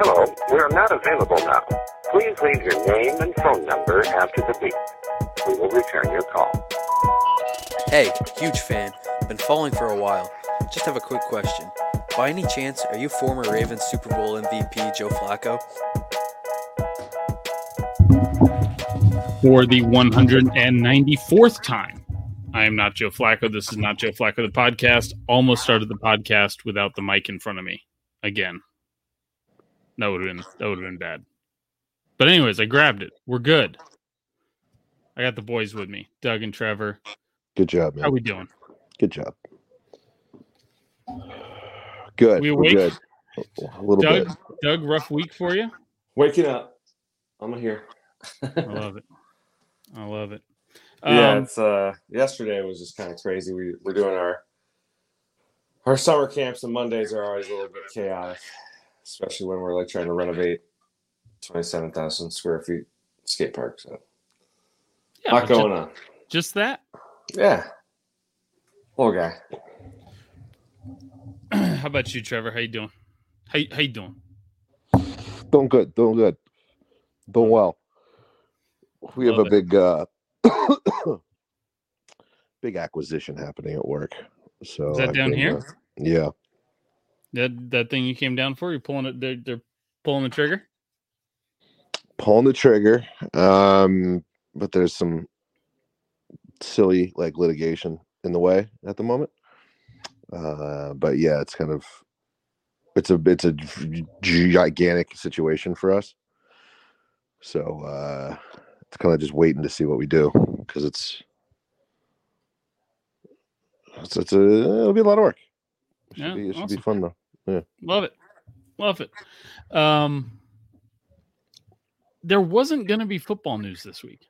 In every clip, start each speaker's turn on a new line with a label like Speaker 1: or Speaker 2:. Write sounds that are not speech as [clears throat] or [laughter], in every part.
Speaker 1: Hello, we are not available now. Please leave your name and phone number after the beep. We will return your call.
Speaker 2: Hey, huge fan. Been following for a while. Just have a quick question. By any chance, are you former Ravens Super Bowl MVP Joe Flacco?
Speaker 3: For the 194th time, I am not Joe Flacco. This is not Joe Flacco, the podcast. Almost started the podcast without the mic in front of me again. That would have been that would have been bad. But anyways, I grabbed it. We're good. I got the boys with me, Doug and Trevor.
Speaker 4: Good job, man.
Speaker 3: How we doing?
Speaker 4: Good job. Good.
Speaker 3: We
Speaker 4: We're good. A little
Speaker 3: Doug,
Speaker 4: bit.
Speaker 3: Doug, rough week for you.
Speaker 5: Waking up. I'm here.
Speaker 3: I love it. I love it.
Speaker 5: Yeah,
Speaker 3: Um,
Speaker 5: it's uh yesterday was just kind of crazy. We we're doing our our summer camps and Mondays are always a little bit chaotic, especially when we're like trying to renovate twenty seven thousand square feet skate park. So
Speaker 3: yeah,
Speaker 5: lot
Speaker 3: ju-
Speaker 5: going on.
Speaker 3: Just that.
Speaker 5: Yeah. Little guy. [clears throat]
Speaker 3: How about you, Trevor? How you doing? How, how you doing?
Speaker 4: Doing good. Doing good. Doing well. We have
Speaker 3: Love
Speaker 4: a big uh big acquisition happening at work. So
Speaker 3: Is that
Speaker 4: I've
Speaker 3: down
Speaker 4: been,
Speaker 3: here?
Speaker 4: uh, yeah.
Speaker 3: That that thing you came down for? You're pulling it. They're, they're pulling the trigger.
Speaker 4: Pulling the trigger. Um, but there's some silly like litigation in the way at the moment. Uh, but yeah, it's kind of it's a it's a gigantic situation for us. So uh it's kind of just waiting to see what we do because it's it's, it's a it'll be a lot of work. It should,
Speaker 3: Yeah,
Speaker 4: be, it should
Speaker 3: awesome.
Speaker 4: be fun though. Yeah.
Speaker 3: Love it. Love it. Um, there wasn't going to be football news this week.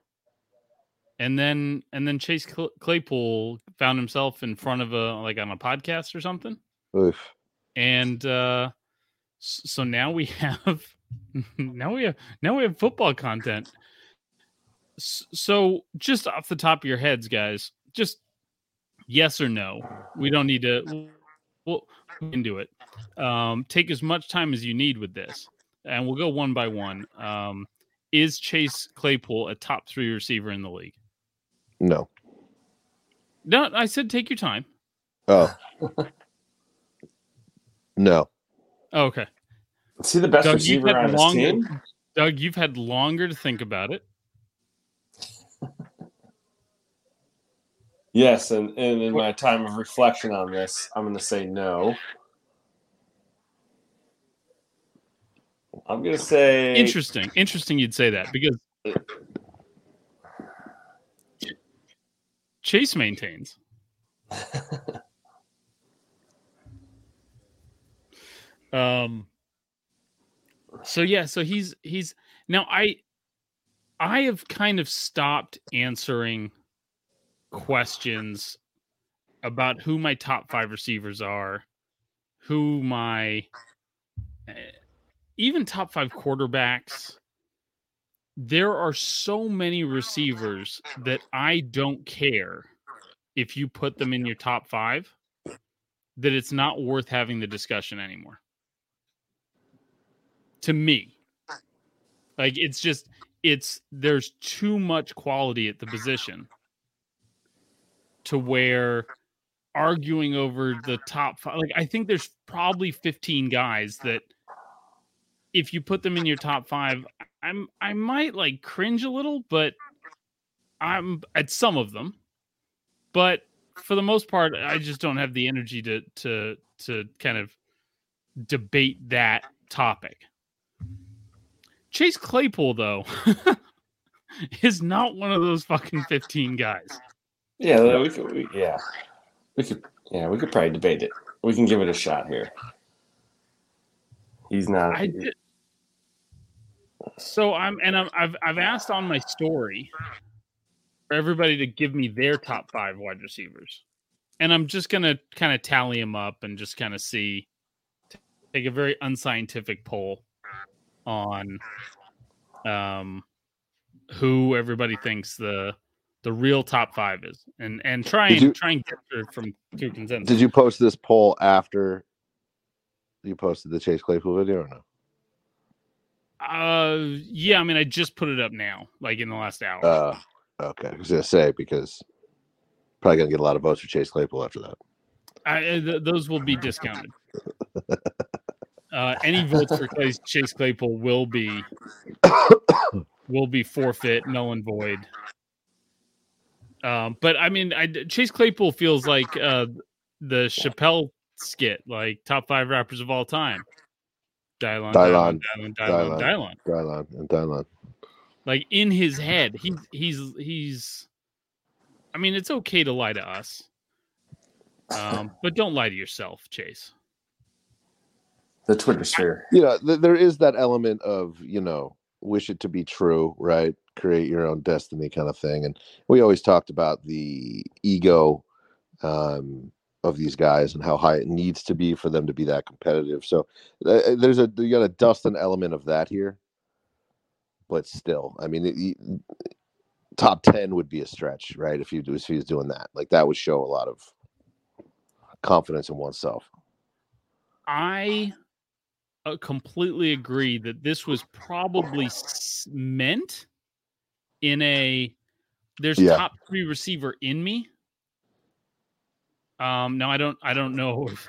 Speaker 3: And then and then Chase Claypool found himself in front of a like on a podcast or something.
Speaker 4: Oof.
Speaker 3: And uh so now we [laughs] have now we have now we have football content. So just off the top of your heads guys, just yes or no. We don't need to well we can do it. Um, take as much time as you need with this, and we'll go one by one. Um, is Chase Claypool a top three receiver in the league?
Speaker 4: No.
Speaker 3: No, I said take your time.
Speaker 4: Oh. [laughs] no.
Speaker 3: Oh, okay,
Speaker 5: See the best
Speaker 3: Doug,
Speaker 5: receiver on his
Speaker 3: longer-
Speaker 5: team?
Speaker 3: Doug, you've had longer to think about it.
Speaker 5: Yes, and, and in my time of reflection on this, I'm gonna say no. I'm gonna say
Speaker 3: Interesting, interesting. You'd say that because Chase maintains. [laughs] um. So yeah, so he's he's now I I have kind of stopped answering questions about who my top five receivers are, who my eh, even top five quarterbacks. There are so many receivers that I don't care if you put them in your top five that it's not worth having the discussion anymore. To me, like it's just it's there's too much quality at the position to where arguing over the top five like i think there's probably 15 guys that if you put them in your top five i'm i might like cringe a little but i'm at some of them. But for the most part i just don't have the energy to to to kind of debate that topic. Chase claypool though [laughs] is not one of those fucking 15 guys
Speaker 5: Yeah, we could. We, yeah, we could. Yeah, we could probably debate it. We can give it a shot here. He's not.
Speaker 3: I did. So I'm and I'm, I've I've asked on my story for everybody to give me their top five wide receivers, and I'm just gonna kind of tally them up and just kind of see, take a very unscientific poll on, um, who everybody thinks the the real top five is, and and try and
Speaker 4: you-
Speaker 3: try and get from to consensus.
Speaker 4: Did you post this poll after You posted the Chase Claypool video or no?
Speaker 3: Uh, yeah. I mean, I just put it up now, like in the last hour.
Speaker 4: Uh, okay. I was gonna say because probably gonna get a lot of votes for Chase Claypool after that.
Speaker 3: I, uh, th- those will be discounted. [laughs] uh, any votes for Chase Claypool will be [coughs] will be forfeit, null and void. Um, but I mean, I, Chase Claypool feels like uh, the Chappelle skit, like top five rappers of all time. Dylon, Dylon, Dylon, Dylon, Dylon, Dylon,
Speaker 4: Dylon, and Dylon.
Speaker 3: Like in his head, he's he's he's. I mean, it's okay to lie to us, um, but don't lie to yourself, Chase.
Speaker 5: The Twitter sphere.
Speaker 4: You know, th- there is that element of you know, wish it to be true, right? Create your own destiny, kind of thing. And we always talked about the ego um, of these guys and how high it needs to be for them to be that competitive. So uh, there's a you got a Dustin element of that here, but still, I mean, it, top ten would be a stretch, right? If you do if he's doing that, like that would show a lot of confidence in oneself.
Speaker 3: I uh, completely agree that this was probably meant in a there's yeah. top three receiver in me. Um, now I don't I don't know if,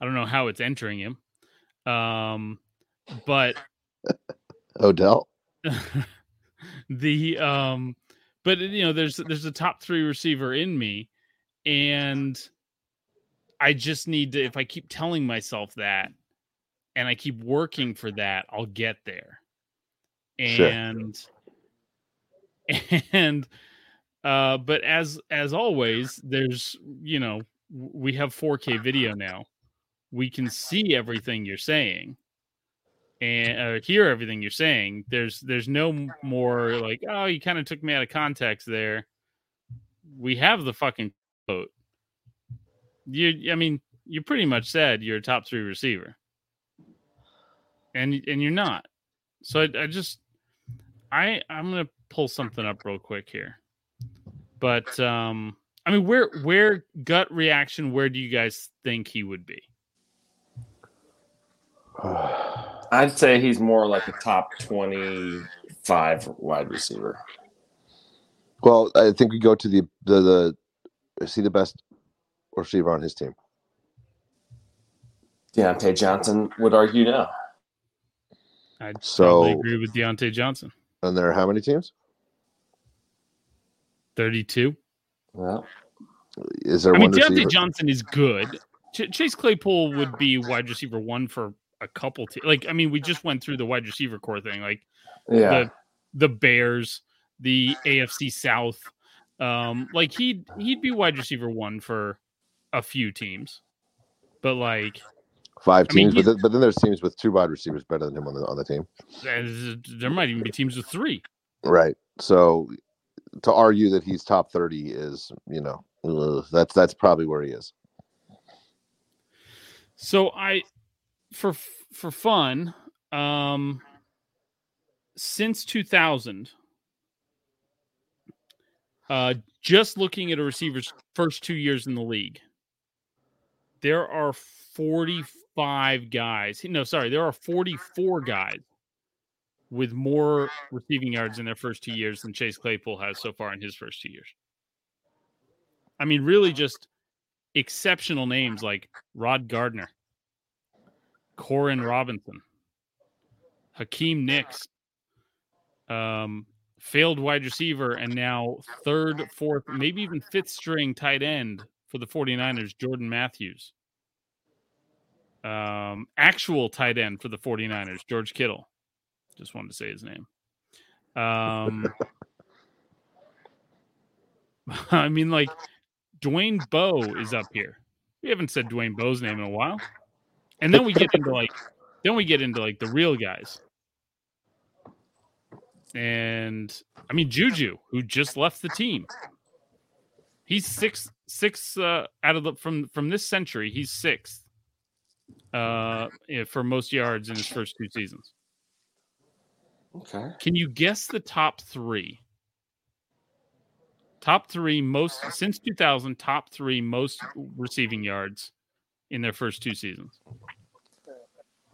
Speaker 3: I don't know how it's entering him. Um, but [laughs]
Speaker 4: Odell. [laughs]
Speaker 3: the um, but you know there's there's a top three receiver in me, and I just need to if I keep telling myself that, and I keep working for that, I'll get there. And sure. [laughs] and uh, but as as always, there's you know we have 4K video now. We can see everything you're saying and uh, hear everything you're saying. There's there's no more like oh you kind of took me out of context there. We have the fucking quote. You I mean you pretty much said you're a top three receiver, and and you're not. So I, I just I I'm gonna pull something up real quick here. But um, I mean, where where gut reaction? Where do you guys think he would be? [sighs]
Speaker 5: I'd say he's more like a top twenty-five wide receiver.
Speaker 4: Well, I think we go to the the, the is he the best receiver on his team?
Speaker 5: Diontae Johnson would argue no.
Speaker 3: I'd so, probably agree with Diontae Johnson.
Speaker 4: And there are how many teams?
Speaker 3: 32.
Speaker 5: Well,
Speaker 4: is there?
Speaker 3: I
Speaker 4: mean,
Speaker 3: Diontae Johnson is good. Ch- Chase Claypool would be wide receiver one for a couple. Te- like, I mean, we just went through the wide receiver core thing. Like,
Speaker 5: yeah,
Speaker 3: the, the Bears, the AFC South. Um, like he'd he'd be wide receiver one for a few teams, but like
Speaker 4: five teams. I mean, but, then, but then there's teams with two wide receivers better than him on the on the team.
Speaker 3: There might even be teams with three.
Speaker 4: Right. So to argue that he's top 30 is, you know, ugh, that's that's probably where he is.
Speaker 3: So I for for fun, um since 2000 uh just looking at a receiver's first 2 years in the league, there are 45 guys. No, sorry, there are 44 guys with more receiving yards in their first two years than Chase Claypool has so far in his first two years. I mean, really just exceptional names like Rod Gardner, Koren Robinson, Hakeem Nicks, um, failed wide receiver, and now third, fourth, maybe even fifth string tight end for the 49ers, Jordan Matthews. Um, actual tight end for the 49ers, George Kittle. Just wanted to say his name. Um, [laughs] I mean, like Dwayne Bowe is up here. We haven't said Dwayne Bowe's name in a while, and then we get into like, then we get into like the real guys. And I mean Juju, who just left the team. He's six six uh, out of the from from this century. He's sixth uh, for most yards in his first two seasons.
Speaker 5: Okay.
Speaker 3: Can you guess the top three? Top three most since 2000, top three most receiving yards in their first two seasons.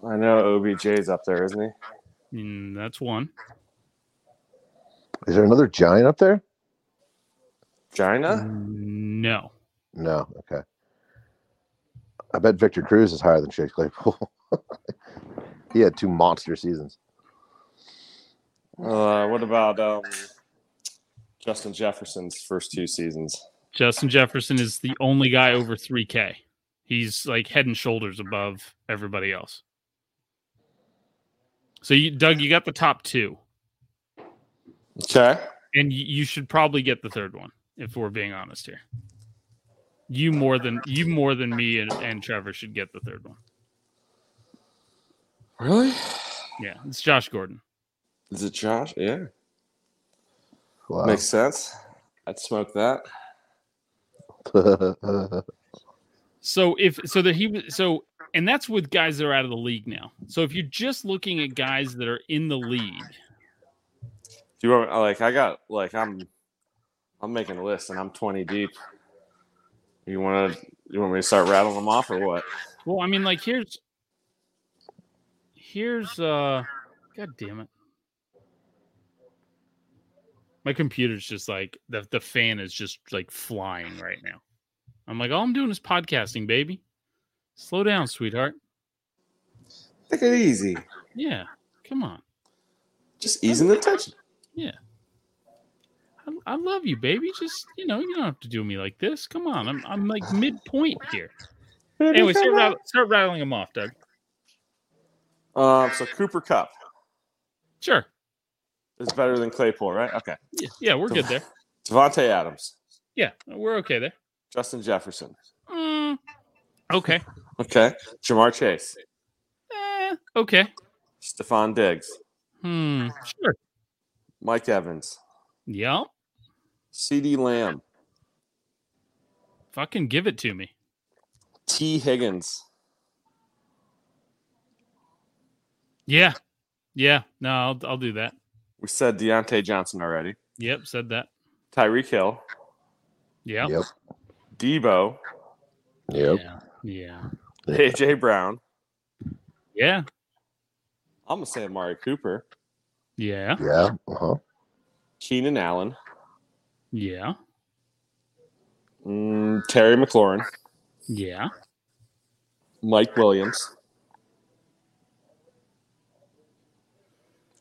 Speaker 5: I know OBJ's up there, isn't he?
Speaker 3: Mm, that's one.
Speaker 4: Is there another giant up there?
Speaker 5: China?
Speaker 3: No.
Speaker 4: No. Okay. I bet Victor Cruz is higher than Chase Claypool. [laughs] he had two monster seasons.
Speaker 5: Uh, what about um, Justin Jefferson's first two seasons?
Speaker 3: Justin Jefferson is the only guy over 3K. He's like head and shoulders above everybody else. So, you, Doug, you got the top two,
Speaker 5: Okay.
Speaker 3: and you should probably get the third one if we're being honest here. You more than you more than me and, and Trevor should get the third one.
Speaker 5: Really?
Speaker 3: Yeah, it's Josh Gordon.
Speaker 5: Is it Josh? Yeah.
Speaker 4: Wow.
Speaker 5: Makes sense. I'd smoke that. [laughs]
Speaker 3: So if so that he was so and that's with guys that are out of the league now. So if you're just looking at guys that are in the league,
Speaker 5: Do you want like I got like I'm I'm making a list and I'm 20 deep. You want to you want me to start rattling them off or what?
Speaker 3: well, I mean, like here's here's uh, god damn it, my computer's just like the the fan is just like flying right now. I'm like, all I'm doing is podcasting, baby. Slow down, sweetheart.
Speaker 5: Take it easy.
Speaker 3: Yeah, come on.
Speaker 5: Just easing the tension.
Speaker 3: Yeah. I, I love you, baby. Just you know, you don't have to do me like this. Come on, I'm I'm like midpoint here. Anyway, start, rattle, start rattling them off, Doug.
Speaker 5: Um, so Cooper Kupp
Speaker 3: Sure.
Speaker 5: is better than Claypool, right? Okay.
Speaker 3: Yeah, yeah, we're good there.
Speaker 5: Davante Adams,
Speaker 3: Yeah, we're okay there.
Speaker 5: Justin Jefferson.
Speaker 3: Mm, okay.
Speaker 5: Okay. Ja'Marr Chase,
Speaker 3: Eh, okay.
Speaker 5: Stefon Diggs,
Speaker 3: Hmm. Sure.
Speaker 5: Mike Evans,
Speaker 3: Yeah.
Speaker 5: CeeDee Lamb,
Speaker 3: Fucking give it to me.
Speaker 5: Tee Higgins,
Speaker 3: Yeah. Yeah. No, I'll I'll do that.
Speaker 5: We said Diontae Johnson already.
Speaker 3: Yep. Said that.
Speaker 5: Tyreek Hill,
Speaker 3: Yeah.
Speaker 4: Yep.
Speaker 5: Deebo,
Speaker 4: Yep.
Speaker 3: Yeah. Yeah.
Speaker 5: AJ Brown.
Speaker 3: Yeah.
Speaker 5: I'm gonna say Amari Cooper,
Speaker 3: Yeah.
Speaker 4: Yeah. Uh huh.
Speaker 5: Keenan Allen,
Speaker 3: Yeah.
Speaker 5: mm, Terry McLaurin,
Speaker 3: Yeah.
Speaker 5: Mike Williams.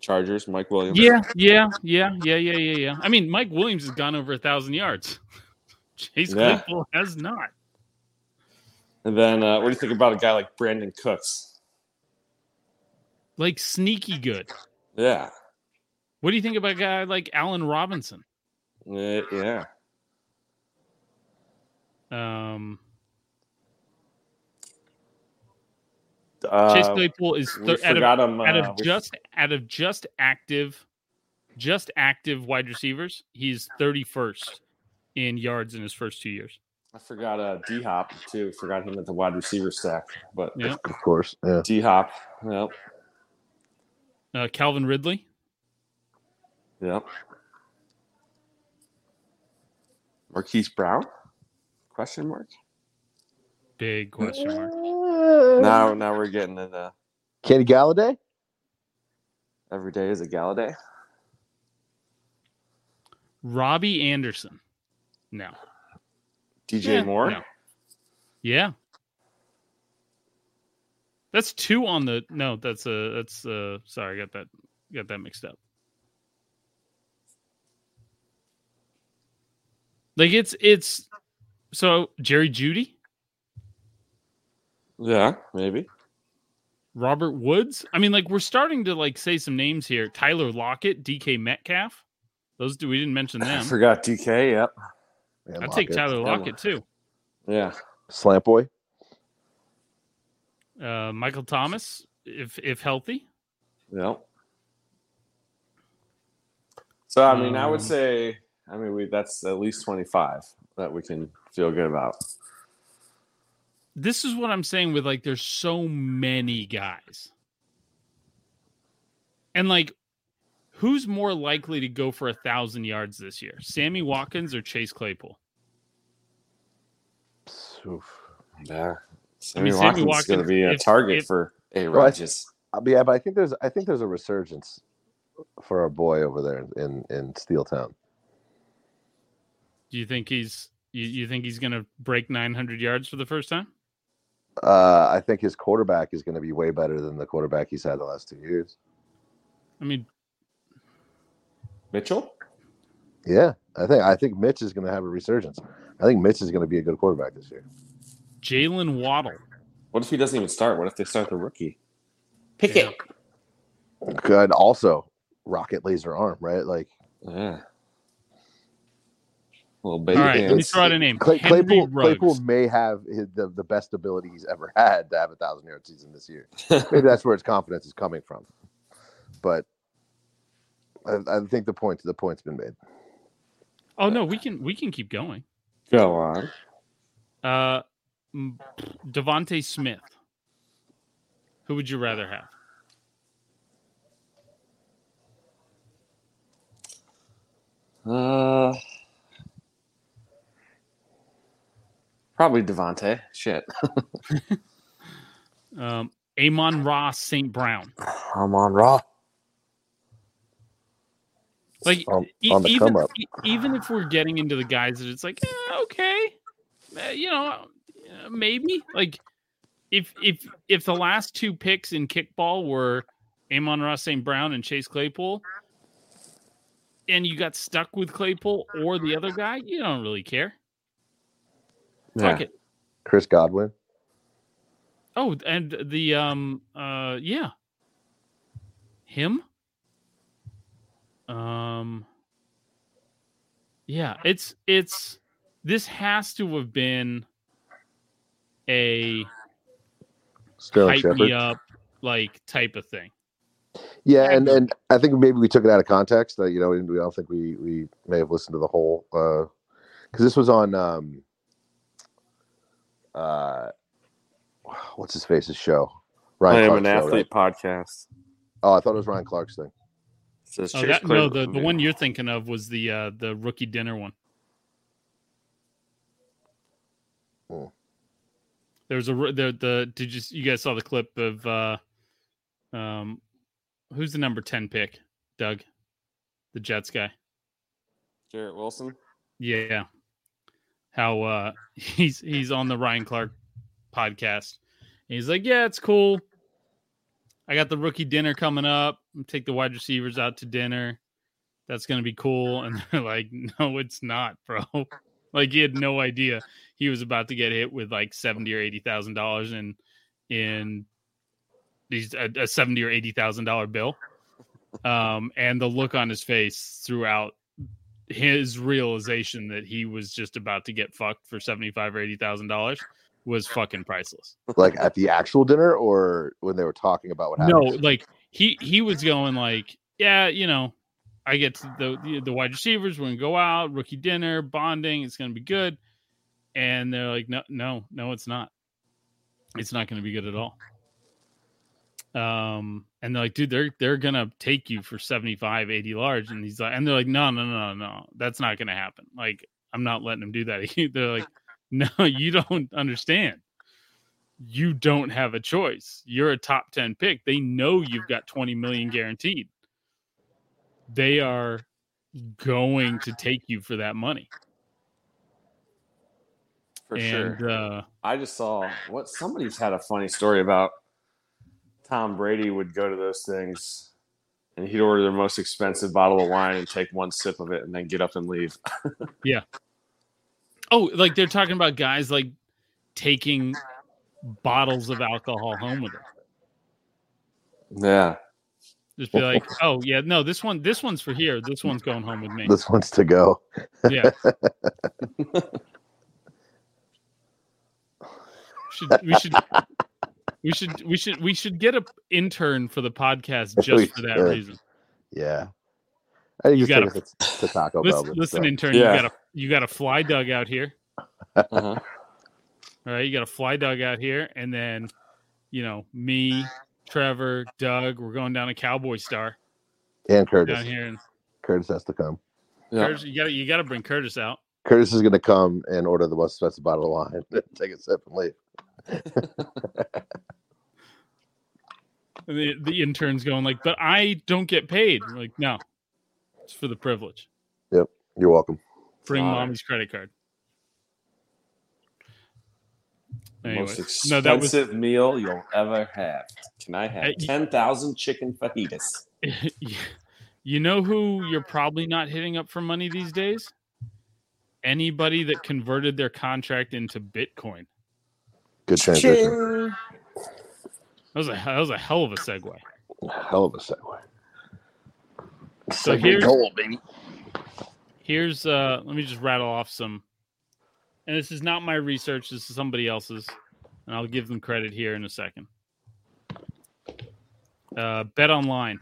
Speaker 5: Chargers, Mike Williams.
Speaker 3: Yeah. Yeah. Yeah. Yeah. Yeah. Yeah. Yeah. I mean, Mike Williams has gone over a thousand yards. [laughs] Chase
Speaker 5: Yeah.
Speaker 3: Claypool has not.
Speaker 5: And then uh, what do you think about a guy like Brandin Cooks?
Speaker 3: Like sneaky good.
Speaker 5: Yeah.
Speaker 3: What do you think about a guy like Allen Robinson?
Speaker 5: Eh, yeah.
Speaker 3: Um,
Speaker 5: Uh,
Speaker 3: Chase Claypool is
Speaker 5: we
Speaker 3: thir- out of
Speaker 5: forgot him.
Speaker 3: out
Speaker 5: uh,
Speaker 3: of
Speaker 5: we-
Speaker 3: just out of just active, just active wide receivers. He's thirty first in yards in his first two years.
Speaker 5: I forgot uh, D Hop too. Forgot him at the wide receiver stack. But
Speaker 3: Yeah.
Speaker 4: Of course. Yeah.
Speaker 5: D Hop. Yep.
Speaker 3: Uh, Calvin Ridley.
Speaker 5: Yep. Marquise Brown? Question mark.
Speaker 3: Big question mark.
Speaker 5: Now, now we're getting into
Speaker 4: Kenny Golladay.
Speaker 5: every day is a gala day.
Speaker 3: Robbie Anderson. No.
Speaker 5: DJ
Speaker 3: Yeah,
Speaker 5: Moore.
Speaker 3: no. Yeah. That's two on the no, that's uh that's uh sorry, I got that got that mixed up. Like it's it's so Jerry Jeudy,
Speaker 5: Yeah, maybe.
Speaker 3: Robert Woods. I mean, like we're starting to like say some names here. Tyler Lockett, DK Metcalf. Those two we didn't mention [laughs]
Speaker 5: I
Speaker 3: them.
Speaker 5: forgot DK. Yep.
Speaker 4: And
Speaker 3: I'd take
Speaker 4: Lockett.
Speaker 3: Tyler
Speaker 5: Yeah.
Speaker 3: Lockett too.
Speaker 5: Yeah.
Speaker 4: Slant boy.
Speaker 3: Uh Michael Thomas, if if healthy.
Speaker 5: Yep. So I mean, I would
Speaker 3: Um,
Speaker 5: say, I mean, we that's at least twenty five that we can feel good about.
Speaker 3: this is what I'm saying with like there's so many guys. And like who's more likely to go for a thousand yards this year? Sammy Watkins or Chase Claypool?
Speaker 4: Oof.
Speaker 5: Yeah.
Speaker 3: I mean,
Speaker 5: Sammy
Speaker 3: Sammy
Speaker 5: Watkins is going to be a
Speaker 3: if-
Speaker 5: target
Speaker 3: if-
Speaker 5: for Hey,
Speaker 4: Well, I-
Speaker 5: Rodgers.
Speaker 4: Uh, yeah, but I think there's I think there's a resurgence for our boy over there in in Steel Town.
Speaker 3: Do you think he's you, you think he's gonna break 900 yards for the first time?
Speaker 4: Uh, I think his quarterback is going to be way better than the quarterback he's had the last two years.
Speaker 3: I mean,
Speaker 5: Mitchell?
Speaker 4: Yeah, I think I think Mitch is going to have a resurgence. I think Mitch is going to be a good quarterback this year.
Speaker 3: Jaylen Waddle.
Speaker 5: What if he doesn't even start? What if they start the rookie? Pickett.
Speaker 4: Good. Also, rocket laser arm, right? Like
Speaker 5: Yeah. Little baby
Speaker 3: All right, let me
Speaker 5: hands.
Speaker 3: throw out a name.
Speaker 4: Clay, Claypool, Claypool may have his, the, the best ability he's ever had to have a thousand yard season this year. Maybe [laughs] that's where his confidence is coming from. But I, I think the point the point's been made.
Speaker 3: Oh no, we can we can keep going.
Speaker 5: Go on.
Speaker 3: Uh, DeVonta Smith. Who would you rather have?
Speaker 5: Uh, probably DeVonta. Shit. [laughs]
Speaker 3: Um, Amon-Ra St. Brown.
Speaker 5: Amon Ross. on Raw.
Speaker 3: Like
Speaker 4: On- on
Speaker 3: even
Speaker 4: come up.
Speaker 3: even if we're getting into the guys that it's like eh, okay, eh, you know, uh, maybe like if if if the last two picks in kickball were Amon-Ra St. Brown and Chase Claypool, and you got stuck with Claypool or the other guy, you don't really care. Fuck it.
Speaker 4: Chris Godwin.
Speaker 3: Oh, and the um uh yeah. Him? Um Yeah, it's it's this has to have been a
Speaker 4: Sterling
Speaker 3: hype me up like type of thing.
Speaker 4: Yeah, and and I think maybe we took it out of context. Uh, you know, we, don't think we we may have listened to the whole because this was on um uh what's his face's show.
Speaker 5: Ryan I
Speaker 4: Ryan
Speaker 5: am
Speaker 4: Clark's
Speaker 5: an
Speaker 4: show,
Speaker 5: athlete
Speaker 4: right?
Speaker 5: podcast.
Speaker 4: Oh, I thought it was Ryan Clark's thing.
Speaker 5: Says
Speaker 3: Oh,
Speaker 5: Chase
Speaker 3: that, no, the, the one you're thinking of was the uh the rookie dinner one.
Speaker 4: Hmm.
Speaker 3: There was a ro- the the did you you guys saw the clip of uh um who's the number 10 pick? Doug. The Jets guy.
Speaker 5: Garrett Wilson.
Speaker 3: Yeah. How uh [laughs] he's he's on the Ryan Clark podcast. And he's like, Yeah, it's cool. I got the rookie dinner coming up. Take the wide receivers out to dinner. That's gonna be cool. [laughs] And they're like, No, it's not, bro. [laughs] Like he had no idea he was about to get hit with like seventy or eighty thousand dollars in in these a, a seventy or eighty thousand dollar bill. Um, and the look on his face throughout his realization that he was just about to get fucked for seventy five or eighty thousand dollars was fucking priceless.
Speaker 4: Like at the actual dinner or when they were talking about what happened.
Speaker 3: No, like he he was going like, yeah, you know, I get to the the, the wide receivers. We're gonna go out, rookie dinner, bonding. It's gonna be good. And they're like, no, no, no, it's not. It's not gonna be good at all. Um, and they're like, dude, they're they're gonna take you for 75, 80 large. And he's like, and they're like, no, no, no, no, that's not gonna happen. Like, I'm not letting them do that. [laughs] they're like, no, [laughs] you don't understand you don't have a choice. You're a top 10 pick. They know you've got 20 million guaranteed. They are going to take you for that money.
Speaker 5: For
Speaker 3: and
Speaker 5: sure.
Speaker 3: uh
Speaker 5: I just saw what somebody's had a funny story about Tom Brady would go to those things and he'd order their most expensive bottle of wine and take one sip of it and then get up and leave. [laughs] Yeah.
Speaker 3: Oh, like they're talking about guys like taking bottles of alcohol home with them.
Speaker 5: Yeah.
Speaker 3: Just be like, "Oh, yeah, no, this one this one's for here. This one's going home with me."
Speaker 4: This one's to go.
Speaker 3: Yeah. [laughs] should we should we should we should we should get a intern for the podcast [laughs]
Speaker 4: We
Speaker 3: just for that
Speaker 4: should.
Speaker 3: reason.
Speaker 4: Yeah. I
Speaker 3: You
Speaker 4: just
Speaker 3: gotta-
Speaker 4: take us to, to Taco
Speaker 3: Listen,
Speaker 4: Bell.
Speaker 3: listen
Speaker 4: so.
Speaker 3: intern,
Speaker 5: Yeah.
Speaker 3: you got a you got a fly dug out here.
Speaker 5: Uh-huh.
Speaker 3: All right, you got a fly dug out here, and then you know me, Trevor, Doug, we're going down to Cowboy Star
Speaker 4: And Curtis.
Speaker 3: down here, and
Speaker 4: Curtis has to come.
Speaker 5: Yeah.
Speaker 3: Curtis, you got to you got to bring Curtis out.
Speaker 4: Curtis is going to come and order the most expensive bottle of wine, [laughs] take a sip, and leave. [laughs]
Speaker 3: And the, the intern's going like, but I don't get paid. I'm like, no, it's for the privilege.
Speaker 4: Yep, you're welcome.
Speaker 3: Bring
Speaker 5: Honor.
Speaker 3: mommy's credit card. Anyway,
Speaker 5: Most expensive
Speaker 3: no, that was
Speaker 5: meal you'll ever have. Can I have
Speaker 3: Hey,
Speaker 5: ten thousand chicken fajitas? [laughs]
Speaker 3: you know who you're probably not hitting up for money these days? Anybody that converted their contract into Bitcoin.
Speaker 4: Good transition.
Speaker 3: That was a that was a hell of a segue.
Speaker 4: Hell of a segue.
Speaker 3: So
Speaker 4: Segue
Speaker 3: here's-
Speaker 4: gold, baby.
Speaker 3: Here's uh let me just rattle off some and this is not my research, this is somebody else's, and I'll give them credit here in a second. Uh betonline.ag.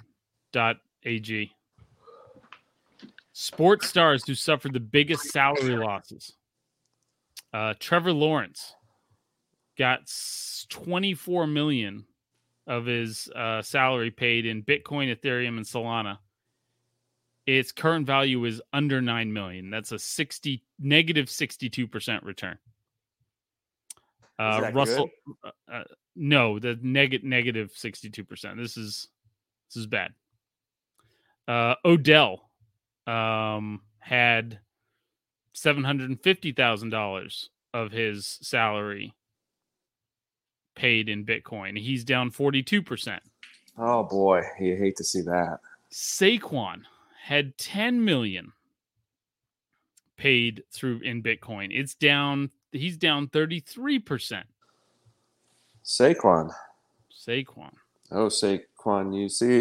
Speaker 3: Sports stars who suffered the biggest salary losses. Uh Trevor Lawrence got 24 million of his uh, salary paid in Bitcoin, Ethereum, and Solana. Its current value is under 9 million. That's a 60 negative 62% return. Uh russell uh, uh, no the negative negative 62% this is this is bad. Uh odell um had $750,000 of his salary paid in bitcoin he's down 42%
Speaker 5: Oh boy, you hate to see that.
Speaker 3: Saquon had 10 million paid through in Bitcoin. It's down, he's down 33%.
Speaker 5: Saquon.
Speaker 3: Saquon.
Speaker 5: Oh, Saquon, you see,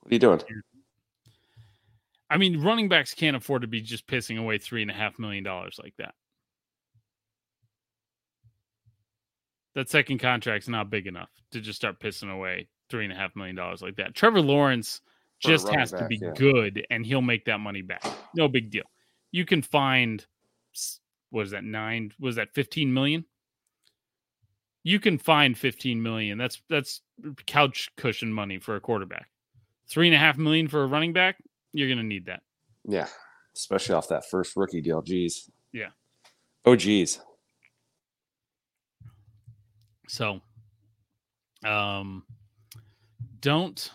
Speaker 5: what are you doing?
Speaker 3: I mean, running backs can't afford to be just pissing away three and a half million dollars like that. That second contract's not big enough to just start pissing away three and a half million dollars like that. Trevor Lawrence
Speaker 5: For
Speaker 3: just has to be
Speaker 5: yeah.
Speaker 3: good and he'll make that money back. No big deal. You can find s- what is that nine was that 15 million? You can find 15 million. That's that's couch cushion money for a quarterback. Three and a half million for a running back, you're gonna need that.
Speaker 5: Yeah, especially off that first rookie deal. Jeez.
Speaker 3: Yeah.
Speaker 5: Oh, geez.
Speaker 3: So, um, don't.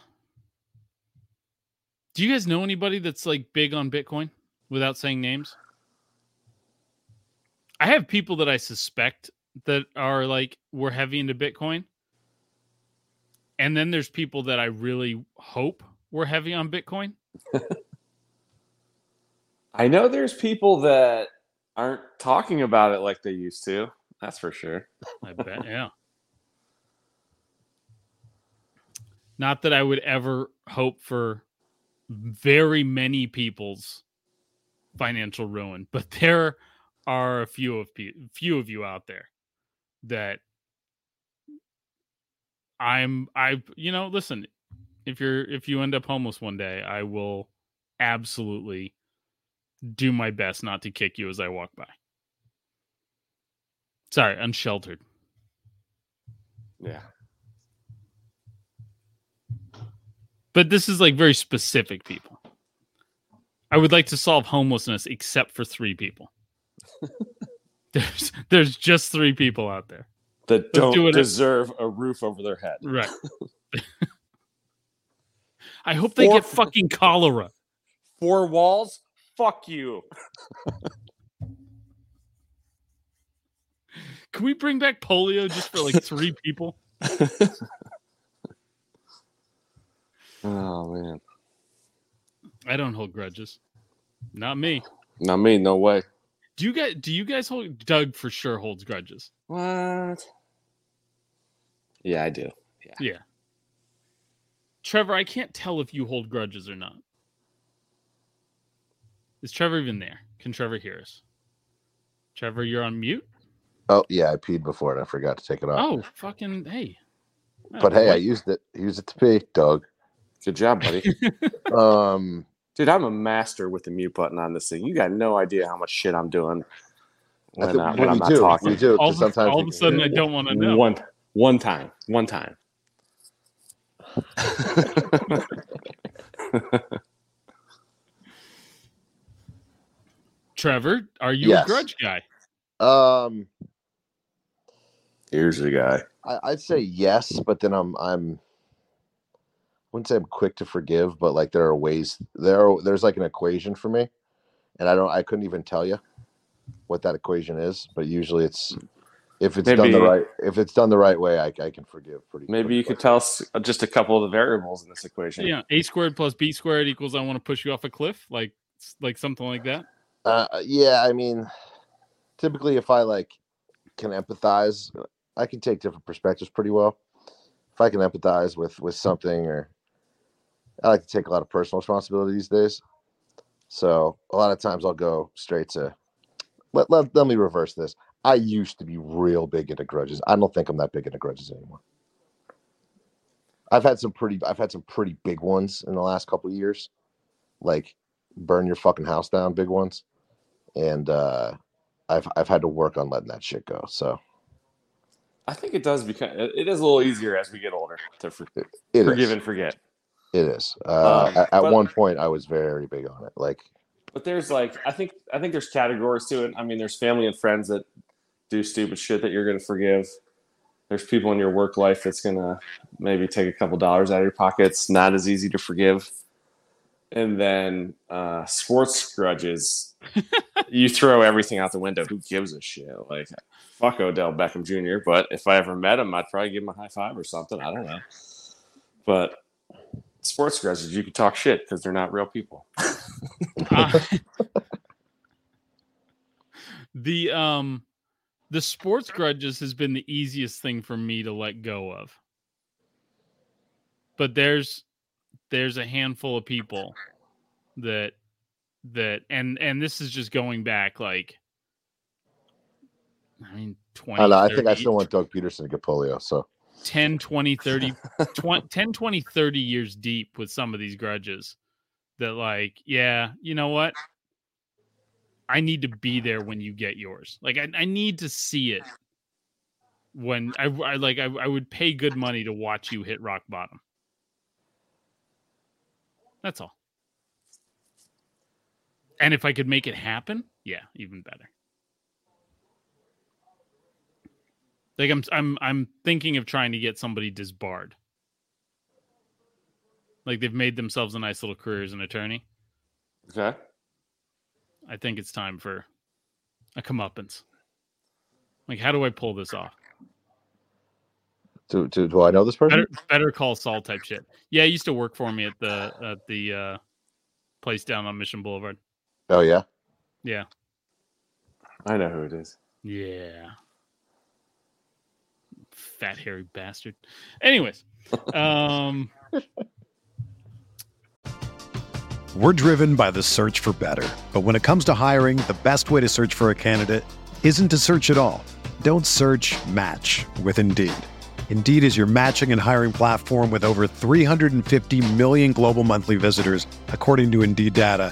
Speaker 3: Do you guys know anybody that's like big on Bitcoin without saying names? I have people that I suspect that are like we're heavy into Bitcoin. And then there's people that I really hope were heavy on Bitcoin. [laughs]
Speaker 5: I know there's people that aren't talking about it like they used to. That's for sure.
Speaker 3: I bet, yeah. Not that I would ever hope for very many people's financial ruin, [laughs] but there are a few of pe- few of you out there that I'm I you know, listen, if you're if you end up homeless one day, I will absolutely do my best not to kick you as I walk by. Sorry, unsheltered.
Speaker 5: Yeah.
Speaker 3: But this is like very specific people. I would like to solve homelessness except for three people. [laughs] there's there's just three people out there.
Speaker 5: That
Speaker 3: do
Speaker 5: don't
Speaker 3: it-
Speaker 5: deserve a roof over their head.
Speaker 3: Right. [laughs] [laughs] I hope they get fucking cholera.
Speaker 5: Four walls? Fuck you.
Speaker 3: Can we bring back polio just for like three people?
Speaker 5: Oh man.
Speaker 3: I don't hold grudges. Not me.
Speaker 5: Not me, no way.
Speaker 3: Do you guys do you guys hold Doug for sure holds grudges?
Speaker 5: What? Yeah, I do.
Speaker 3: Yeah. Trevor, I can't tell if you hold grudges or not. Is Trevor even there? Can Trevor hear us? Trevor, you're on mute?
Speaker 4: Oh yeah, I peed before and I forgot to take it off.
Speaker 3: Oh, fucking hey.
Speaker 4: but hey, I used it. Used it to pee, Doug.
Speaker 5: Good job, buddy. [laughs]
Speaker 4: Um,
Speaker 5: Dude, I'm a master with the mute button on this thing. You got no idea how much shit I'm doing when,
Speaker 4: think
Speaker 5: uh, when I'm not
Speaker 4: do.
Speaker 5: talking.
Speaker 4: We do.
Speaker 3: all,
Speaker 4: 'cause
Speaker 3: of,
Speaker 4: sometimes
Speaker 3: all
Speaker 4: we
Speaker 3: of a sudden
Speaker 4: hear
Speaker 3: I don't want to know.
Speaker 5: One, one time, one time. [laughs]
Speaker 3: Trevor, are you
Speaker 4: Yes.
Speaker 3: a grudge guy?
Speaker 4: Um,
Speaker 5: Here's the guy.
Speaker 4: I, I'd say yes, but then I'm I'm wouldn't say I'm quick to forgive, but like there are ways there are, there's like an equation for me, and I don't I couldn't even tell you what that equation is, but usually it's if it's done the right if it's done the right way, I, I can forgive pretty.
Speaker 5: Maybe
Speaker 4: pretty
Speaker 5: you could tell us just a couple of the variables in this equation.
Speaker 3: Yeah, a squared plus b squared equals I want to push you off a cliff, like like something like that.
Speaker 4: Uh, yeah, I mean, typically if I like can empathize, I can take different perspectives pretty well. If I can empathize with with something, or I like to take a lot of personal responsibility these days. So a lot of times I'll go straight to. Let, let, let me reverse this. I used to be real big into grudges. I don't think I'm that big into grudges anymore. I've had some pretty I've had some pretty big ones in the last couple of years. Like burn your fucking house down big ones. And uh I've I've had to work on letting that shit go. So
Speaker 5: I think it does become it is a little easier as we get older to for,
Speaker 4: it is.
Speaker 5: forgive and forget.
Speaker 4: It is. Uh,
Speaker 5: Um,
Speaker 4: at, at
Speaker 5: but-
Speaker 4: one point, I was very big on it. Like,
Speaker 5: But there's like I think I think there's categories to it. I mean, there's family and friends that do stupid shit that you're gonna forgive. There's people in your work life that's gonna maybe take a couple dollars out of your pockets. Not as easy to forgive. And then uh, sports grudges, [laughs] you throw everything out the window. Who gives a shit? Like, fuck Odell Beckham Jr. But if I ever met him, I'd probably give him a high five or something. I don't know. But sports grudges, you can talk shit because they're not real people.
Speaker 3: Uh, [laughs] [laughs] the um the sports grudges has been the easiest thing for me to let go of. But there's there's a handful of people that that and and this is just going back like I mean 20
Speaker 4: I, don't know, I think I still want Doug Peterson to get polio. So
Speaker 3: 10 [laughs] 20 30 20, 10 20 30 years deep with some of these grudges that like yeah you know what? I need to be there when you get yours. Like i, I need to see it when I, I like I, I would pay good money to watch you hit rock bottom. That's all. And if i could make it happen yeah even better Like I'm I'm I'm thinking of trying to get somebody disbarred. Like they've made themselves a nice little career as an attorney.
Speaker 5: Okay.
Speaker 3: I think it's time for a comeuppance. Like, how do I pull this off?
Speaker 4: do, do, do I know this person?
Speaker 3: Better better call Saul type shit. Yeah, he used to work for me at the at the uh place down on Mission Boulevard.
Speaker 4: Oh yeah.
Speaker 3: Yeah.
Speaker 5: I know who it is.
Speaker 3: Yeah. Fat hairy bastard. Anyways, [laughs] um
Speaker 6: We're driven by the search for better. But when it comes to hiring, the best way to search for a candidate isn't to search at all. Don't search match with Indeed. Indeed is your matching and hiring platform with over 350 million global monthly visitors, according to Indeed data,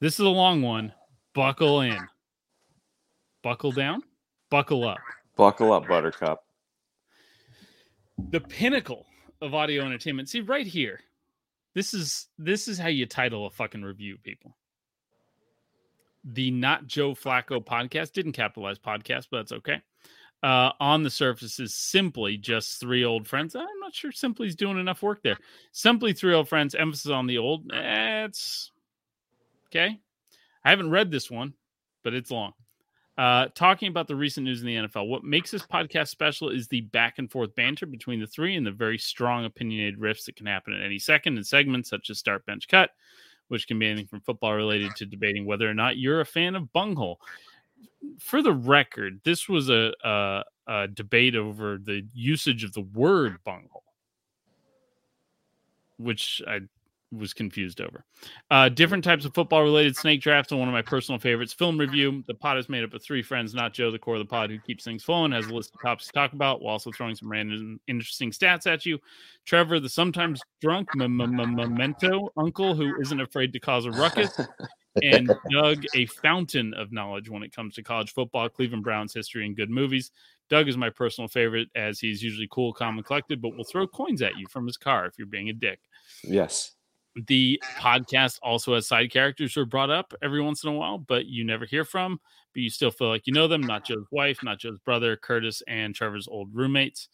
Speaker 3: This is a long one. Buckle in. Buckle down. Buckle up.
Speaker 5: Buckle up, Buttercup.
Speaker 3: The pinnacle of audio entertainment. See right here. This is this is how you title a fucking review, people. The Not Joe Flacco podcast didn't capitalize podcast, but that's okay. Uh, on the surface is simply just three old friends. I'm not sure Simply's doing enough work there. Simply three old friends, emphasis on the old. Eh, it's okay. I haven't read this one, but it's long. Uh, talking about the recent news in the NFL. What makes this podcast special is the back and forth banter between the three and the very strong opinionated riffs that can happen at any second in segments such as Start Bench Cut, which can be anything from football related to debating whether or not you're a fan of bunghole. For the record, this was a, a, a debate over the usage of the word bunghole, which I was confused over. Uh, different types of football related snake drafts and one of my personal favorites, film review. The pod is made up of three friends, not Joe, the core of the pod, who keeps things flowing, has a list of topics to talk about, while also throwing some random interesting stats at you. Trevor, the sometimes drunk memento uncle who isn't afraid to cause a ruckus. and [laughs] Doug, a fountain of knowledge when it comes to college football, Cleveland Browns history, and good movies. Doug is my personal favorite as he's usually cool, calm, and collected, but will throw coins at you from his car if you're being a dick.
Speaker 5: Yes.
Speaker 3: The podcast also has side characters who are brought up every once in a while, but you never hear from, but you still feel like you know them. Not Joe's wife, not Joe's brother, Curtis, and Trevor's old roommates.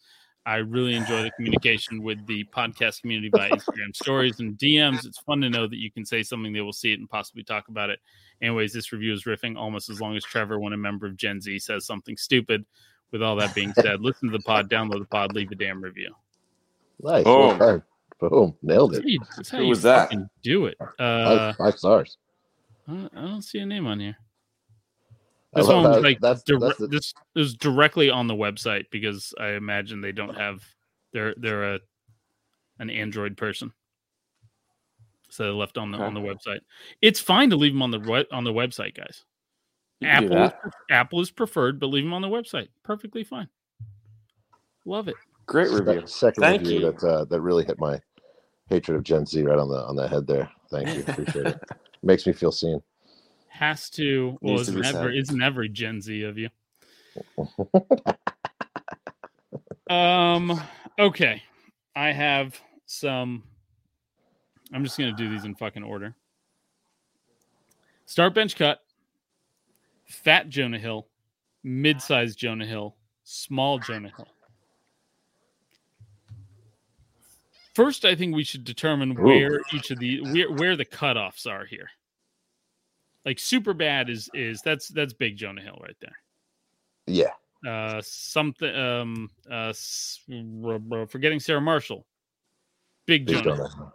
Speaker 3: I really enjoy the communication with the podcast community by Instagram stories and DMs. It's fun to know that you can say something, they will see it and possibly talk about it. Anyways, this review is riffing almost as long as Trevor when a member of Gen Z says something stupid. With all that being said, listen to the pod, download the pod, leave a damn review.
Speaker 4: Nice.
Speaker 5: Boom.
Speaker 4: Well. Boom. Nailed
Speaker 3: That's
Speaker 4: it.
Speaker 3: how that's how
Speaker 5: Who
Speaker 3: you
Speaker 5: was that?
Speaker 3: Do it.
Speaker 4: Five,
Speaker 3: Uh,
Speaker 4: five stars.
Speaker 3: I don't- I don't see a name on here.
Speaker 4: I
Speaker 3: This one was like
Speaker 4: that's,
Speaker 3: dire-
Speaker 4: that's the,
Speaker 3: this is directly on the website because I imagine they don't have they're they're a an Android person, so they left on the on the website. It's fine to leave them on the we- on the website, guys.
Speaker 5: You can do
Speaker 3: Apple. Apple is preferred, but leave them on the website. Perfectly fine. Love it.
Speaker 5: Great review.
Speaker 4: second
Speaker 5: Thank
Speaker 4: review
Speaker 5: you.
Speaker 4: that uh, that really hit my hatred of Gen Z right on the on the head there. Thank you. Appreciate it. [laughs] Makes me feel seen.
Speaker 3: Has to well, it's never
Speaker 5: said.
Speaker 3: it's never Gen Z of you. [laughs] Um. Okay, I have some. I'm just gonna do these in fucking order. Start bench cut. Fat Jonah Hill, mid-sized Jonah Hill, small Jonah Hill. First, I think we should determine
Speaker 4: Ooh.
Speaker 3: where each of the where, where the cutoffs are here. Like super bad is is that's that's big Jonah Hill right there
Speaker 4: Yeah.
Speaker 3: uh something um uh s- r- r- forgetting sarah marshall big
Speaker 4: Big
Speaker 3: jonah
Speaker 4: Jonah.
Speaker 3: Hill.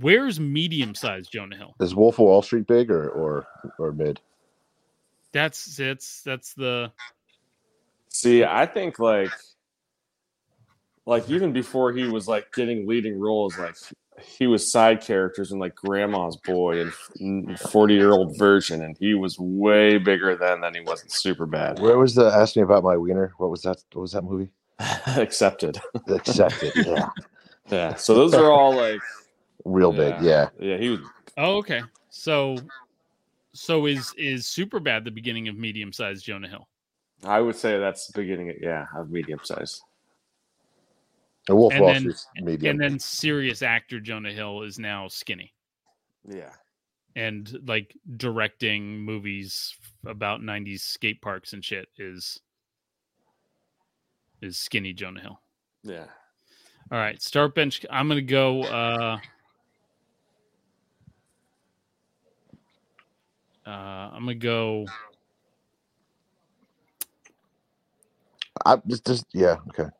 Speaker 3: where's medium sized jonah hill
Speaker 4: Is Wolf of Wall Street big or or or mid?
Speaker 3: that's that's that's the
Speaker 5: See, I think like like even before he was like getting leading roles, like he was side characters in like Grandma's Boy and Forty Year Old Virgin, and he was way bigger then than he was in Super Bad.
Speaker 4: Where was the ask me about my wiener? What was that? What was that movie? [laughs]
Speaker 5: Accepted.
Speaker 4: Accepted. Yeah. [laughs]
Speaker 5: Yeah. So those are all like
Speaker 4: Real big. Yeah.
Speaker 5: Yeah, he was
Speaker 3: oh okay so so is is super bad the beginning of medium sized jonah hill
Speaker 5: I would say that's the beginning of yeah, of medium size.
Speaker 4: And Wolf
Speaker 3: And
Speaker 4: Wall
Speaker 3: then-
Speaker 4: Street's medium.
Speaker 3: and then serious actor jonah hill is now skinny
Speaker 5: Yeah.
Speaker 3: and like directing movies about 90s skate parks and shit is is skinny jonah hill
Speaker 5: Yeah.
Speaker 3: All right, start bench. I'm gonna go. uh uh I'm gonna go.
Speaker 4: I just, just yeah. Okay.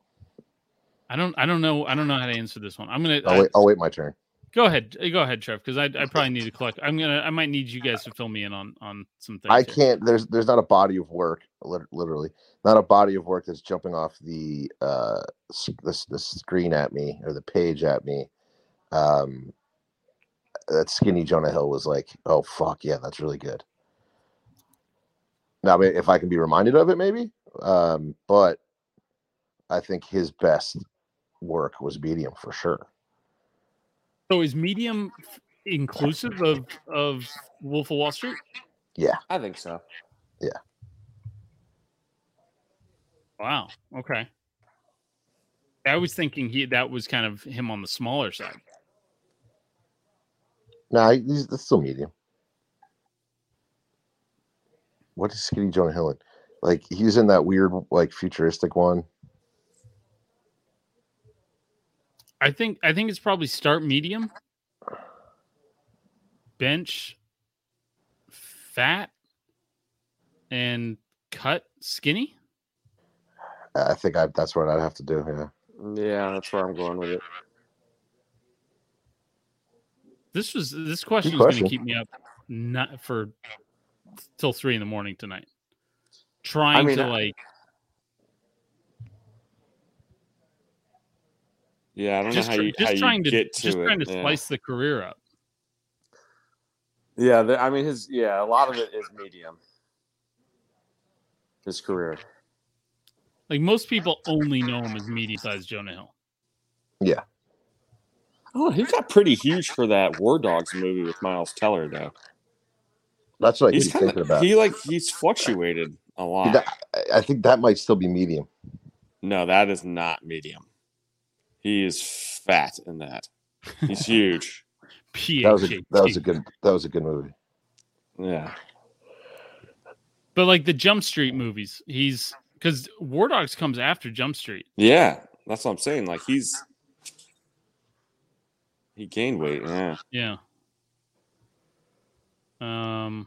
Speaker 3: I don't. I don't know. I don't know how to answer this one. I'm gonna
Speaker 4: I'll wait. I'll wait my turn.
Speaker 3: go ahead. Go ahead, Trev, because I, I probably need to collect. I'm gonna. I might need you guys to fill me in on on some things.
Speaker 4: I
Speaker 3: here.
Speaker 4: can't. There's there's not a body of work, literally, not a body of work that's jumping off the uh the, the screen at me or the page at me. Um, that skinny Jonah Hill was like, oh fuck yeah, that's really good. Now, if I can be reminded of it, maybe. Um, but I think his best work was medium for sure.
Speaker 3: So is medium inclusive of of Wolf of Wall Street?
Speaker 5: Yeah, I think so. Yeah.
Speaker 3: Wow. Okay. I was thinking he that was kind of him on the smaller side.
Speaker 4: No, he's that's still medium. What is Skinny Jonah Hill in? Like he's in that weird, like futuristic one.
Speaker 3: I think I think it's probably start medium, bench, fat, and cut skinny.
Speaker 4: I think I that's what I'd have to do. Yeah.
Speaker 5: Yeah, that's where I'm going with it.
Speaker 3: This was this question
Speaker 4: Good
Speaker 3: is going to keep me up not for till three in the morning tonight. Trying
Speaker 5: mean,
Speaker 3: to
Speaker 5: I-
Speaker 3: like
Speaker 5: Yeah, I don't
Speaker 3: just,
Speaker 5: know how you,
Speaker 3: just
Speaker 5: how
Speaker 3: trying
Speaker 5: you
Speaker 3: to
Speaker 5: get to
Speaker 3: just
Speaker 5: it.
Speaker 3: trying to
Speaker 5: yeah.
Speaker 3: slice the career up.
Speaker 5: Yeah, the, I mean his yeah, a lot of it is medium. His career.
Speaker 3: Like most people only know him as medium sized Jonah Hill. Yeah.
Speaker 5: Oh, he got pretty huge for that War Dogs movie with Miles Teller though.
Speaker 4: That's what
Speaker 5: He's
Speaker 4: keep
Speaker 5: kind
Speaker 4: thinking about.
Speaker 5: he like he's fluctuated a lot.
Speaker 4: That- I- I think that might still be medium.
Speaker 5: No, that is not medium. He is fat in that. He's huge. [laughs]
Speaker 4: That was a that was a good that was a good movie.
Speaker 5: Yeah.
Speaker 3: But like the Jump Street movies, he's because War Dogs comes after Jump Street.
Speaker 5: Yeah. That's what I'm saying. Like he's he gained weight. Yeah.
Speaker 3: Yeah. Um,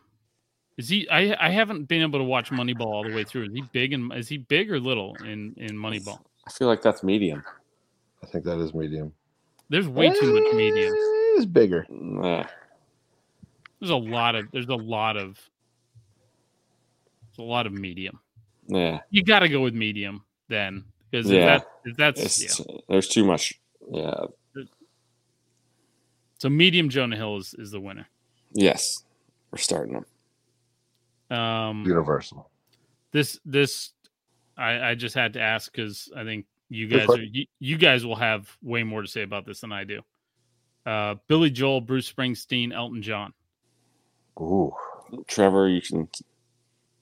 Speaker 3: is he? I I haven't been able to watch Moneyball all the way through. Is he big and is he big or little in in Moneyball?
Speaker 5: I feel like that's medium.
Speaker 4: I think that is medium.
Speaker 3: There's way too much medium.
Speaker 4: Eh, It's bigger.
Speaker 5: Nah.
Speaker 3: There's a lot of there's a lot of there's a lot of medium.
Speaker 5: Yeah.
Speaker 3: You got to go with medium then because
Speaker 5: Yeah.
Speaker 3: if that if that's yeah.
Speaker 5: There's too much. Yeah.
Speaker 3: So medium Jonah Hill is is the winner.
Speaker 5: Yes. We're starting them.
Speaker 3: Um,
Speaker 4: Universal.
Speaker 3: this this I, I just had to ask because I think you guys are you, you guys will have way more to say about this than I do. Uh, Billy Joel, Bruce Springsteen, Elton John.
Speaker 4: Ooh.
Speaker 5: Trevor, you can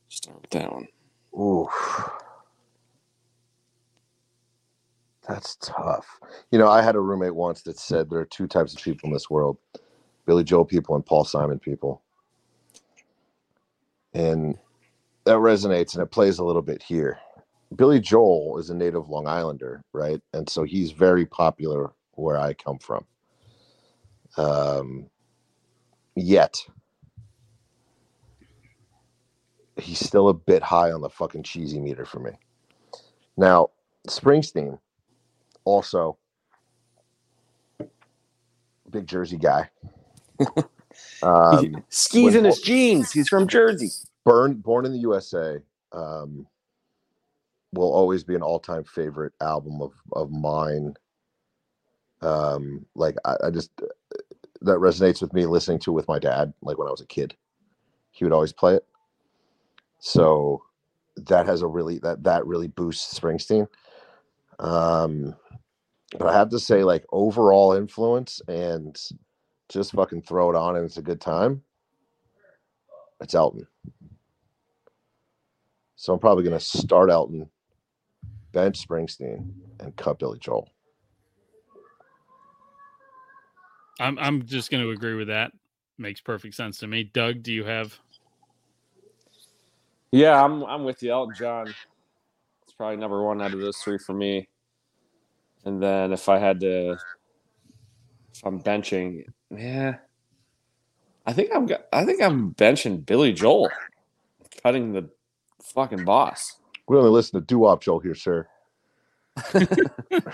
Speaker 5: start with that one.
Speaker 4: Ooh. That's tough. You know, I had a roommate once that said there are two types of people in this world Billy Joel people and Paul Simon people. And that resonates and it plays a little bit here. Billy Joel is a native Long Islander, right? And so he's very popular where I come from. Um, yet, he's still a bit high on the fucking cheesy meter for me. Now, Springsteen, also big Jersey guy. [laughs] um,
Speaker 5: Skis
Speaker 4: in his
Speaker 5: jeans. He's from Jersey.
Speaker 4: born born in the USA um, will always be an all time favorite album of of mine. Um, like I, I just that resonates with me listening to it with my dad. Like when I was a kid, he would always play it. So that has a really that that really boosts Springsteen. Um, but I have to say, like overall influence and just fucking throw it on and it's a good time. It's Elton. So I'm probably gonna start Elton, bench Springsteen, and cut Billy Joel.
Speaker 3: I'm I'm just going to agree with that. Makes perfect sense to me. Doug, do you have?
Speaker 5: Yeah, I'm I'm with you. Elton John. It's probably number one out of those three for me. And then if I had to, if I'm benching, yeah, I think I'm I think I'm benching Billy Joel, cutting the fucking boss.
Speaker 4: We only listen to doo wop Joel here, sir. [laughs]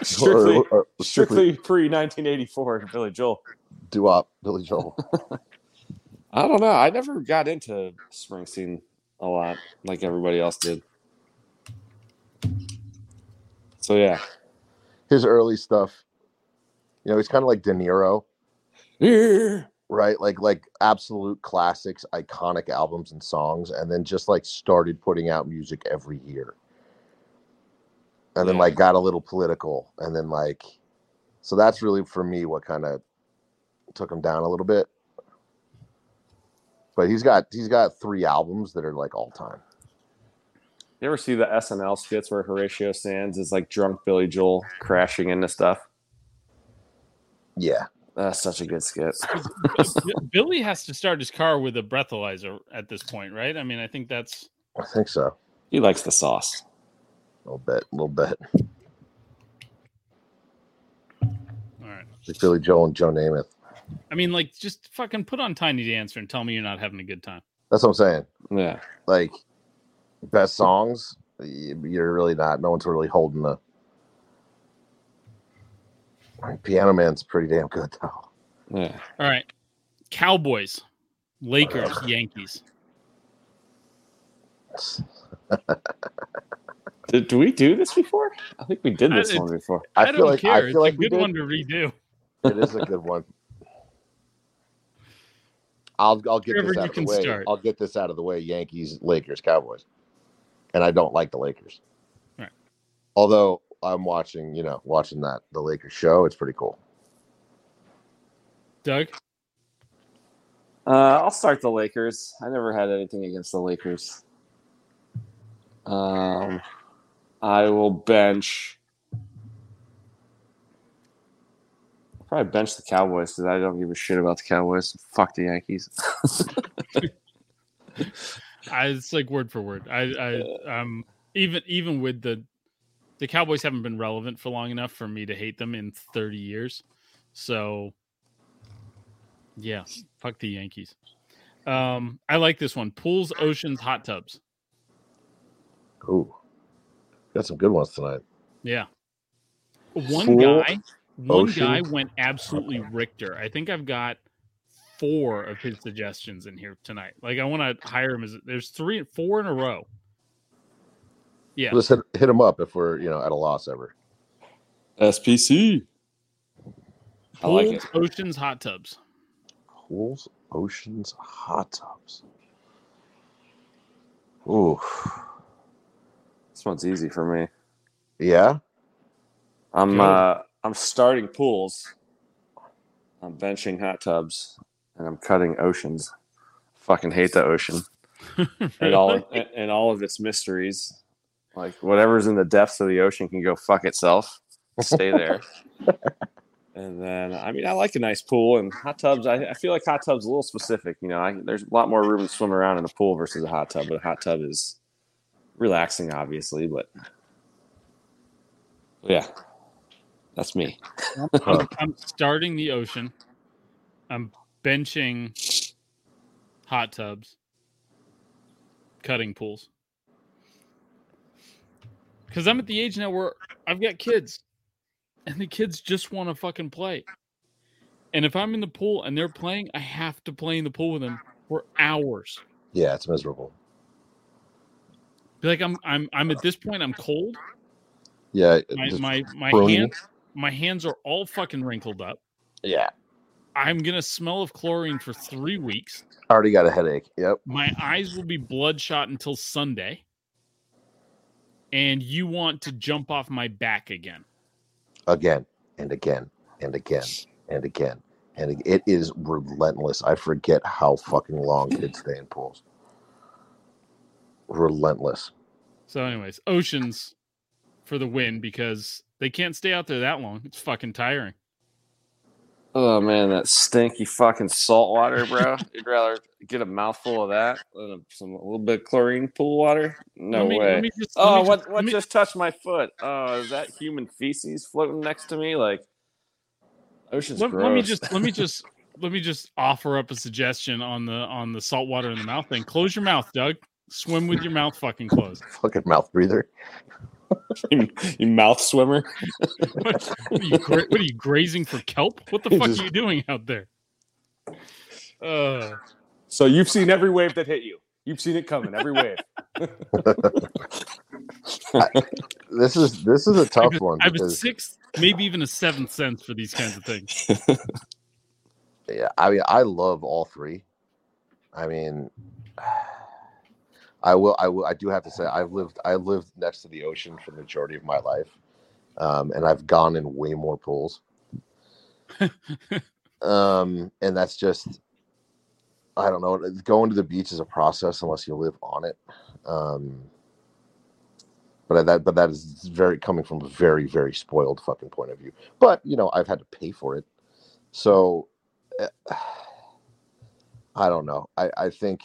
Speaker 5: strictly,
Speaker 4: Or- or- or
Speaker 5: strictly pre 1984 Billy Joel.
Speaker 4: doo wop Billy Joel. [laughs]
Speaker 5: I don't know. I never got into Springsteen a lot like everybody else did. So yeah,
Speaker 4: His early stuff, you know, he's kind of like De Niro,
Speaker 5: yeah.
Speaker 4: Right? Like like absolute classics, iconic albums and songs, and then just like started putting out music every year. And then
Speaker 5: Yeah.
Speaker 4: like got a little political, and then like, so that's really for me what kind of took him down a little bit. But he's got he's got three albums that are like all time.
Speaker 5: You ever see the SNL skits where Horatio Sanz is like drunk Billy Joel crashing into stuff?
Speaker 4: Yeah,
Speaker 5: That's such a good skit.
Speaker 3: Billy has to start his car with a breathalyzer at this point, right? I mean, I think that's
Speaker 4: I think so.
Speaker 5: He likes the sauce.
Speaker 4: A little bit, a little bit.
Speaker 3: all right.
Speaker 4: Like Billy Joel and Joe Namath.
Speaker 3: I mean, like, just fucking put on Tiny Dancer and tell me you're not having a good time.
Speaker 4: That's what I'm saying.
Speaker 5: Yeah.
Speaker 4: Like best songs, you're really not. No one's really holding the. I mean, Piano Man's pretty damn good though.
Speaker 5: Yeah.
Speaker 3: All right. Cowboys, Lakers, Yankees. [laughs]
Speaker 5: Did, do we do this before? I think we did this
Speaker 3: I-
Speaker 5: one before.
Speaker 4: I,
Speaker 3: I,
Speaker 4: feel
Speaker 3: don't
Speaker 4: like
Speaker 3: care.
Speaker 4: I
Speaker 3: it's
Speaker 4: like
Speaker 3: a
Speaker 4: we
Speaker 3: good
Speaker 4: did.
Speaker 3: one to redo.
Speaker 4: It is a good one. [laughs] I'll I'll get
Speaker 3: Trevor,
Speaker 4: this out of the way.
Speaker 3: start.
Speaker 4: I'll get this out of the way. Yankees, Lakers, Cowboys, and I don't like the Lakers.
Speaker 3: Right.
Speaker 4: Although I'm watching, you know, watching that the Lakers show, it's pretty cool.
Speaker 3: Doug,
Speaker 5: Uh, I'll start the Lakers. I never had anything against the Lakers. Um, I will bench. Probably bench the Cowboys because I don't give a shit about the Cowboys. Fuck the Yankees. [laughs]
Speaker 3: I, it's like word for word. I, I, [laughs] um, even even with the, the Cowboys haven't been relevant for long enough for me to hate them in 30 years. So, yeah, fuck the Yankees. Um, I like this one: pools, oceans, hot tubs.
Speaker 4: Ooh, got some good ones tonight.
Speaker 3: Yeah. One
Speaker 4: Pool,
Speaker 3: guy, one
Speaker 4: ocean.
Speaker 3: guy went absolutely Richter. I think I've got four of his suggestions in here tonight. Like I want to hire him as there's three, four in a row. Yeah.
Speaker 4: Let's hit hit them up if we're you know at a loss ever.
Speaker 5: SPC. I like
Speaker 3: Pools,
Speaker 5: it.
Speaker 3: oceans, hot tubs.
Speaker 4: Pools, oceans, hot tubs. Ooh,
Speaker 5: This one's easy for me.
Speaker 4: yeah.
Speaker 5: I'm
Speaker 3: Go.
Speaker 5: uh, I'm starting pools. I'm benching hot tubs, and I'm cutting oceans. Fucking hate the ocean [laughs] and all and, and all of its mysteries. Like whatever's in the depths of the ocean can go fuck itself. Stay there. [laughs] and then I mean I like a nice pool and hot tubs. I, I feel like hot tubs are a little specific. You know, I, there's a lot more room to swim around in a pool versus a hot tub. But a hot tub is relaxing, obviously. But yeah, that's me.
Speaker 3: I'm, [laughs] I'm starting the ocean. I'm benching hot tubs, cutting pools. Because I'm at the age now where I've got kids, and the kids just want to fucking play. And if I'm in the pool and they're playing, I have to play in the pool with them for hours.
Speaker 4: Yeah, it's miserable.
Speaker 3: Be Like I'm, I'm, I'm at this point. I'm cold.
Speaker 4: Yeah,
Speaker 3: My, my, my hands, my hands are all fucking wrinkled up.
Speaker 4: yeah.
Speaker 3: I'm gonna smell of chlorine for three weeks.
Speaker 4: I already got a headache. Yep.
Speaker 3: My eyes will be bloodshot until Sunday. And you want to jump off my back again.
Speaker 4: Again and again and again and again. And it is relentless. I forget how fucking long kids [laughs] stay in pools. Relentless.
Speaker 3: So, anyways, oceans for the win because they can't stay out there that long. It's fucking tiring.
Speaker 5: Oh man, that stinky fucking salt water, bro. You'd rather get a mouthful of that than a, some a little bit of chlorine pool water? No
Speaker 3: me-
Speaker 5: way.
Speaker 3: just-
Speaker 5: oh, what
Speaker 3: just-
Speaker 5: what
Speaker 3: me-
Speaker 5: just touched my foot? Oh, is that human feces floating next to me? Like ocean's
Speaker 3: Let,
Speaker 5: gross.
Speaker 3: let me just let me just [laughs] let me just offer up a suggestion on the on the salt water in the mouth thing. Close your mouth, Doug. Swim with your mouth fucking closed. [laughs]
Speaker 4: Fucking mouth breather. [laughs]
Speaker 5: you, you mouth swimmer.
Speaker 3: What, what are you gra- what are you grazing for kelp? What the fuck
Speaker 5: just-
Speaker 3: are you doing out there? Uh,
Speaker 5: So you've seen every wave that hit you. You've seen it coming, every wave. [laughs]
Speaker 4: This is this is a tough
Speaker 3: have,
Speaker 4: one
Speaker 3: I have a
Speaker 4: because
Speaker 3: sixth, maybe even a seventh sense for these kinds of things. [laughs]
Speaker 4: yeah, I mean I love all three. I mean I will I will I do have to say I've lived I lived next to the ocean for the majority of my life. Um, and I've gone in way more pools. um, and that's just I don't know. Going to the beach is a process unless you live on it. Um, but that but that is very coming from a very very spoiled fucking point of view. But you know I've had to pay for it, so eh, [sighs] I don't know. I I think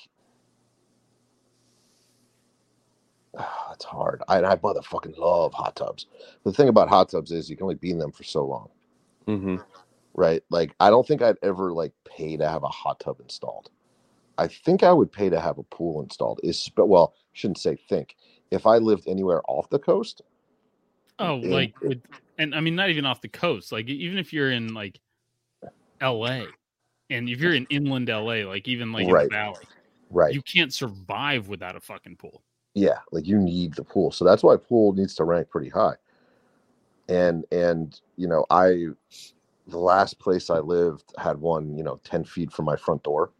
Speaker 4: it's hard. I I motherfucking love hot tubs. The thing about hot tubs is you can only be in them for so long
Speaker 5: hmm
Speaker 4: right? Like I don't think I'd ever like pay to have a hot tub installed. I think I would pay to have a pool installed. Is sp- well, shouldn't say think. If I lived anywhere off the coast,
Speaker 3: Oh,
Speaker 4: Yeah.
Speaker 3: like with, and I mean, not even off the coast. Like even if you're in like L.A. And if you're in inland LA, like even like in the valley,
Speaker 4: Right.
Speaker 3: you can't survive without a fucking pool.
Speaker 4: Yeah like you need the pool so that's why pool needs to rank pretty high. And and you know i the last place i lived had one you know 10 feet from my front door.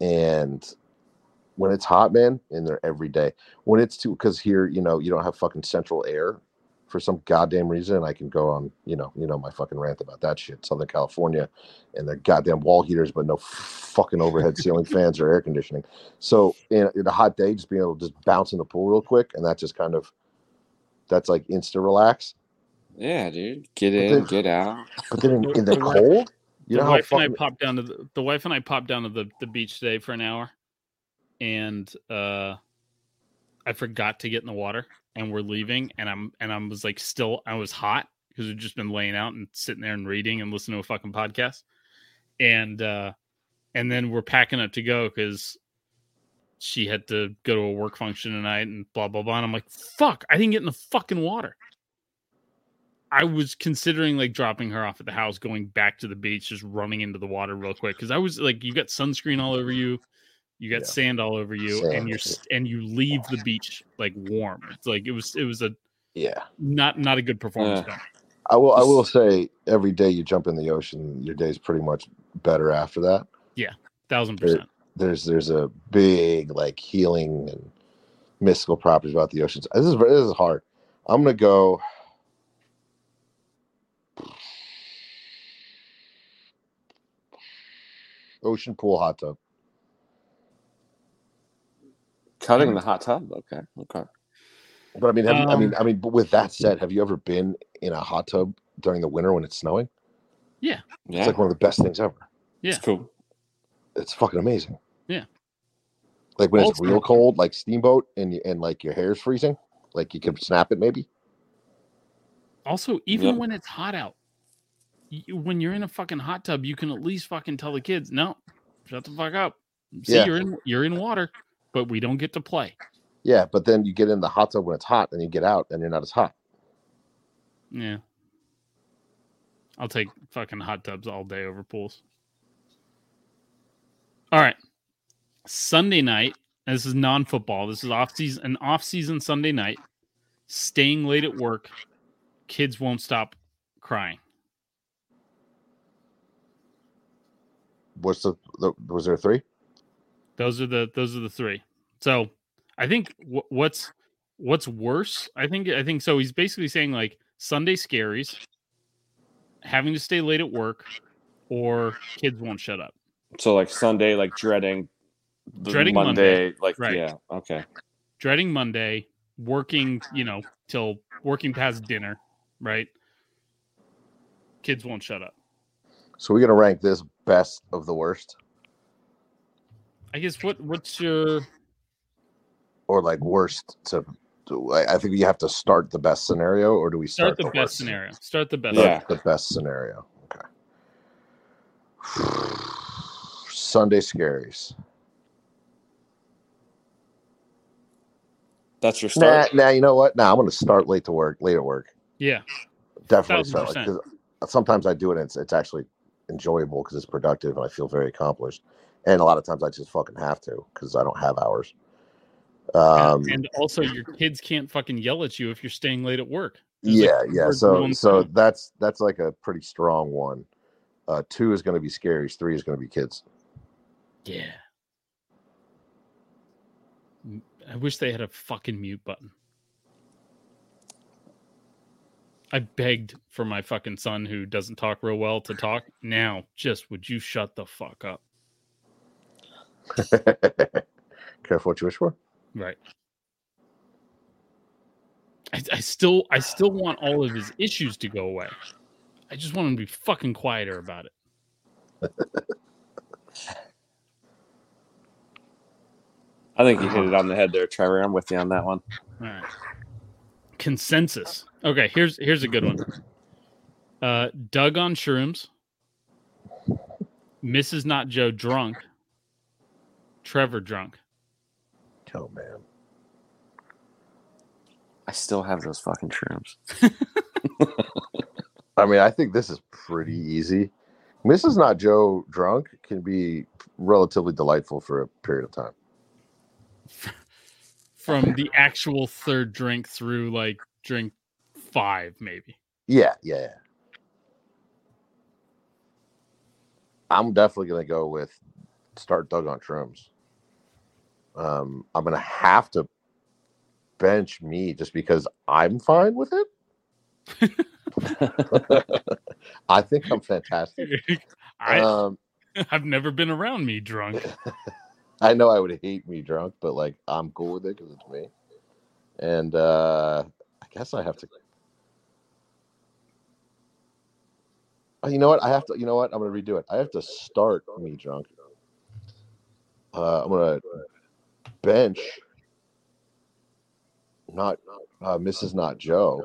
Speaker 4: And when it's hot man in there every day. When it's too because here you know you don't have fucking central air for some goddamn reason i can go on you know you know my fucking rant about that shit southern california and their goddamn wall heaters but no fucking overhead ceiling fans or air conditioning so in, in a hot day, just being able to just bounce in the pool real quick, and that just kind of that's like insta relax.
Speaker 5: Yeah, dude. Get
Speaker 4: But
Speaker 5: in,
Speaker 4: then-
Speaker 5: get out.
Speaker 4: But then in, in the
Speaker 3: The
Speaker 4: cold, you
Speaker 3: the
Speaker 4: know how
Speaker 3: wife and I popped down to the, the wife and I popped down to the, the beach today for an hour, and uh, I forgot to get in the water, and we're leaving, and I'm and I was like still I was hot because we've just been laying out and sitting there and reading and listening to a fucking podcast, and uh, and then we're packing up to go because she had to go to a work function tonight and blah blah blah. And I'm like, fuck, I didn't get in the fucking water. I was considering like dropping her off at the house, going back to the beach, just running into the water real quick because I was like, you got sunscreen all over you, you got
Speaker 4: Yeah.
Speaker 3: sand all over you, and you're and you leave the beach like warm. It's like it was it was a
Speaker 4: yeah.
Speaker 3: not not a good performance.
Speaker 5: Yeah.
Speaker 4: I will I will say every day you jump in the ocean, your day's pretty much better after that.
Speaker 3: yeah Thousand
Speaker 4: There-
Speaker 3: percent.
Speaker 4: There's there's a big like healing and mystical properties about the oceans. This is this is hard. I'm gonna go. Ocean pool hot tub.
Speaker 5: Cutting the hot tub. Okay. Okay.
Speaker 4: But I mean, have you, I mean,
Speaker 3: Um,
Speaker 4: I mean. But with that said, have you ever been in a hot tub during the winter when it's snowing?
Speaker 5: Yeah.
Speaker 4: It's like one of the best things ever. Yeah.
Speaker 5: It's cool.
Speaker 4: It's fucking amazing.
Speaker 3: Yeah.
Speaker 4: Like when it's
Speaker 3: Also-
Speaker 4: real cold, like steamboat, and you, and like your hair's freezing, like you can snap it maybe.
Speaker 3: Also, even
Speaker 5: Yep.
Speaker 3: when it's hot out, you, when you're in a fucking hot tub, you can at least fucking tell the kids, no, shut the fuck up. See,
Speaker 4: Yeah.
Speaker 3: you're in you're in water, but we don't get to play.
Speaker 4: Yeah, but then you get in the hot tub when it's hot, and you get out, and you're not as hot.
Speaker 3: Yeah. I'll take fucking hot tubs all day over pools. All right. Sunday night. This is non-football. This is off season an off-season Sunday night. Staying late at work. Kids won't stop crying.
Speaker 4: What's the, the was there three?
Speaker 3: Those are the those are the three. So I think wh- what's what's worse. I think I think so. He's basically saying like Sunday scaries, having to stay late at work, or kids won't shut up.
Speaker 5: So like Sunday, like dreading the
Speaker 3: Dreading
Speaker 5: Monday,
Speaker 3: Monday.
Speaker 5: like
Speaker 3: Right.
Speaker 5: yeah, okay.
Speaker 3: Dreading Monday, working you know till working past dinner, right? Kids won't shut up.
Speaker 4: So we're gonna rank this best of the worst,
Speaker 3: I guess what what's your
Speaker 4: or like worst to. to- I I think you have to start the best scenario, or do we
Speaker 3: start
Speaker 4: start,
Speaker 3: the, best
Speaker 4: worst?
Speaker 3: scenario? Start the best.
Speaker 4: Start
Speaker 5: Yeah.
Speaker 4: the best scenario. Okay. Sunday scaries.
Speaker 5: That's your
Speaker 4: Nah,
Speaker 5: start.
Speaker 4: nah. You know what? Nah, I'm gonna start late to work. Late at work.
Speaker 3: Yeah.
Speaker 4: Definitely start. Like, sometimes I do it. And it's it's actually enjoyable because it's productive and I feel very accomplished. And a lot of times I just fucking have to because I don't have hours. Um,
Speaker 3: and also your kids can't fucking yell at you if you're staying late at work. There's,
Speaker 4: yeah,
Speaker 3: two
Speaker 4: yeah. So so that's that's like a pretty strong one. Uh, two is going to be scaries. Three is going to be kids.
Speaker 3: Yeah. I wish they had a fucking mute button. I begged for my fucking son who doesn't talk real well to talk. Now, just would you shut the fuck up? [laughs]
Speaker 4: Careful what you wish for.
Speaker 3: Right. I, I still I still want all of his issues to go away. I just want him to be fucking quieter about it.
Speaker 5: I think you hit it on the head there, Trevor. I'm with you on that one.
Speaker 3: All right. Consensus. Okay, here's here's a good one. Uh Doug on shrooms. Mrs. Not Joe drunk. Trevor drunk.
Speaker 4: Oh man.
Speaker 5: I still have those fucking shrooms. [laughs]
Speaker 4: I mean, I think this is pretty easy. Mrs. Not Joe drunk can be relatively delightful for a period of time. [laughs]
Speaker 3: From the actual third drink through like drink five, maybe.
Speaker 4: Yeah, yeah, yeah. I'm definitely gonna go with start Doug on shrooms. Um, I'm gonna have to bench me just because I'm fine with it. [laughs] I think I'm fantastic. [laughs]
Speaker 3: I,
Speaker 4: Um, [laughs]
Speaker 3: I've never been around me drunk.
Speaker 4: I know I would hate me drunk, but like I'm cool with it because it's me. And uh I guess I have to. Oh, you know what? I have to. You know what? I'm gonna redo it. I have to start me drunk. Uh, I'm gonna bench. Not uh, Mrs. Not Joe,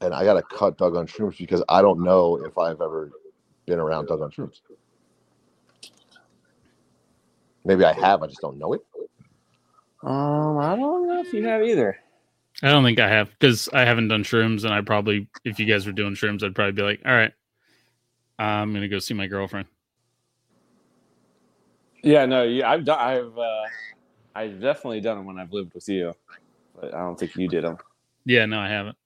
Speaker 4: and I gotta cut Doug on shrooms because I don't know if I've ever been around Doug on shrooms. Maybe I have. I just don't know it.
Speaker 5: Um, I don't know if you have either.
Speaker 3: I don't think I have because I haven't done shrooms, and I probably, if you guys were doing shrooms, I'd probably be like, "All right, I'm gonna go see my girlfriend."
Speaker 5: Yeah, no, you, I've done. I've uh, I've definitely done them when I've lived with you, but I don't think you did them.
Speaker 3: Yeah, no, I haven't.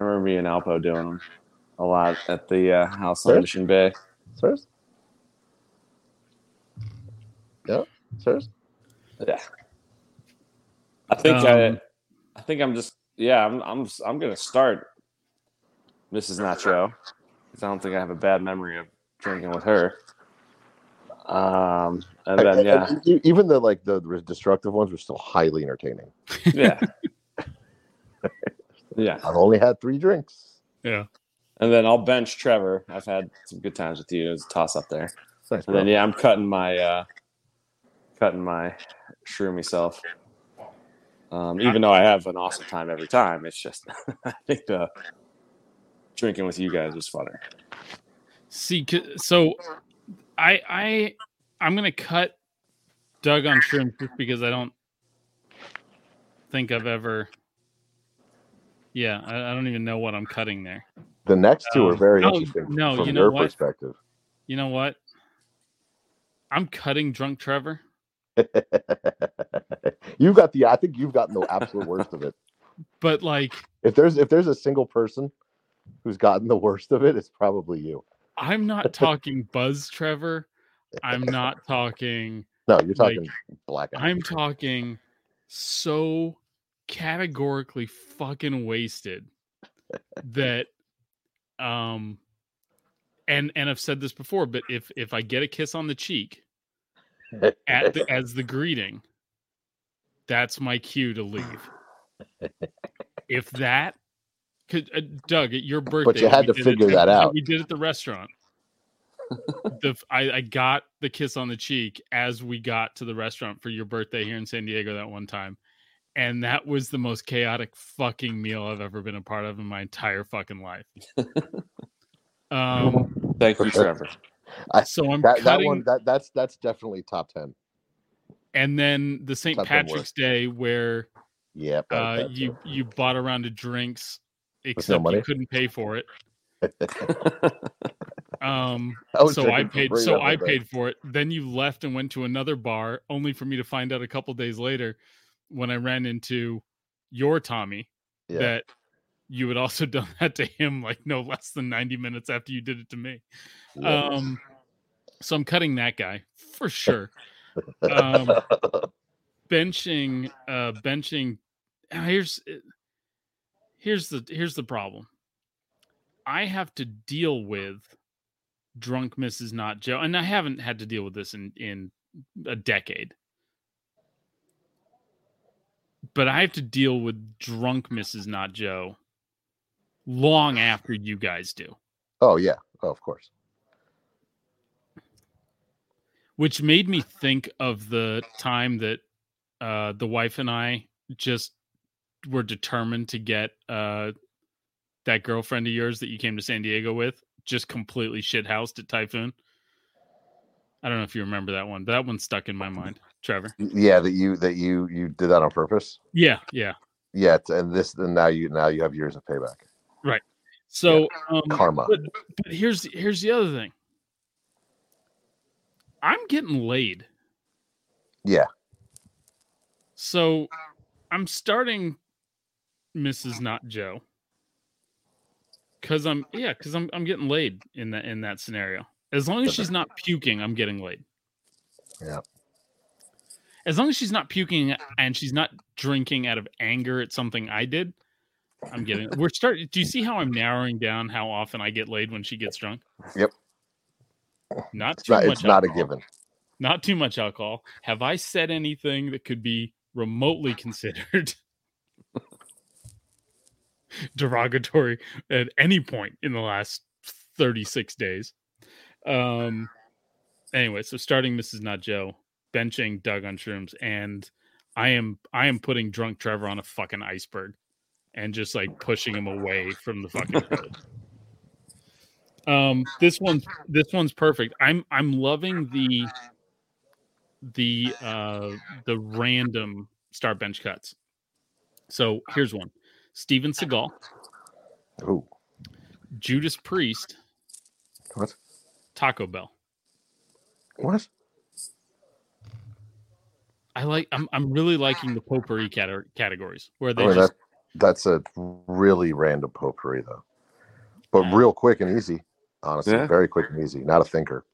Speaker 5: I remember me and Alpo doing them a lot at the uh, house on Mission Bay.
Speaker 4: Sirs? Yeah, sirs?
Speaker 5: Yeah, I think I,
Speaker 3: Um,
Speaker 5: I think I'm just yeah. I'm I'm I'm gonna start Mrs. Nacho because I don't think I have a bad memory of drinking with her. Um, and then yeah,
Speaker 4: And e- even the like the destructive ones were still highly entertaining.
Speaker 5: yeah, [laughs] yeah.
Speaker 4: I've only had three drinks.
Speaker 3: Yeah,
Speaker 5: And then I'll bench Trevor. I've had some good times with you. It was a toss up there.
Speaker 4: Thanks,
Speaker 5: And then yeah, I'm cutting my uh cutting my shroomy self. Um, even though I have an awesome time every time, it's just [laughs] I think the drinking with you guys was funner.
Speaker 3: see, 'cause- so I, I, I'm gonna cut Doug on shrooms just because I don't think I've ever. Yeah, I, I don't even know what I'm cutting there.
Speaker 4: The next two are
Speaker 3: Um,
Speaker 4: very
Speaker 3: no,
Speaker 4: interesting
Speaker 3: no,
Speaker 4: from
Speaker 3: you know
Speaker 4: your
Speaker 3: what?
Speaker 4: perspective.
Speaker 3: You know what? I'm cutting drunk Trevor. [laughs]
Speaker 4: you've got the I think you've gotten the absolute worst of it. [laughs]
Speaker 3: But like,
Speaker 4: If there's if there's a single person who's gotten the worst of it, it's probably you.
Speaker 3: I'm not talking Buzz Trevor. I'm not talking. [laughs]
Speaker 4: No, you're
Speaker 3: Like,
Speaker 4: talking black.
Speaker 3: I'm talking so categorically fucking wasted that um and and I've said this before, but if if I get a kiss on the cheek at the, [laughs] as the greeting, that's my cue to leave. If that could uh, Doug at your birthday, but
Speaker 4: you had to
Speaker 3: did it
Speaker 4: figure that out.
Speaker 3: We did at the restaurant. The I, I got the kiss on the cheek as we got to the restaurant for your birthday here in San Diego that one time. And that was the most chaotic fucking meal I've ever been a part of in my entire fucking life. [laughs] um
Speaker 5: Thank you, Trevor.
Speaker 3: so I'm
Speaker 4: that, that
Speaker 3: cutting
Speaker 4: one that that's that's definitely top ten.
Speaker 3: and then the St.
Speaker 4: Top 10 worst.
Speaker 3: Patrick's Day where
Speaker 4: Yep.
Speaker 3: uh you
Speaker 4: too.
Speaker 3: you bought a round of drinks
Speaker 4: no
Speaker 3: except
Speaker 4: money?
Speaker 3: you couldn't pay for it. [laughs] [laughs] Um [laughs]
Speaker 4: I
Speaker 3: so I paid so I paid for it. Then you left and went to another bar only for me to find out a couple days later when I ran into your Tommy
Speaker 4: Yeah.
Speaker 3: that you had also [laughs] done that to him like no less than 90 minutes after you did it to me.
Speaker 4: Yeah.
Speaker 3: Um so I'm cutting that guy for sure. Um [laughs] benching uh benching here's here's the here's the problem. I have to deal with drunk Mrs. Not Joe, and I haven't had to deal with this in in a decade. But I have to deal with drunk Mrs. Not Joe long after you guys do,
Speaker 4: oh yeah. Oh, of course.
Speaker 3: which made me think of the time that uh, the wife and I just were determined to get uh, that girlfriend of yours that you came to San Diego with just completely shithoused at Typhoon. I don't know if you remember that one, but that one stuck in my mind, Trevor.
Speaker 4: Yeah, that you that you you did that on purpose.
Speaker 3: Yeah, yeah.
Speaker 4: Yeah, and this and now you now you have years of payback. Right.
Speaker 3: So, um,
Speaker 4: Karma.
Speaker 3: But, but here's here's the other thing. I'm getting laid.
Speaker 4: Yeah.
Speaker 3: So I'm starting Mrs. Not Joe. Cause I'm yeah, because I'm I'm getting laid in that in that scenario. As long as she's not puking, I'm getting laid.
Speaker 4: Yeah.
Speaker 3: As long as she's not puking and she's not drinking out of anger at something I did, I'm getting. We're starting. Do you see how I'm narrowing down how often I get laid when she gets drunk?
Speaker 4: Yep.
Speaker 3: Not
Speaker 4: It's
Speaker 3: too
Speaker 4: not,
Speaker 3: much.
Speaker 4: it's not a given.
Speaker 3: Not too much alcohol. Have I said anything that could be remotely considered [laughs] derogatory at any point in the last 36 days? Um. Anyway, so starting Mrs. Not Joe, benching Doug on shrooms, and I am I am putting drunk Trevor on a fucking iceberg, and just like pushing him away from the fucking [laughs] road. Um, this one's this one's perfect. I'm I'm loving the the uh the random start bench cuts. So here's one: Steven Seagal,
Speaker 4: Ooh.
Speaker 3: Judas Priest,
Speaker 4: What?
Speaker 3: Taco Bell.
Speaker 4: What?
Speaker 3: I like. I'm I'm really liking the potpourri cate- categories where they
Speaker 4: I mean,
Speaker 3: just
Speaker 4: that, that's a really random potpourri, though. But
Speaker 3: Yeah.
Speaker 4: real quick and easy, honestly,
Speaker 5: Yeah.
Speaker 4: very quick and easy. Not a thinker.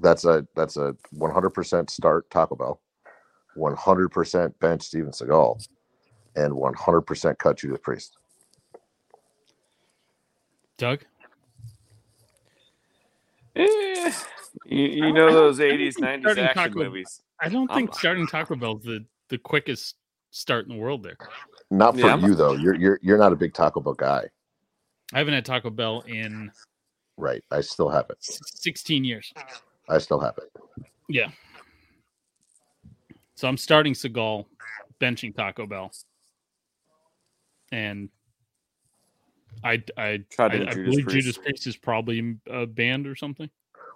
Speaker 4: That's a that's a 100% start Taco Bell, 100% bench Steven Seagal, and 100% cut Judas Priest.
Speaker 3: Doug.
Speaker 5: Eh, you, you know those 80s, 90s action
Speaker 3: Taco-
Speaker 5: movies.
Speaker 3: I don't
Speaker 5: I'm-
Speaker 3: think starting Taco Bell's the the quickest start in the world. There,
Speaker 4: Not for
Speaker 5: Yeah,
Speaker 4: you though. You're you're you're not a big Taco Bell guy,
Speaker 3: I haven't had Taco Bell in
Speaker 4: right? I still have it.
Speaker 3: 16 years.
Speaker 4: I still have it.
Speaker 3: Yeah. So I'm starting Seagal, benching Taco Bell, and I I
Speaker 5: Tried
Speaker 3: I,
Speaker 5: to
Speaker 3: I
Speaker 5: Judas
Speaker 3: believe
Speaker 5: Priest.
Speaker 3: Judas Priest is probably a band or something.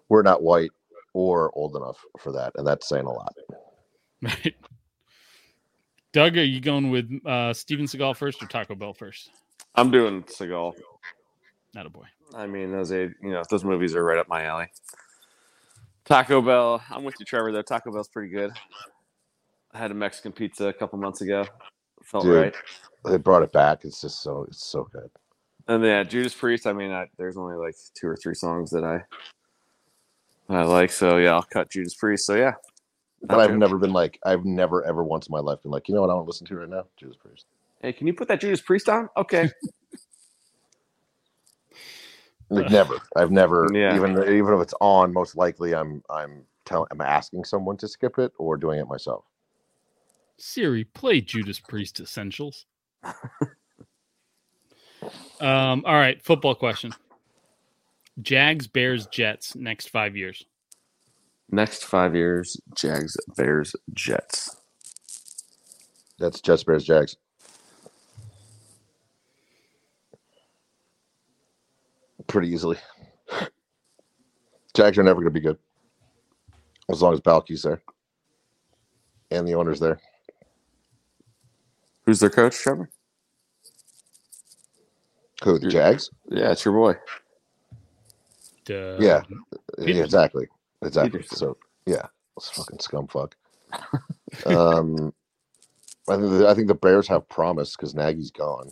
Speaker 4: We're not white or old enough for that, and that's saying a lot.
Speaker 3: Right. Doug, are you going with uh, Steven Seagal first or Taco Bell first?
Speaker 5: I'm doing Seagal.
Speaker 3: Not a boy.
Speaker 5: I mean, those eight, you know, those movies are right up my alley. Taco Bell. I'm with you, Trevor. Though Taco Bell's pretty good. I had a Mexican pizza a couple months ago. Felt
Speaker 4: Dude.
Speaker 5: right.
Speaker 4: They brought it back. It's just so it's so good.
Speaker 5: And yeah, Judas Priest. I mean, I, there's only like two or three songs that I I like. So yeah, I'll cut Judas Priest. So yeah,
Speaker 4: But I've never been like I've never ever once in my life been like, you know what I want to listen to right now? Judas Priest.
Speaker 5: Hey, can you put that Judas Priest on? Okay. [laughs]
Speaker 4: Like never. I've never
Speaker 5: Yeah.
Speaker 4: even even if it's on, most likely I'm I'm telling I'm asking someone to skip it or doing it myself.
Speaker 3: Siri, play Judas Priest Essentials. [laughs] um, all right, football question. Jags, Bears, Jets, next five years.
Speaker 5: Next five years, Jags, Bears, Jets.
Speaker 4: That's Jets, Bears, Jags. Pretty easily. Jags are never going to be good as long as Baalke's there and the owner's there.
Speaker 5: Who's their coach, Trevor?
Speaker 4: Who the Jags?
Speaker 5: Yeah, it's your boy.
Speaker 3: Duh.
Speaker 4: Yeah.
Speaker 3: Pederson.
Speaker 4: Yeah, exactly. Exactly.
Speaker 5: Pederson.
Speaker 4: So yeah, this fucking scumfuck. um, [laughs] I think the, I think the Bears have promise because Nagy's gone.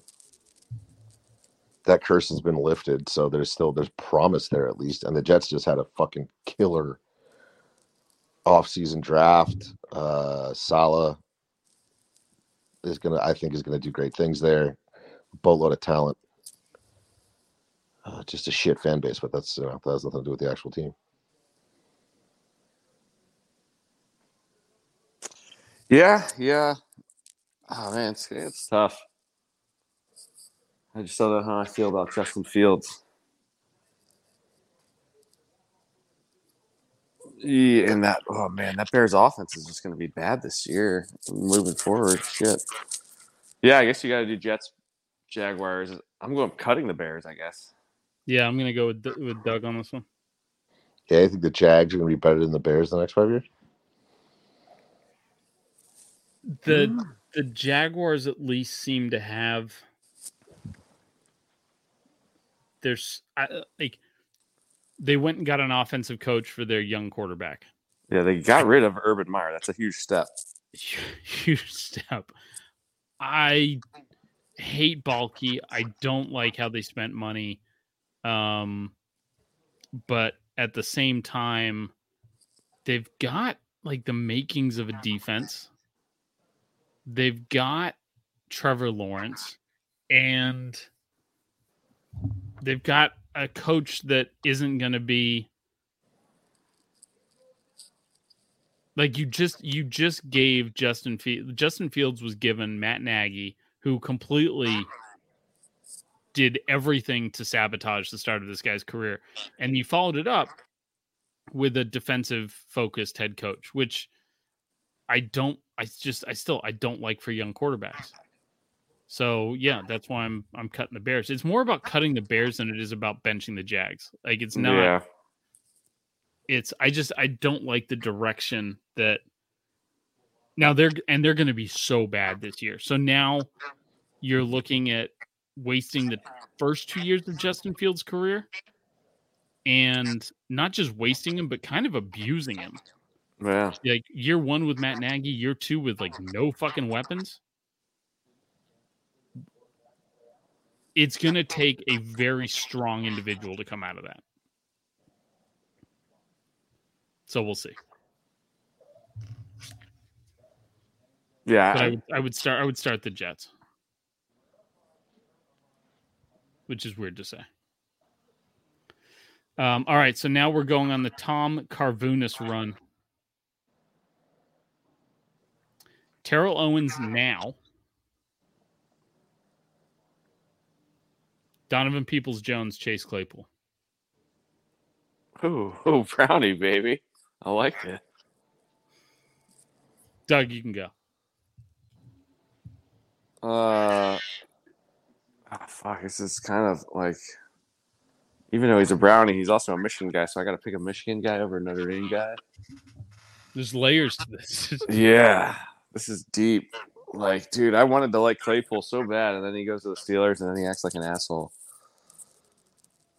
Speaker 4: That curse has been lifted, so there's still there's promise there at least. And the Jets just had a fucking killer off-season draft. Uh, Salah is gonna, I think, is gonna do great things there. Boatload of talent. Uh, just a shit fan base, but that's you know, that has nothing to do with the actual team.
Speaker 5: Yeah, yeah. Oh man, it's it's tough. I just don't know how I feel about Justin Fields. Yeah, and that oh man, that Bears offense is just going to be bad this year moving forward. Shit. Yeah, I guess you got to do Jets, Jaguars. I'm going cutting the Bears. I guess.
Speaker 3: Yeah, I'm gonna go with D- with Doug on this one.
Speaker 4: Yeah, I think the Jags are going to be better than the Bears the next five years.
Speaker 3: The mm. the Jaguars at least seem to have there's I- like they went and got an offensive coach for their young quarterback.
Speaker 5: Yeah, they got rid of Urban Meyer. That's a huge step. [laughs]
Speaker 3: Huge step. I hate Baalke. I don't like how they spent money. Um, but at the same time, they've got like the makings of a defense. They've got Trevor Lawrence and they've got a coach that isn't going to be like you just you just gave Justin Fields Justin Fields was given Matt Nagy who completely did everything to sabotage the start of this guy's career and you followed it up with a defensive focused head coach which I don't I just I still I don't like for young quarterbacks. So yeah, that's why I'm I'm cutting the Bears. It's more about cutting the Bears than it is about benching the Jags. Like it's not
Speaker 5: Yeah.
Speaker 3: it's I just I don't like the direction that now they're and they're going to be so bad this year. So now you're looking at wasting the first 2 years of Justin Fields' career and not just wasting him but kind of abusing him.
Speaker 5: Yeah.
Speaker 3: Like year 1 with Matt Nagy, year 2 with like no fucking weapons. It's going to take a very strong individual to come out of that. So we'll see.
Speaker 5: Yeah.
Speaker 3: I
Speaker 5: I-
Speaker 3: would, I would start. I would start the Jets, which is weird to say. Um, all right, so now we're going on the Tom Carvunas run. Terrell Owens now. Donovan Peoples Jones, Chase Claypool.
Speaker 5: Ooh, [laughs] ooh, brownie, baby. I like it.
Speaker 3: Doug, you can go.
Speaker 5: Uh, ah, fuck. This is kind of like, even though he's a brownie, he's also a Michigan guy. So I got to pick a Michigan guy over a Notre Dame guy.
Speaker 3: There's layers to this. [laughs]
Speaker 5: Yeah, this is deep. Like, dude, I wanted to like Claypool so bad, and then he goes to the Steelers, and then he acts like an asshole.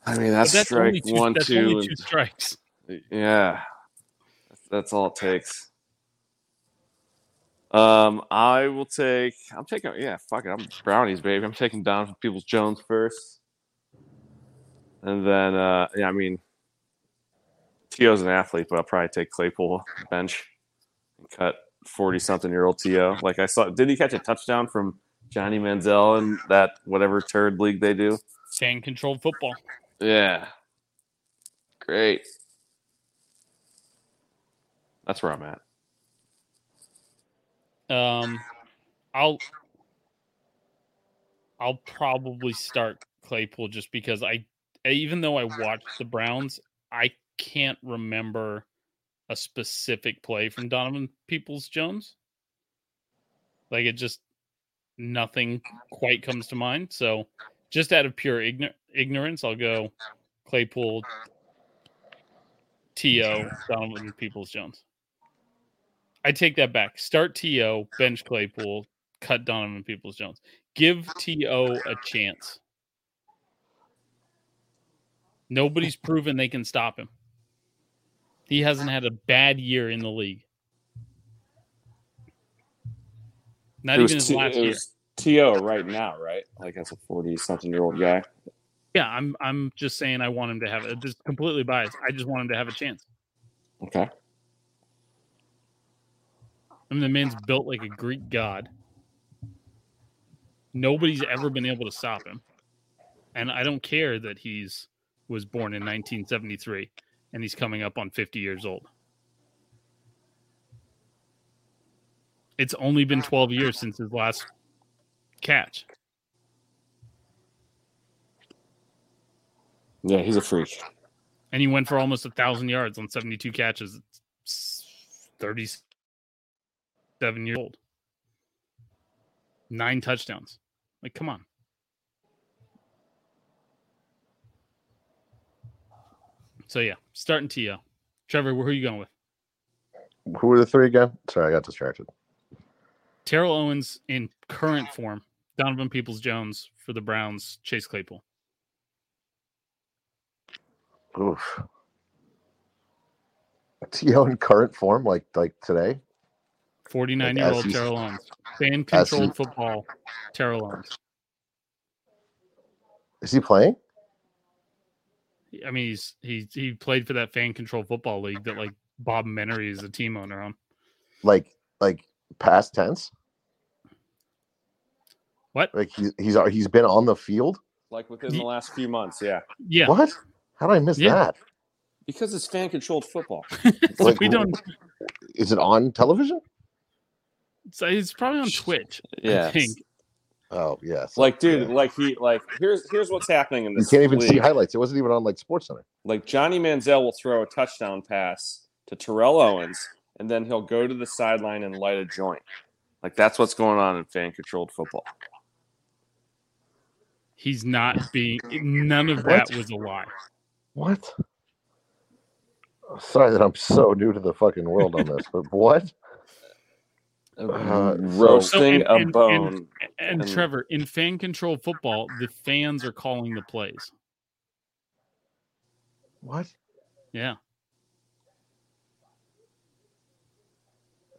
Speaker 5: I mean, that's,
Speaker 3: only
Speaker 5: strike
Speaker 3: two-
Speaker 5: one,
Speaker 3: that's
Speaker 5: two,
Speaker 3: two strikes.
Speaker 5: yeah, that's, that's all it takes. Um, I will take. I'm taking. Yeah, fuck it. I'm brownies, baby. I'm taking down from Peoples Jones first, and then. uh Yeah, I mean, T.O.'s an athlete, but I'll probably take Claypool bench and cut forty something year old To. Like I saw, did he catch a touchdown from Johnny Manziel in that whatever turd league they do?
Speaker 3: Fan controlled football.
Speaker 5: Yeah, great. That's where I'm at.
Speaker 3: Um, I'll I'll probably start Claypool just because I, even though I watched the Browns, I can't remember a specific play from Donovan Peoples Jones. Like it just nothing quite comes to mind. So just out of pure igno- ignorance, I'll go Claypool, mm-hmm. T.O., Donovan Peoples Jones. I take that back. Start T.O., bench Claypool, cut Donovan Peoples Jones. Give T.O. a chance. Nobody's proven they can stop him. He hasn't had a bad year in the league. Not
Speaker 5: It
Speaker 3: even his
Speaker 5: T-
Speaker 3: last year.
Speaker 5: T.O. right now, right? Like as a forty something year old guy.
Speaker 3: Yeah, I'm I'm just saying I want him to have it. Just completely biased. I just want him to have a chance.
Speaker 5: Okay.
Speaker 3: I mean, the man's built like a Greek god. Nobody's ever been able to stop him. And I don't care that he's was born in 1973 and he's coming up on 50 years old. It's only been 12 years since his last catch.
Speaker 5: Yeah, he's a freak.
Speaker 3: And he went for almost a thousand yards on 72 catches. It's 37 years old. Nine touchdowns. Like, come on. So yeah, starting To. Trevor, who are you going with?
Speaker 4: Who are the three again? Sorry, I got distracted.
Speaker 3: Terrell Owens in current form, Donovan Peoples Jones for the Browns, Chase Claypool.
Speaker 4: Oof. T.O. in current form, like like today.
Speaker 3: 49
Speaker 4: Like,
Speaker 3: year old Terrell Owens. Fan controlled football, Terrell Owens.
Speaker 4: Is he playing?
Speaker 3: I mean, he's he he played for that fan controlled football league that like Bob Menery is a team owner on.
Speaker 4: Like like past tense?
Speaker 3: What?
Speaker 4: Like he's he's he's been on the field?
Speaker 5: Like within the last few months, yeah.
Speaker 3: Yeah,
Speaker 4: What? How did I miss
Speaker 3: Yeah.
Speaker 4: that?
Speaker 5: Because it's fan controlled football. [laughs]
Speaker 4: Like,
Speaker 3: we don't.
Speaker 4: Is it on television?
Speaker 3: So uh, it's probably on Twitch.
Speaker 5: Yeah.
Speaker 4: Oh yes.
Speaker 5: Like, dude, like he like here's here's what's happening in this.
Speaker 4: you can't even see highlights. It wasn't even on like Sports Center.
Speaker 5: Like Johnny Manziel will throw a touchdown pass to Terrell Owens, and then he'll go to the sideline and light a joint. Like that's what's going on in fan controlled football.
Speaker 3: He's not being. None of
Speaker 4: What?
Speaker 3: that was a lie.
Speaker 4: What? Sorry that I'm so new to the fucking world on this, but what? [laughs] Uh,
Speaker 5: Roasting
Speaker 3: So- and-
Speaker 5: a
Speaker 3: and-
Speaker 5: bone.
Speaker 3: And,
Speaker 5: And-
Speaker 3: Trevor, in fan controlled football, the fans are calling the plays.
Speaker 4: What?
Speaker 3: Yeah.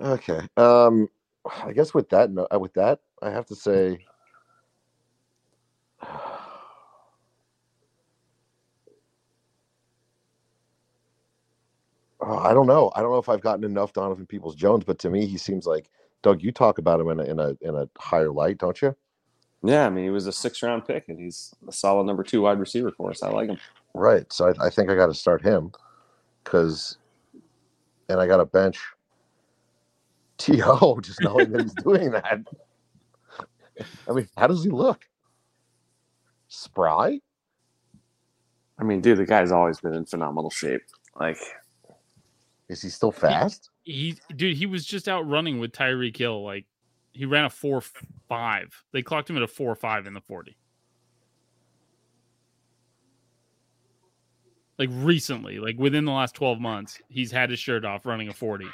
Speaker 4: Okay. Um, I guess with that, no, uh, with that, I have to say, Oh, I don't know. I don't know if I've gotten enough Donovan Peoples Jones, but to me, he seems like Doug. You talk about him in a in a in a higher light, don't you?
Speaker 5: yeah, I mean he was a six round pick, and he's a solid number two wide receiver for us. I like him.
Speaker 4: Right. So I, I think I got to start him because, and I got to bench T.O. [laughs] just knowing that he's doing that. [laughs] I mean, how does he look? Spry?
Speaker 5: I mean, dude, the guy's always been in phenomenal shape. Like,
Speaker 4: Is he still fast?
Speaker 3: He, dude, he was just out running with Tyreek Hill. Like, he ran a four five. They clocked him at a four five in the forty. Like recently, like within the last twelve months, he's had his shirt off running a forty,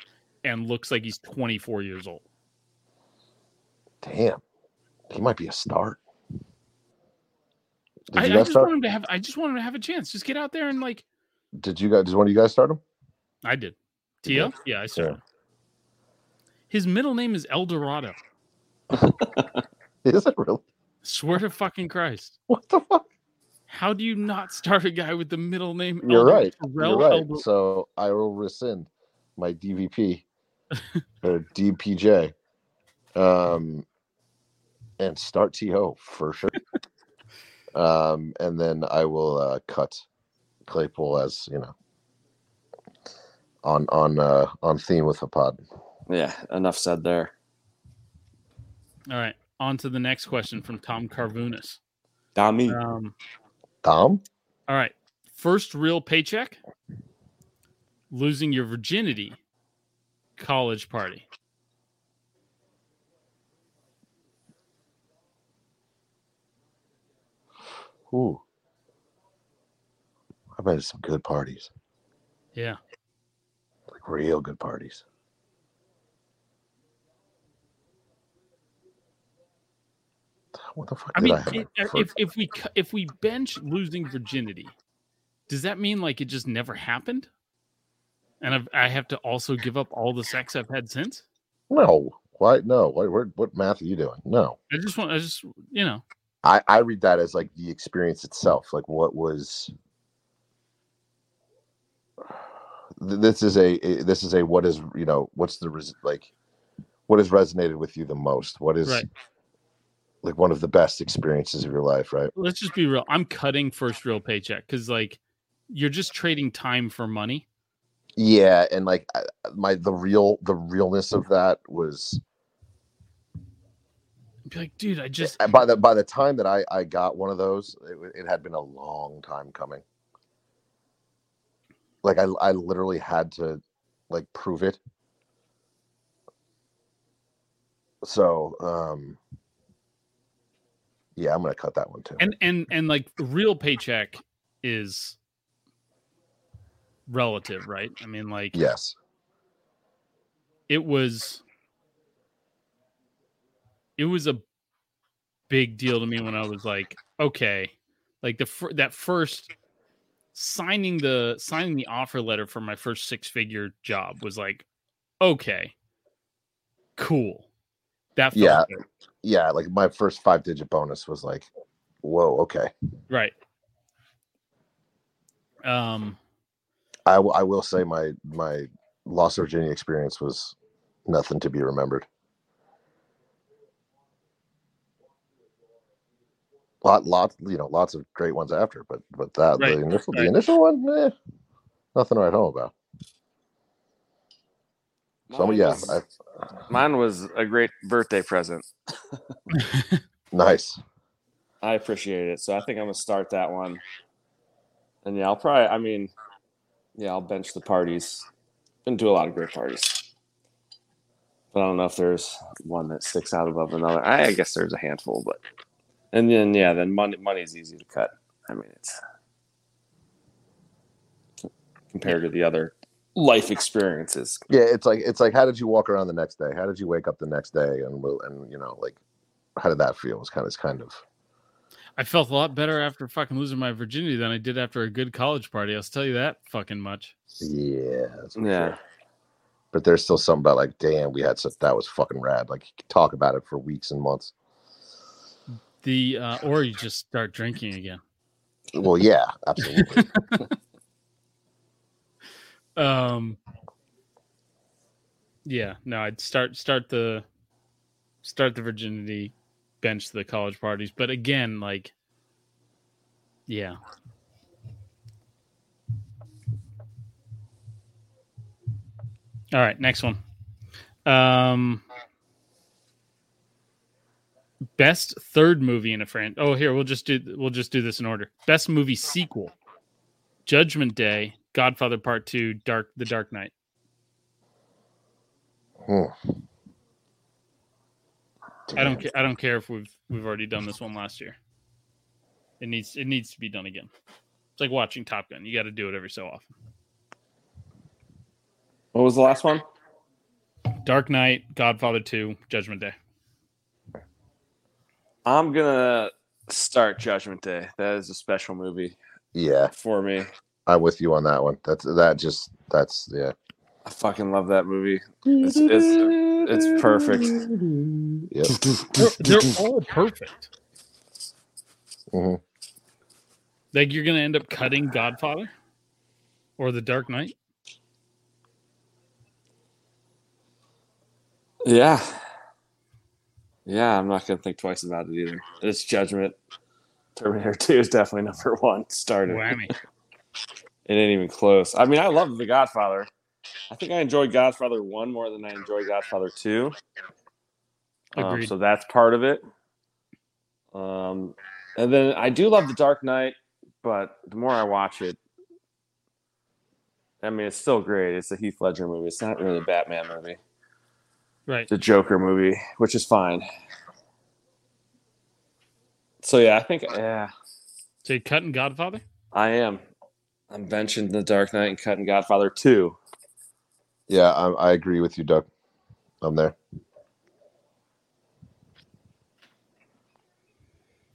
Speaker 3: and looks like he's twenty four years old.
Speaker 4: Damn, he might be a start. Did
Speaker 3: I,
Speaker 4: you
Speaker 3: I just
Speaker 4: start?
Speaker 3: want him to have. I just want him to have a chance. Just get out there and like
Speaker 4: Did you guys? Did one of you guys start him?
Speaker 3: I did. T.O., yeah, I started. His middle name is El Dorado. [laughs]
Speaker 4: Is it really?
Speaker 3: Swear to fucking Christ.
Speaker 4: What the fuck?
Speaker 3: How do you not start a guy with the middle name?
Speaker 4: You're right.
Speaker 3: Terrell
Speaker 4: You're right. So I will rescind my DVP [laughs] or DPJ, um, and start T.O. for sure. Um, and then I will uh, cut Claypool as you know on on uh, on theme with the pod.
Speaker 5: yeah, enough said there.
Speaker 3: All right. On to the next question from Tom Carvunas.
Speaker 5: Dami.
Speaker 3: Um,
Speaker 4: Tom,
Speaker 3: all right. First real paycheck, losing your virginity, college party.
Speaker 4: Ooh, I bet it's some good parties,
Speaker 3: Yeah.
Speaker 4: like real good parties. What the fuck
Speaker 3: I
Speaker 4: did
Speaker 3: mean,
Speaker 4: I
Speaker 3: it- if, if we if we bench losing virginity, does that mean like it just never happened? And I've, I have to also give up all the sex I've had since.
Speaker 4: No, why? No, what, what, what math are you doing? No,
Speaker 3: I just want, I just, you know,
Speaker 4: I, I read that as like the experience itself. Like what was. This is a a- this is a what is you know what's the res, like what has resonated with you the most? What is
Speaker 3: Right.
Speaker 4: like one of the best experiences of your life, right?
Speaker 3: let's just be real. I'm cutting first real paycheck because like you're just trading time for money.
Speaker 4: Yeah, and like my the real the realness of that was
Speaker 3: Be like, dude, I just
Speaker 4: and by the by the time that I I got one of those, it, it had been a long time coming. Like I I literally had to like prove it. So um yeah, I'm gonna cut that one too.
Speaker 3: and and and like real paycheck is relative, right? I mean, like
Speaker 4: yes.
Speaker 3: it was it was a big deal to me when I was like, okay, like the fir- that first signing the signing the offer letter for my first six figure job was like, okay, cool. That
Speaker 4: Yeah.
Speaker 3: good.
Speaker 4: Yeah, like my first five digit bonus was like, whoa, okay.
Speaker 3: right. Um,
Speaker 4: I, w- I will say my my Lost Virginia experience was nothing to be remembered. Lot, lot, you know, lots of great ones after, but but that
Speaker 3: Right,
Speaker 4: the initial
Speaker 3: right.
Speaker 4: the initial one, eh, nothing to write home about. So
Speaker 5: Mine
Speaker 4: yeah,
Speaker 5: was-
Speaker 4: I,
Speaker 5: mine was a great birthday present. [laughs]
Speaker 4: nice.
Speaker 5: I appreciate it. So I think I'm gonna start that one. And yeah, I'll probably. I mean, yeah, I'll bench the parties. and do a lot of great parties, but I don't know if there's one that sticks out above another. I, I guess there's a handful, but and then yeah, then money money is easy to cut. I mean, it's compared to the other life experiences.
Speaker 4: Yeah, it's like it's like how did you walk around the next day? How did you wake up the next day? And will and you know like how did that feel? It's kind of it's kind of
Speaker 3: I felt a lot better after fucking losing my virginity than I did after a good college party. I'll tell you that fucking much.
Speaker 4: yeah, that's
Speaker 5: Yeah.
Speaker 4: sure. But there's still something about like, damn, we had such that was fucking rad. Like you could talk about it for weeks and months.
Speaker 3: The uh, or you just start drinking again.
Speaker 4: Well, yeah, absolutely. [laughs]
Speaker 3: Um. Yeah, no, I'd start start the start the virginity, bench the college parties, but again, like, yeah. All right, next one. Um, best third movie in a franchise. Oh, here we'll just do we'll just do this in order. Best movie sequel: Judgment Day, Godfather Part Two, Dark The Dark Knight.
Speaker 4: Hmm.
Speaker 3: I don't care. I don't care if we've we've already done this one last year. It needs it needs to be done again. It's like watching Top Gun. You got to do it every so often.
Speaker 5: What was the last one?
Speaker 3: Dark Knight, Godfather Two, Judgment Day.
Speaker 5: I'm gonna start Judgment Day. That is a special movie
Speaker 4: Yeah,
Speaker 5: for me.
Speaker 4: I'm with you on that one. That's that just that's yeah.
Speaker 5: I fucking love that movie. It's it's, it's perfect.
Speaker 4: Yep. [laughs]
Speaker 3: They're, they're all perfect.
Speaker 4: Mhm.
Speaker 3: Like you're gonna end up cutting Godfather or The Dark Knight.
Speaker 5: Yeah. Yeah, I'm not gonna think twice about it either. It's Judgment. Terminator 2 is definitely number one. Started.
Speaker 3: Whammy. [laughs]
Speaker 5: It ain't even close. I mean, I love The Godfather. I think I enjoyed Godfather 1 more than I enjoyed Godfather 2. Um,
Speaker 3: Agreed.
Speaker 5: so that's part of it. Um, and then I do love The Dark Knight, but the more I watch it, I mean, it's still great. It's a Heath Ledger movie. It's not really a Batman movie.
Speaker 3: Right.
Speaker 5: It's a Joker movie, which is fine. So yeah, I think yeah,
Speaker 3: So you cutting Godfather?
Speaker 5: I am. I'm benching The Dark Knight and cutting Godfather 2.
Speaker 4: Yeah, I, I agree with you, Doug. I'm there.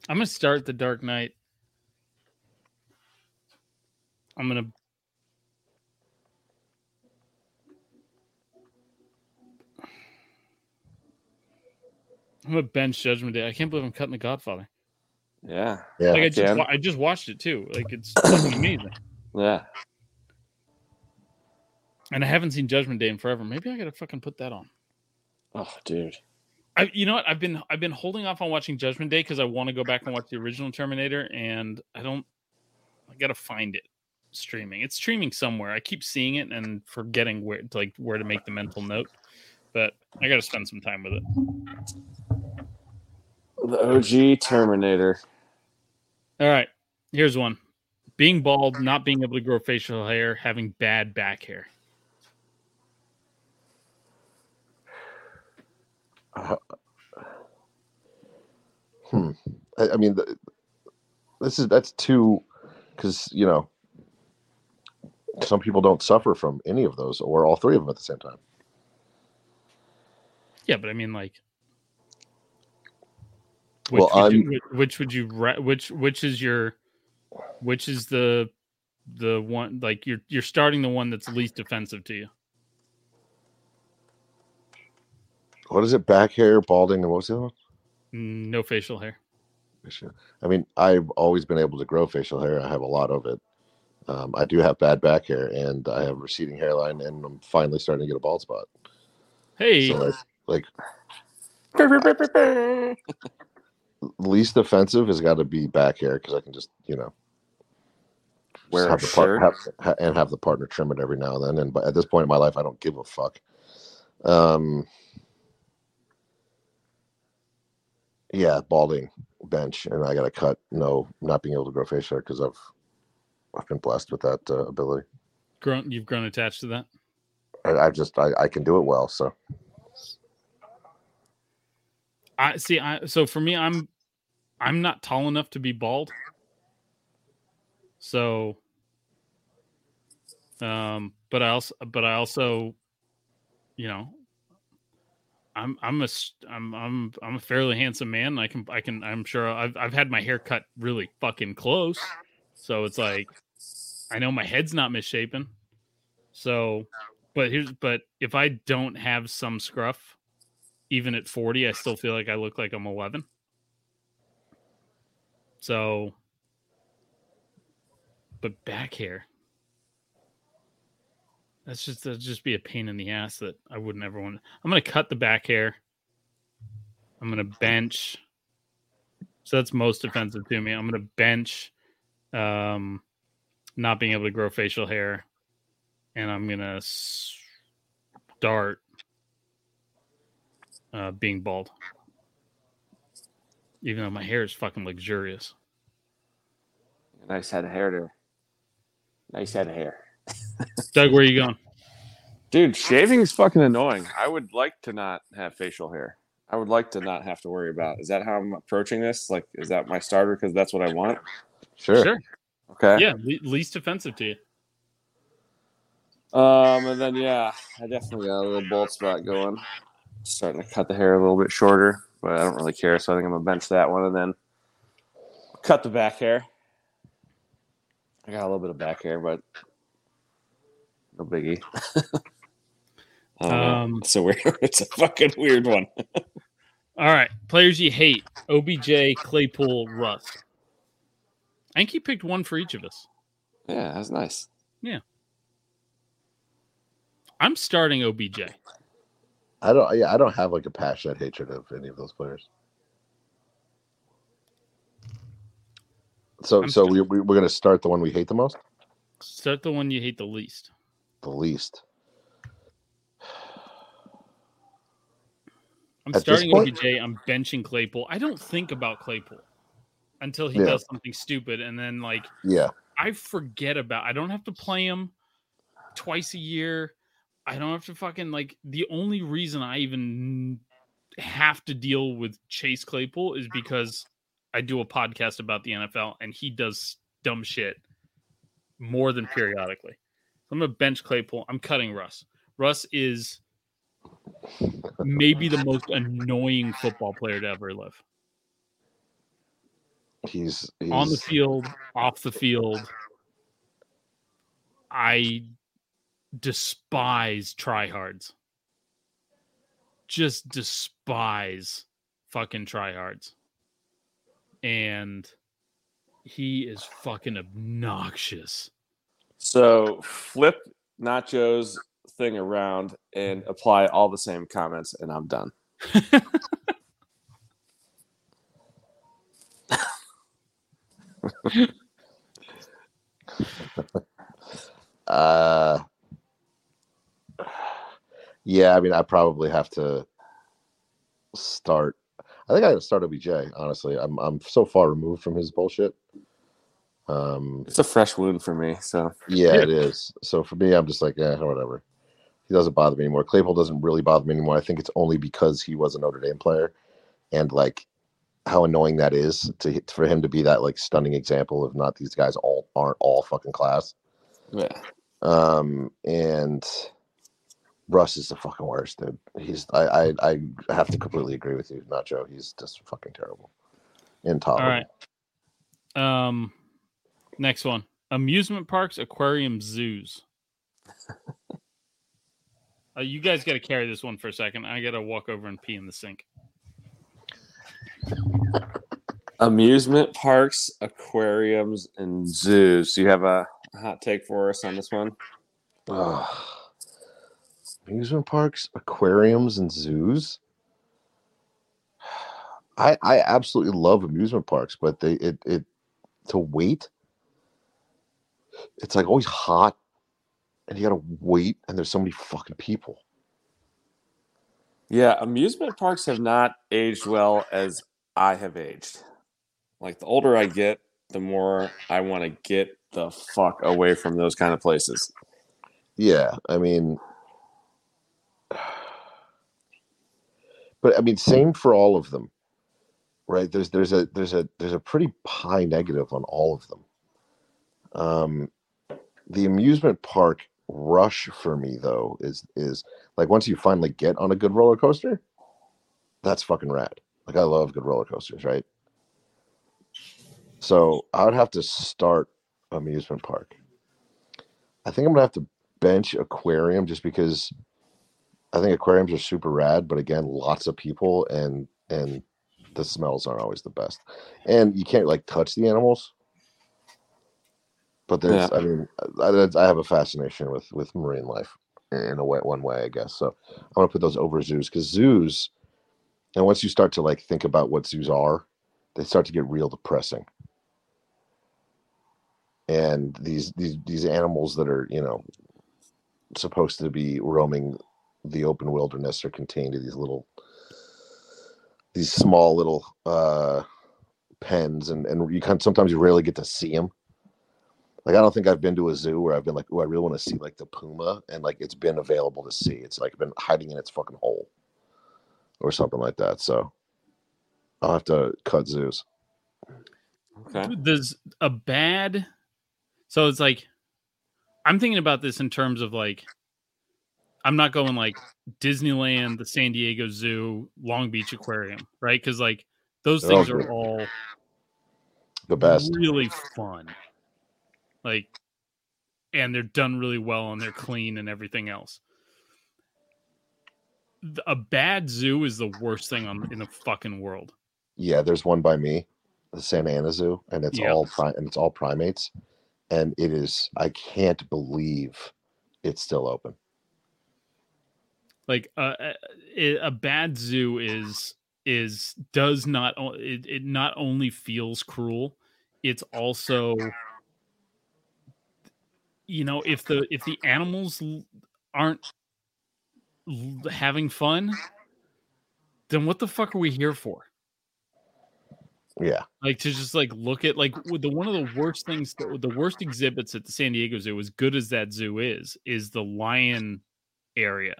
Speaker 3: I'm gonna start The Dark Knight. I'm gonna. I'm gonna bench Judgment Day. I can't believe I'm cutting The Godfather.
Speaker 5: Yeah.
Speaker 4: Yeah,
Speaker 3: Like I just, wa- I just watched it too. Like it's [coughs] fucking amazing.
Speaker 5: Yeah.
Speaker 3: And I haven't seen Judgment Day in forever. Maybe I gotta fucking put that on.
Speaker 5: Oh, dude.
Speaker 3: I, you know what? I've been I've been holding off on watching Judgment Day because I want to go back and watch the original Terminator, and I don't. I gotta find it streaming. It's streaming somewhere. I keep seeing it and forgetting where to like where to make the mental note, but I gotta spend some time with it.
Speaker 5: The OG Terminator.
Speaker 3: All right, here's one: being bald, not being able to grow facial hair, having bad back hair.
Speaker 4: Hmm. I, I mean, the, this is that's too because you know some people don't suffer from any of those or all three of them at the same time.
Speaker 3: Yeah, but I mean, like, which
Speaker 4: Well,
Speaker 3: would you, which, which would you which which is your which is the the one like you're you're starting the one that's least offensive to you.
Speaker 4: What is it? Back hair, balding, and what's the other one?
Speaker 3: Mm, No facial hair.
Speaker 4: I mean, I've always been able to grow facial hair. I have a lot of it. Um, I do have bad back hair, and I have receding hairline, and I'm finally starting to get a bald spot.
Speaker 3: Hey,
Speaker 4: So like, like [laughs] [laughs] least offensive has got to be back hair because I can just you know just
Speaker 5: Wear a
Speaker 4: have the part-
Speaker 5: shirt.
Speaker 4: have, ha- and have the partner trim it every now and then. And but at this point in my life, I don't give a fuck. Um, yeah, balding bench, and I got to cut. No, not being able to grow facial hair because I've I've been blessed with that uh, ability.
Speaker 3: grown you've grown attached to that.
Speaker 4: I, I just I, I can do it well. So
Speaker 3: I see. I so for me, I'm I'm not tall enough to be bald. So, um, but I also, but I also, you know, I'm I'm a I'm I'm I'm a fairly handsome man. I can I can I'm sure I've I've had my hair cut really fucking close, so it's like I know my head's not misshapen. So, but here's but if I don't have some scruff, even at 40, I still feel like I look like I'm 11. So, but back hair. That's just that'd just be a pain in the ass that I wouldn't ever want. I'm gonna cut the back hair. I'm gonna bench. So that's most offensive to me. I'm gonna bench, um, not being able to grow facial hair, and I'm gonna start uh, being bald. Even though my hair is fucking luxurious.
Speaker 5: Nice head of hair there. Nice head of hair.
Speaker 3: Doug, where are you going?
Speaker 5: Dude, shaving is fucking annoying. I would like to not have facial hair. I would like to not have to worry about. Is that how I'm approaching this? Like, is that my starter because that's what I want?
Speaker 4: sure. Sure.
Speaker 5: Okay.
Speaker 3: Yeah, le- least offensive to you.
Speaker 5: Um, and then yeah, I definitely got a little bald spot going. Starting to cut the hair a little bit shorter, but I don't really care. So I think I'm gonna bench that one and then cut the back hair. I got a little bit of back hair, but no biggie. [laughs] I don't know.
Speaker 3: Um,
Speaker 5: it's a weird. [laughs] It's a fucking weird one. [laughs]
Speaker 3: All right, players you hate: OBJ, Claypool, Russ. I think he picked one for each of us.
Speaker 5: Yeah, that's nice.
Speaker 3: Yeah, I'm starting OBJ.
Speaker 4: I don't. Yeah, I don't have like a passionate hatred of any of those players. So,
Speaker 3: I'm
Speaker 4: so we, we we're gonna start the one we hate the most,
Speaker 3: Start the one you hate the least.
Speaker 4: the least.
Speaker 3: I'm
Speaker 4: At
Speaker 3: starting OBJ. I'm benching Claypool. I don't think about Claypool until he
Speaker 4: Yeah.
Speaker 3: does something stupid, and then like
Speaker 4: Yeah,
Speaker 3: I forget about. I don't have to play him twice a year. I don't have to fucking like. The only reason I even have to deal with Chase Claypool is because I do a podcast about the NFL and he does dumb shit more than periodically. So I'm gonna bench Claypool. I'm cutting Russ. Russ is maybe the most annoying football player to ever live.
Speaker 4: he's, he's
Speaker 3: on the field, off the field. I despise tryhards. Just despise fucking tryhards. And he is fucking obnoxious.
Speaker 5: So flip Nacho's thing around and apply all the same comments, and I'm done. [laughs]
Speaker 4: Uh, yeah, I mean, I probably have to start. I think I gotta start OBJ. Honestly, I'm I'm so far removed from his bullshit. Um,
Speaker 5: It's a fresh wound for me. So
Speaker 4: yeah,
Speaker 3: Yeah.
Speaker 4: it is. So for me, I'm just like, yeah, whatever. He doesn't bother me anymore. Claypool doesn't really bother me anymore. I think it's only because he was a Notre Dame player, and like how annoying that is to for him to be that like stunning example of not these guys all aren't all fucking class.
Speaker 5: yeah,
Speaker 4: Um, and Russ is the fucking worst, dude. He's I I, I have to completely agree with you, Nacho. He's just fucking terrible.
Speaker 3: All
Speaker 4: Intolerable.
Speaker 3: right. Um next one. Amusement parks, aquariums, zoos. [laughs] uh, you guys got to carry this one for a second. I got to walk over and pee in the sink.
Speaker 5: Amusement parks, aquariums, and zoos. Do you have a hot take for us on this one?
Speaker 4: Ugh. Amusement parks, aquariums, and zoos. I I absolutely love amusement parks, but they it it to wait. It's like always hot, and you gotta wait, and there's so many fucking people.
Speaker 5: Yeah, amusement parks have not aged well as I have aged. Like the older I get, the more I want to get the fuck away from those kind of places.
Speaker 4: Yeah, I mean, but I mean, same for all of them, right? There's there's a there's a there's a pretty high negative on all of them. Um, the amusement park rush for me though is is like once you finally get on a good roller coaster, that's fucking rad. Like I love good roller coasters, right? So I would have to start amusement park. I think I'm gonna have to bench aquarium just because I think aquariums are super rad, but again, lots of people and and the smells aren't always the best, and you can't like touch the animals. But there's,
Speaker 5: Yeah.
Speaker 4: I mean, I, I have a fascination with with marine life in a way, one way, I guess. So I'm gonna put those over zoos because zoos, and once you start to like think about what zoos are, they start to get real depressing. And these these these animals that are you know supposed to be roaming the open wilderness are contained in these little these small little uh pens and and you can sometimes you rarely get to see them like i don't think i've been to a zoo where i've been like oh i really want to see like the puma and like it's been available to see it's like been hiding in its fucking hole or something like that so i'll have to cut zoos
Speaker 5: Okay.
Speaker 3: There's a bad. So it's like, I'm thinking about this in terms of like, I'm not going like Disneyland, the San Diego Zoo, Long Beach Aquarium, right? Because like those
Speaker 4: They're all
Speaker 3: things are all
Speaker 4: the best
Speaker 3: really fun. Like, and they're done really well and they're clean and everything else. A bad zoo is the worst thing on in the fucking world.
Speaker 4: yeah there's one by me the santa ana zoo and it's
Speaker 3: Yeah.
Speaker 4: all pri- and it's all primates and it is i can't believe it's still open
Speaker 3: like uh, uh, it, a bad zoo is is does not it, it not only feels cruel it's also you know if the if the animals aren't having fun then what the fuck are we here for?
Speaker 4: Yeah.
Speaker 3: Like to just like look at like the one of the worst things the, the worst exhibits at the san diego zoo as good as that zoo is is the lion area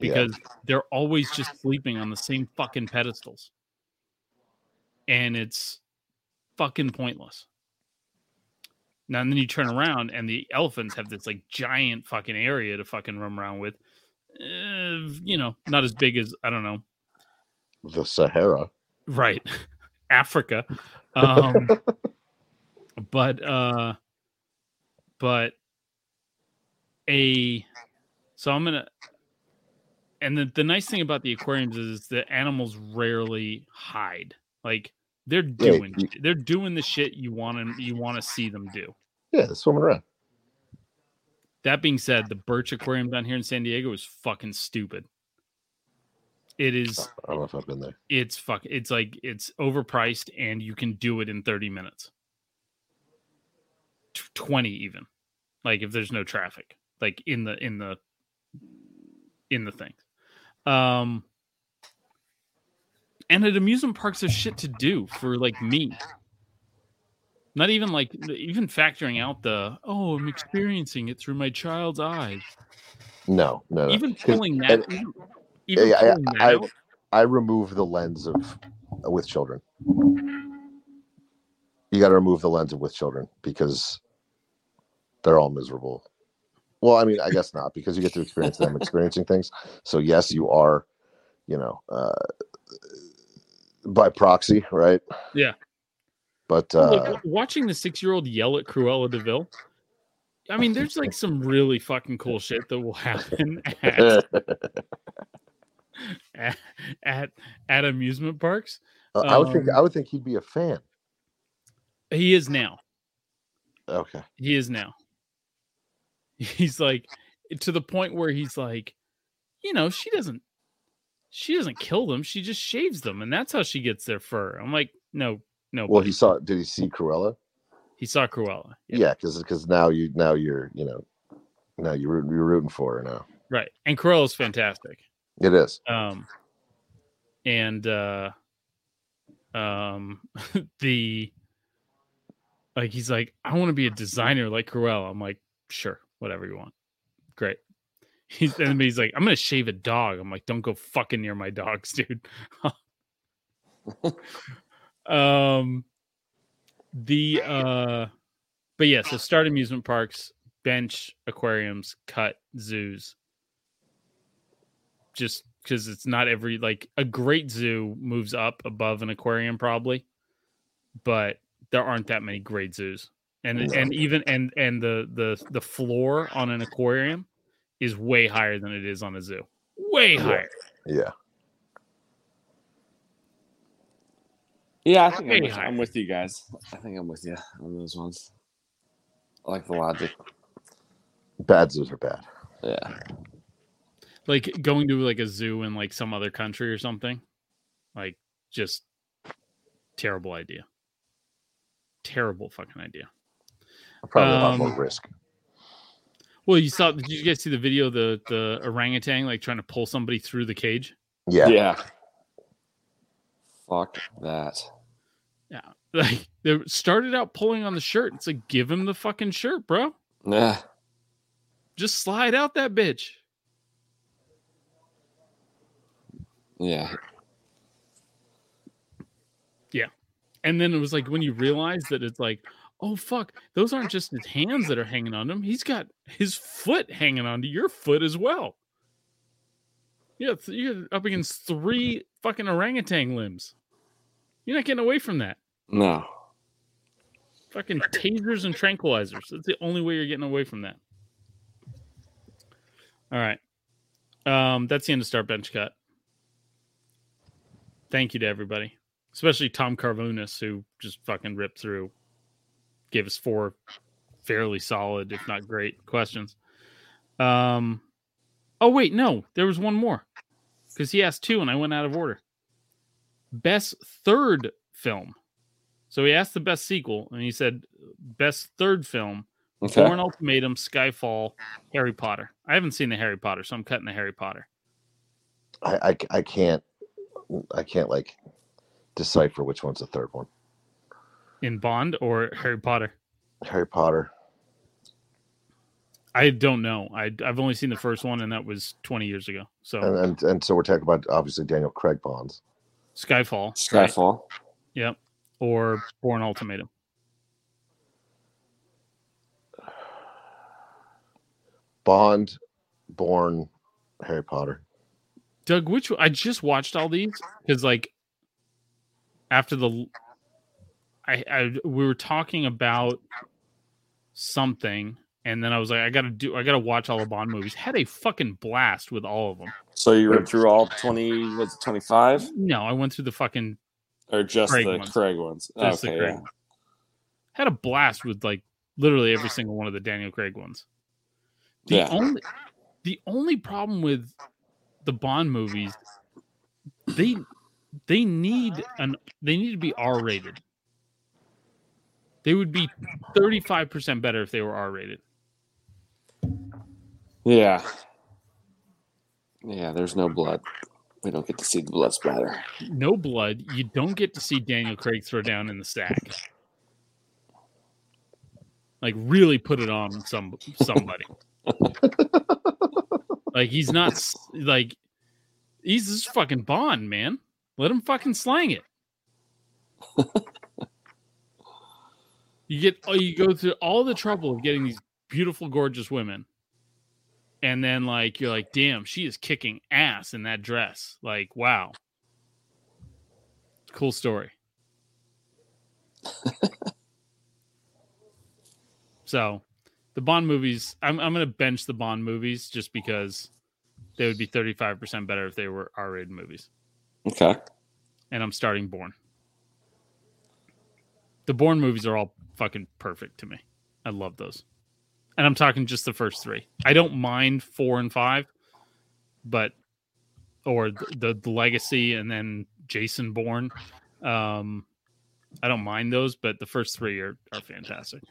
Speaker 4: Yeah.
Speaker 3: because they're always just sleeping on the same fucking pedestals. And it's fucking pointless. Now and then you turn around and the elephants have this like giant fucking area to fucking roam around with. Uh, you know not as big as i don't know.
Speaker 4: The sahara.
Speaker 3: Right. [laughs] Africa. [laughs] Um but uh but a so i'm gonna and the, the nice thing about the aquariums is the animals rarely hide like they're
Speaker 4: Yeah,
Speaker 3: doing
Speaker 4: you-
Speaker 3: they're doing the shit you want to you want to see them do.
Speaker 4: Yeah they're swimming around.
Speaker 3: That being said the birch aquarium down here in san diego is fucking stupid. It is
Speaker 4: i don't know if i've been there.
Speaker 3: It's fuck it's like it's overpriced and you can do it in 30 minutes. T- 20 even. Like if there's no traffic like in the in the in the thing um and at amusement parks there's shit to do for like me not even like even factoring out the oh i'm experiencing it through my child's eyes
Speaker 4: no no, no.
Speaker 3: even pulling that
Speaker 4: and-
Speaker 3: even,
Speaker 4: yeah, I-
Speaker 3: pulling that
Speaker 4: I-
Speaker 3: out,
Speaker 4: I remove the lens of with children. You got to remove the lens of with children because they're all miserable. Well, I mean, I guess not because you get to experience them [laughs] experiencing things. So yes, you are, you know, uh, by proxy, right?
Speaker 3: Yeah.
Speaker 4: But uh,
Speaker 3: wa- watching the six year old yell at Cruella de Vil, I mean, there's like some really fucking cool shit that will happen [laughs] at at [laughs] at, at amusement parks.
Speaker 4: Uh, I would think
Speaker 3: Um,
Speaker 4: I would think he'd be a fan.
Speaker 3: He is now.
Speaker 4: Okay.
Speaker 3: He is now. He's like to the point where he's like, you know, she doesn't she doesn't kill them, she just shaves them, and that's how she gets their fur. I'm like, no, no.
Speaker 4: Well, he saw. Did he see Cruella?
Speaker 3: he saw Cruella.
Speaker 4: Yeah, because because now you now you're you know now you're root- you're rooting for her now.
Speaker 3: Right. And Cruella's fantastic.
Speaker 4: It is.
Speaker 3: Um and uh um [laughs] the like he's like, I want to be a designer like Cruella. I'm like, sure, whatever you want. Great. He's and he's like, I'm gonna shave a dog. I'm like, don't go fucking near my dogs, [laughs] dude. um the uh but yeah, so start amusement parks, bench, aquariums, cut, zoos. Just because it's not every like a great zoo moves up above an aquarium probably, but there aren't that many great zoos. And and even and and the the the floor on an aquarium is way higher than it is on a zoo. Way
Speaker 4: Yeah.
Speaker 3: higher.
Speaker 4: Yeah.
Speaker 5: Yeah, I think I'm with. I'm with you guys. I think I'm with you on those ones. I like the logic.
Speaker 4: Bad zoos are bad.
Speaker 5: Yeah.
Speaker 3: Like going to like a zoo in like some other country or something. Like just terrible idea. Terrible fucking idea.
Speaker 4: Probably a lot
Speaker 3: Um,
Speaker 4: more risk.
Speaker 3: Well, you saw. Did you guys see the video? of The the orangutan like trying to pull somebody through the cage.
Speaker 4: Yeah.
Speaker 5: Yeah. Fuck that. Yeah. [laughs]
Speaker 3: Like they started out pulling on the shirt. It's like give him the fucking shirt, bro.
Speaker 5: Nah.
Speaker 3: Just slide out that bitch.
Speaker 5: Yeah. Yeah.
Speaker 3: And then it was like when you realize that it's like, oh fuck, those aren't just his hands that are hanging on him. He's got his foot hanging onto your foot as well. Yeah, you're up against three fucking orangutan limbs. You're not getting away from that.
Speaker 5: No.
Speaker 3: Fucking tasers and tranquilizers. That's the only way you're getting away from that. All right. Um, that's the end of Start Bench Cut. Thank you to everybody, especially Tom Carvunas, who just fucking ripped through, gave us four fairly solid, if not great, questions. Um, oh wait, no, there was one more because he asked two, and I went out of order. Best third film. So he asked the best sequel, and he said best third film:
Speaker 5: Okay.
Speaker 3: Bourne Ultimatum, Skyfall, Harry Potter. I haven't seen the Harry Potter, so I'm cutting the Harry Potter.
Speaker 4: I, I I can't I can't like decipher which one's the third one.
Speaker 3: In Bond or Harry Potter?
Speaker 4: Harry Potter.
Speaker 3: I don't know. I I've only seen the first one, and that was 20 years ago. So
Speaker 4: And, and and so we're talking about obviously Daniel Craig Bonds.
Speaker 3: Skyfall, right?
Speaker 5: Skyfall.
Speaker 3: Yep. Or Bourne Ultimatum.
Speaker 4: Bond, Bourne, Harry Potter.
Speaker 3: Doug, which I just watched all these because like after the I, I we were talking about something and then I was like I got to do I got to watch all the Bond movies. Had a fucking blast with all of them.
Speaker 5: So you went through all 20, was it 25?
Speaker 3: No, I went through the fucking
Speaker 5: Or just
Speaker 3: Craig
Speaker 5: the
Speaker 3: ones.
Speaker 5: Craig ones?
Speaker 3: Just the
Speaker 5: okay.
Speaker 3: Craig
Speaker 5: yeah.
Speaker 3: had a blast with like literally every single one of the Daniel Craig ones. The
Speaker 5: Yeah.
Speaker 3: only the only problem with the Bond movies, they they need an they need to be R rated. They would be thirty five percent better if they were R rated.
Speaker 5: Yeah. Yeah, there's no blood. We don't get to see the blood splatter.
Speaker 3: No blood. You don't get to see Daniel Craig throw down in the sack. Like really put it on some somebody. [laughs] like he's not like he's this fucking Bond, man. Let him fucking slang it. [laughs] you get oh, you go through all the trouble of getting these beautiful, gorgeous women, and then like you're like, damn, she is kicking ass in that dress. Like, wow, cool story. [laughs] so, The Bond movies, I'm I'm gonna bench the Bond movies just because they would be 35% better if they were R-rated movies.
Speaker 5: Okay.
Speaker 3: And I'm starting Bourne. The Bourne movies are all fucking perfect to me. I love those. And I'm talking just the first three. I don't mind four and five, but or the, the, the legacy and then Jason Bourne. Um, I don't mind those, but the first three are, are fantastic.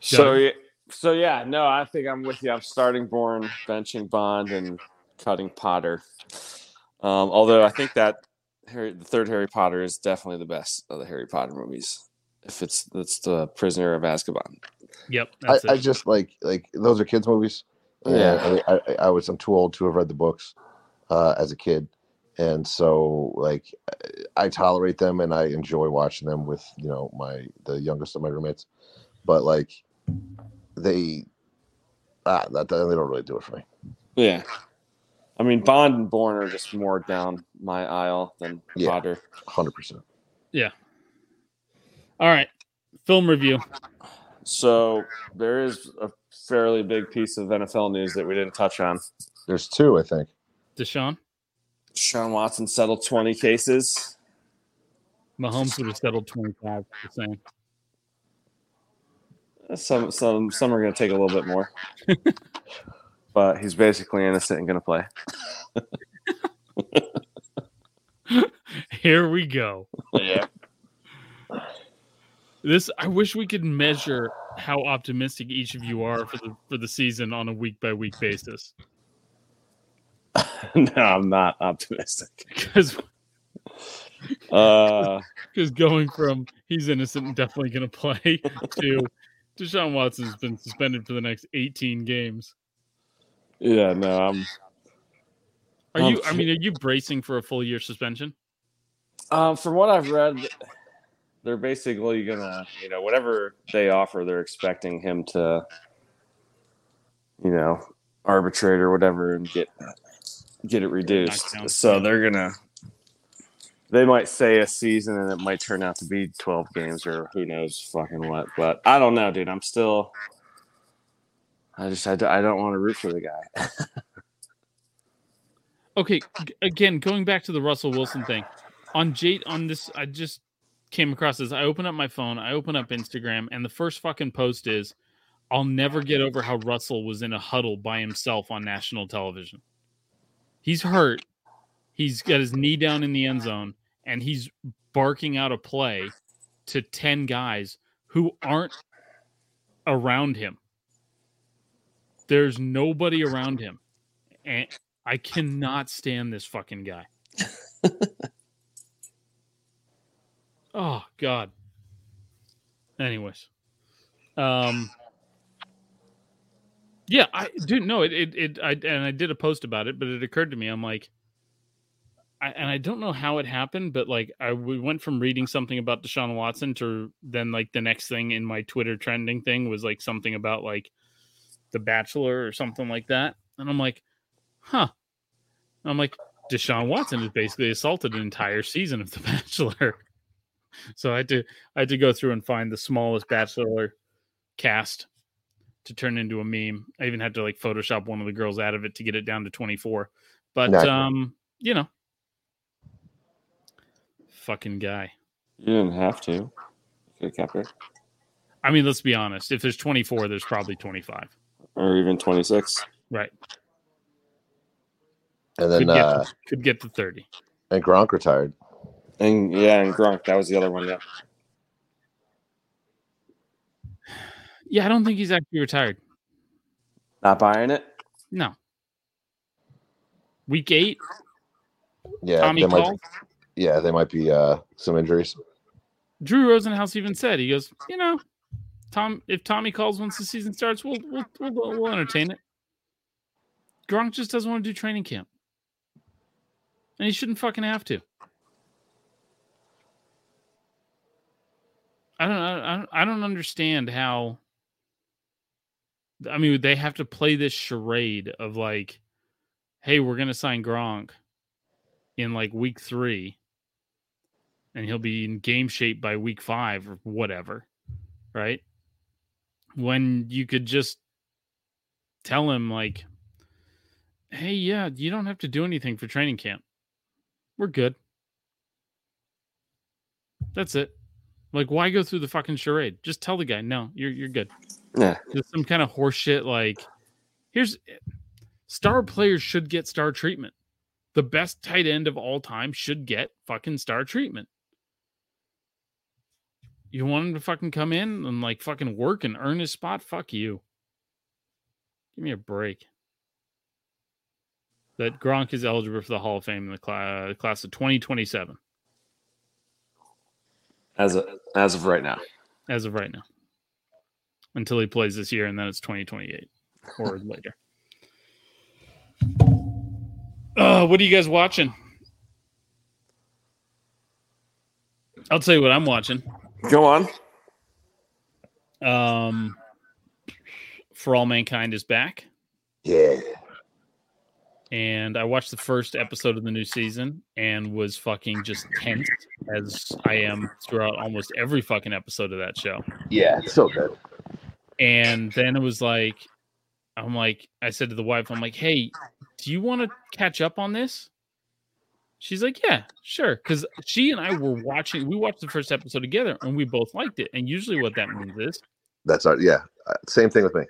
Speaker 5: So yeah, so yeah, no, I think I'm with you. I'm starting Bourne, benching Bond, and cutting Potter. Um, although I think that Harry, the third Harry Potter is definitely the best of the Harry Potter movies. If it's that's the Prisoner of Azkaban.
Speaker 3: Yep.
Speaker 4: I,
Speaker 3: that's
Speaker 4: I
Speaker 3: it.
Speaker 4: just like like those are kids movies.
Speaker 5: Yeah.
Speaker 4: I, I, I was I'm too old to have read the books uh, as a kid, and so like I tolerate them and I enjoy watching them with you know my the youngest of my roommates, but like they ah that they don't really do it for me.
Speaker 5: Yeah. I mean, Bond and Bourne are just more down my aisle than
Speaker 4: Yeah.
Speaker 5: Potter.
Speaker 4: Hundred percent. Yeah.
Speaker 3: All right. Film review.
Speaker 5: So there is a fairly big piece of NFL news that we didn't touch on.
Speaker 4: There's two, I think.
Speaker 3: Deshaun.
Speaker 5: Sean Watson settled 20 cases.
Speaker 3: Mahomes would have settled 25 the same.
Speaker 5: Some some some are going to take a little bit more, [laughs] but he's basically innocent and going to play. [laughs]
Speaker 3: Here we go.
Speaker 5: Yeah.
Speaker 3: This I wish we could measure how optimistic each of you are for the for the season on a week by week basis. [laughs]
Speaker 5: no, I'm not optimistic. [laughs]
Speaker 3: Because
Speaker 5: Uh,
Speaker 3: because going from he's innocent and definitely going to play to Deshaun Watson's been suspended for the next 18 games.
Speaker 5: Yeah, no, I'm.
Speaker 3: Are you? I mean, are you bracing for a full year suspension?
Speaker 5: Um, from what I've read, they're basically gonna, you know, whatever they offer, they're expecting him to, you know, arbitrate or whatever and get get it reduced. So they're gonna. They might say a season, and it might turn out to be twelve games, or who knows, fucking what. But I don't know, dude. I'm still. I just I don't want to root for the guy. [laughs]
Speaker 3: Okay, again, going back to the Russell Wilson thing, on Jade on this, I just came across this. I open up my phone, I open up Instagram, and the first fucking post is, "I'll never get over how Russell was in a huddle by himself on national television. He's hurt. He's got his knee down in the end zone, and he's barking out a play to ten guys who aren't around him. There's nobody around him, and." I cannot stand this fucking guy. [laughs] oh God. Anyways, um, yeah, I dude, no, it, it, it, I, and I did a post about it, but it occurred to me, I'm like, I, and I don't know how it happened, but like, I we went from reading something about Deshaun Watson to then like the next thing in my Twitter trending thing was like something about like The Bachelor or something like that, and I'm like, huh. I'm like, Deshaun Watson has basically assaulted an entire season of The [laughs] Bachelor. So I had to I had to go through and find the smallest Bachelor cast to turn into a meme. I even had to like Photoshop one of the girls out of it to get it down to 24. But
Speaker 4: Nice.
Speaker 3: um, you know, fucking guy.
Speaker 5: You didn't have to. You could have kept it,
Speaker 3: I mean, let's be honest. If there's 24, there's probably 25.
Speaker 5: Or even twenty six.
Speaker 3: Right.
Speaker 4: And
Speaker 3: Could
Speaker 4: then
Speaker 3: get
Speaker 4: uh,
Speaker 3: to, could get to 30.
Speaker 4: and Gronk retired.
Speaker 5: And yeah, and Gronk, that was the other one. Yeah.
Speaker 3: Yeah, I don't think he's actually retired.
Speaker 5: Not buying it.
Speaker 3: No. Week eight,
Speaker 4: Yeah,
Speaker 3: Tommy
Speaker 4: there might, yeah, there might be uh, some injuries.
Speaker 3: Drew Rosenhaus even said, he goes, you know, Tom, if Tommy calls once the season starts, we'll we'll we'll, we'll entertain it. Gronk just doesn't want to do training camp, and he shouldn't fucking have to. I don't, I don't, I don't understand how. I mean, they have to play this charade of like, "Hey, we're gonna sign Gronk in like week three, and he'll be in game shape by week five or whatever, right? When you could just tell him, like, hey, yeah, you don't have to do anything for training camp. We're good. That's it. Like, why go through the fucking charade? Just tell the guy, no, you're you're good.
Speaker 5: Yeah.
Speaker 3: Just some kind of horseshit. Like, here's star players should get star treatment. The best tight end of all time should get fucking star treatment. You want him to fucking come in and like fucking work and earn his spot? Fuck you. Give me a break. That Gronk is eligible for the Hall of Fame in the cla- class of 2027
Speaker 5: As of as of right now.
Speaker 3: as of right now. Until he plays this year and then it's 2028 or [laughs] later. Uh, what are you guys watching? I'll tell you what I'm watching.
Speaker 5: Go on.
Speaker 3: Um, For All Mankind is back.
Speaker 4: Yeah.
Speaker 3: and I watched the first episode of the new season and was fucking just tense as I am throughout almost every fucking episode of that show.
Speaker 4: Yeah. It's so good.
Speaker 3: And then it was like, I'm like, I said to the wife, I'm like, hey, do you want to catch up on this? She's like, yeah, sure. Because she and I were watching, we watched the first episode together and we both liked it. And usually what that means is
Speaker 4: That's our yeah. Uh, Same thing with me.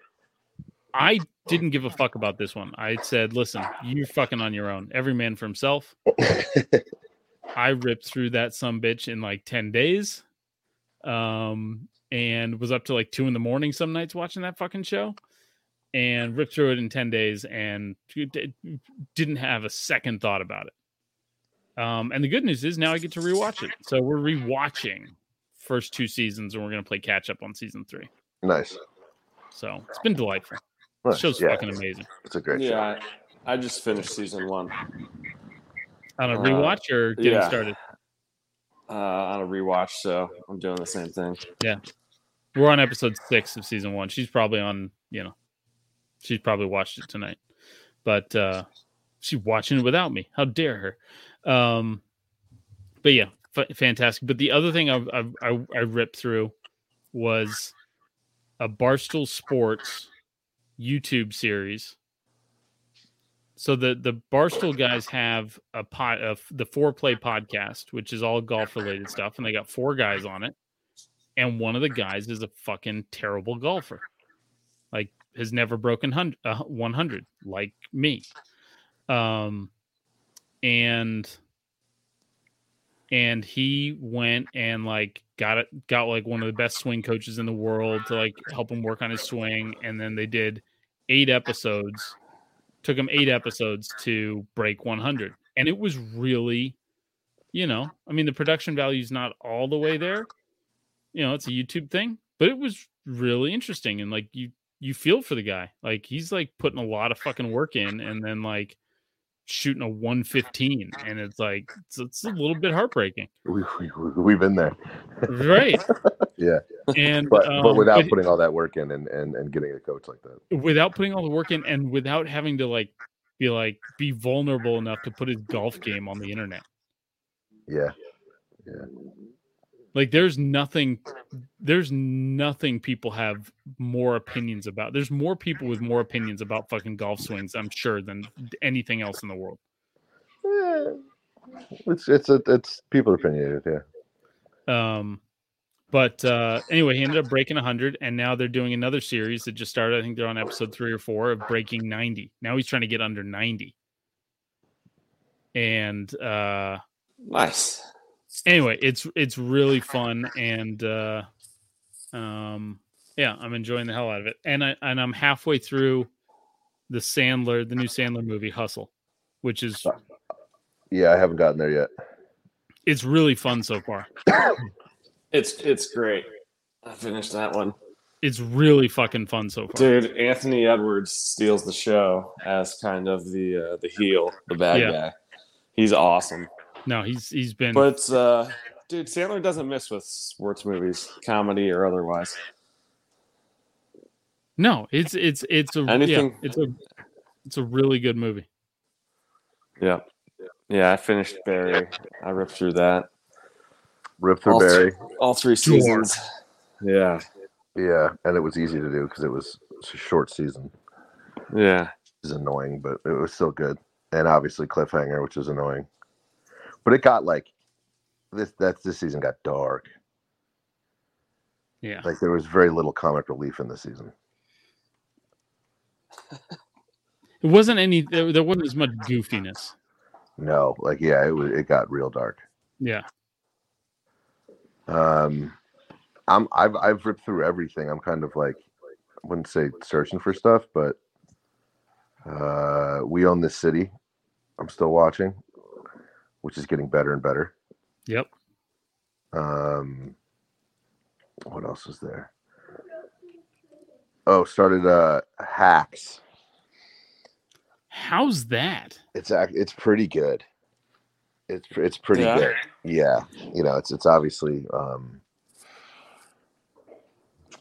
Speaker 3: I didn't give a fuck about this one. I said, listen, you're fucking on your own. Every man for himself. [laughs] I ripped through that some bitch in like 10 days. Um, and was up to like two in the morning some nights watching that fucking show and ripped through it in 10 days and didn't have a second thought about it. Um, and the good news is now I get to rewatch it. So we're rewatching first two seasons and we're going to play catch up on season three.
Speaker 4: nice.
Speaker 3: So it's been delightful. The show's
Speaker 4: yeah,
Speaker 3: fucking amazing.
Speaker 4: It's a great show.
Speaker 5: Yeah, I, I just finished season one
Speaker 3: On a
Speaker 5: Uh,
Speaker 3: rewatch or getting
Speaker 5: yeah.
Speaker 3: started?
Speaker 5: uh, on a rewatch, so I'm doing the same thing.
Speaker 3: Yeah, we're on episode six of season one. She's probably on, you know, she's probably watched it tonight, but uh she's watching it without me. How dare her? Um, but yeah, f- fantastic. But the other thing I've, I've, I I ripped through was a Barstool Sports YouTube series. So the the Barstool guys have a pot of the Fore Play podcast, which is all golf related stuff, and they got four guys on it and one of the guys is a fucking terrible golfer like has never broken hun- uh, 100 like me um and and he went and like got it got like one of the best swing coaches in the world to like help him work on his swing and then they did eight episodes took him eight episodes to break 100 and it was really you know i mean the production value is not all the way there you know, it's a YouTube thing, but it was really interesting and like you you feel for the guy. Like he's like putting a lot of fucking work in and then like shooting a 115 and it's like it's, it's a little bit heartbreaking.
Speaker 4: We, we, we've been there.
Speaker 3: Right. [laughs]
Speaker 4: Yeah.
Speaker 3: And
Speaker 4: But but
Speaker 3: um,
Speaker 4: without
Speaker 3: but
Speaker 4: putting all that work in and, and, and getting a coach like that.
Speaker 3: without putting all the work in and without having to like be like be vulnerable enough to put his golf game on the internet.
Speaker 4: Yeah. Yeah.
Speaker 3: Like there's nothing there's nothing people have more opinions about. There's more people with more opinions about fucking golf swings, I'm sure, than anything else in the world.
Speaker 4: Eh, It's it's a, it's people opinionated, yeah.
Speaker 3: Um but uh anyway, he ended up breaking 100 and now they're doing another series that just started. I think they're on episode 3 or 4 of breaking 90. Now he's trying to get under 90. And uh
Speaker 5: Nice.
Speaker 3: Anyway, it's it's really [laughs] fun and uh um yeah, I'm enjoying the hell out of it. And I and I'm halfway through the Sandler, the new Sandler movie Hustle, which is
Speaker 4: Yeah, I haven't gotten there yet.
Speaker 3: it's really fun so far. [coughs]
Speaker 5: It's it's great. I finished that one.
Speaker 3: It's really fucking fun so far.
Speaker 5: Dude, Anthony Edwards steals the show as kind of the uh, the heel, the bad
Speaker 3: Yeah.
Speaker 5: guy. He's awesome.
Speaker 3: No, he's he's been
Speaker 5: But uh, dude, Sandler doesn't miss with sports movies, comedy or otherwise.
Speaker 3: no, it's it's it's a
Speaker 5: Anything-
Speaker 3: yeah, it's a it's a really good movie.
Speaker 5: Yeah. Yeah, I finished Barry. I ripped through that.
Speaker 4: Rip through
Speaker 5: All
Speaker 4: Barry.
Speaker 5: all three seasons. Yeah,
Speaker 4: Yeah, and it was easy to do because it was a short season.
Speaker 5: yeah.
Speaker 4: It was annoying, but it was still good. And obviously cliffhanger, which is annoying. But it got like this. That this season got dark.
Speaker 3: Yeah.
Speaker 4: Like there was very little comic relief in the season. [laughs]
Speaker 3: It wasn't any. There, there wasn't as much goofiness.
Speaker 4: No, like yeah, it was. It got real dark.
Speaker 3: Yeah.
Speaker 4: Um, I'm I've I've ripped through everything. I'm kind of like I wouldn't say searching for stuff, but uh, we own this city. I'm still watching, which is getting better and better.
Speaker 3: Yep.
Speaker 4: Um, what else is there? Oh, started uh hacks.
Speaker 3: How's that?
Speaker 4: It's act it's pretty good. It's it's pretty
Speaker 5: Yeah.
Speaker 4: good. Yeah, you know, it's it's obviously um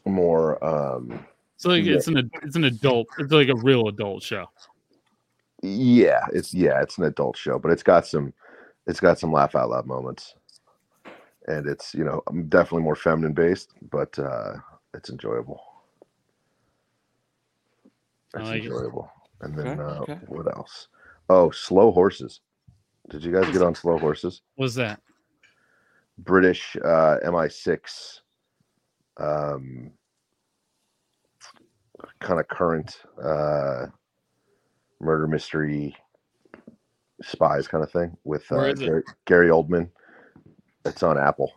Speaker 4: more um
Speaker 3: So like
Speaker 4: Yeah.
Speaker 3: it's an it's an adult. It's like a real adult show.
Speaker 4: yeah, it's yeah, it's an adult show, but it's got some it's got some laugh out loud moments. And it's, you know, um, definitely more feminine based, but uh it's enjoyable. It's enjoyable. And then
Speaker 5: Okay,
Speaker 4: uh
Speaker 5: okay.
Speaker 4: what else? Oh, slow horses. Did you guys get on slow horses?
Speaker 3: What's that?
Speaker 4: British uh, MI6 um, kind of current uh, murder mystery spies kind of thing with uh. Gary, Gary Oldman. It's on Apple,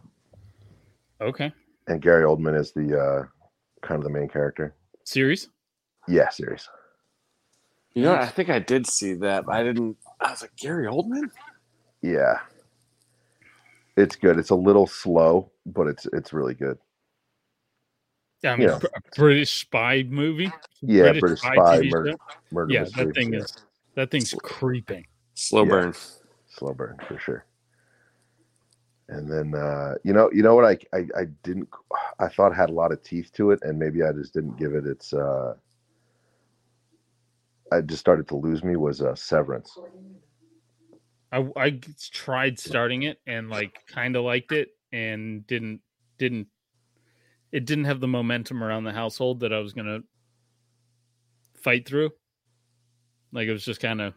Speaker 3: Okay.
Speaker 4: and Gary Oldman is the uh, kind of the main character.
Speaker 3: Series.
Speaker 4: Yeah, series.
Speaker 5: You know, I think I did see that. But I didn't. I was like Gary Oldman.
Speaker 4: Yeah, it's good. It's a little slow, but it's it's really good.
Speaker 3: Yeah, I mean,
Speaker 4: Yeah.
Speaker 3: Br- a British spy movie.
Speaker 4: Yeah, British, spy,
Speaker 3: TV
Speaker 4: murder, murder
Speaker 3: Yeah,
Speaker 4: mystery.
Speaker 3: that thing
Speaker 4: yeah.
Speaker 3: is that thing's creeping.
Speaker 5: Slow
Speaker 4: Yeah.
Speaker 5: burn.
Speaker 4: slow burn for sure. And then uh, you know, you know what I, I I didn't I thought had a lot of teeth to it, and maybe I just didn't give it its. Uh, I just started to lose me was uh, Severance.
Speaker 3: I, I tried starting it and like kind of liked it and didn't didn't it didn't have the momentum around the household that I was gonna fight through. Like it was just kind of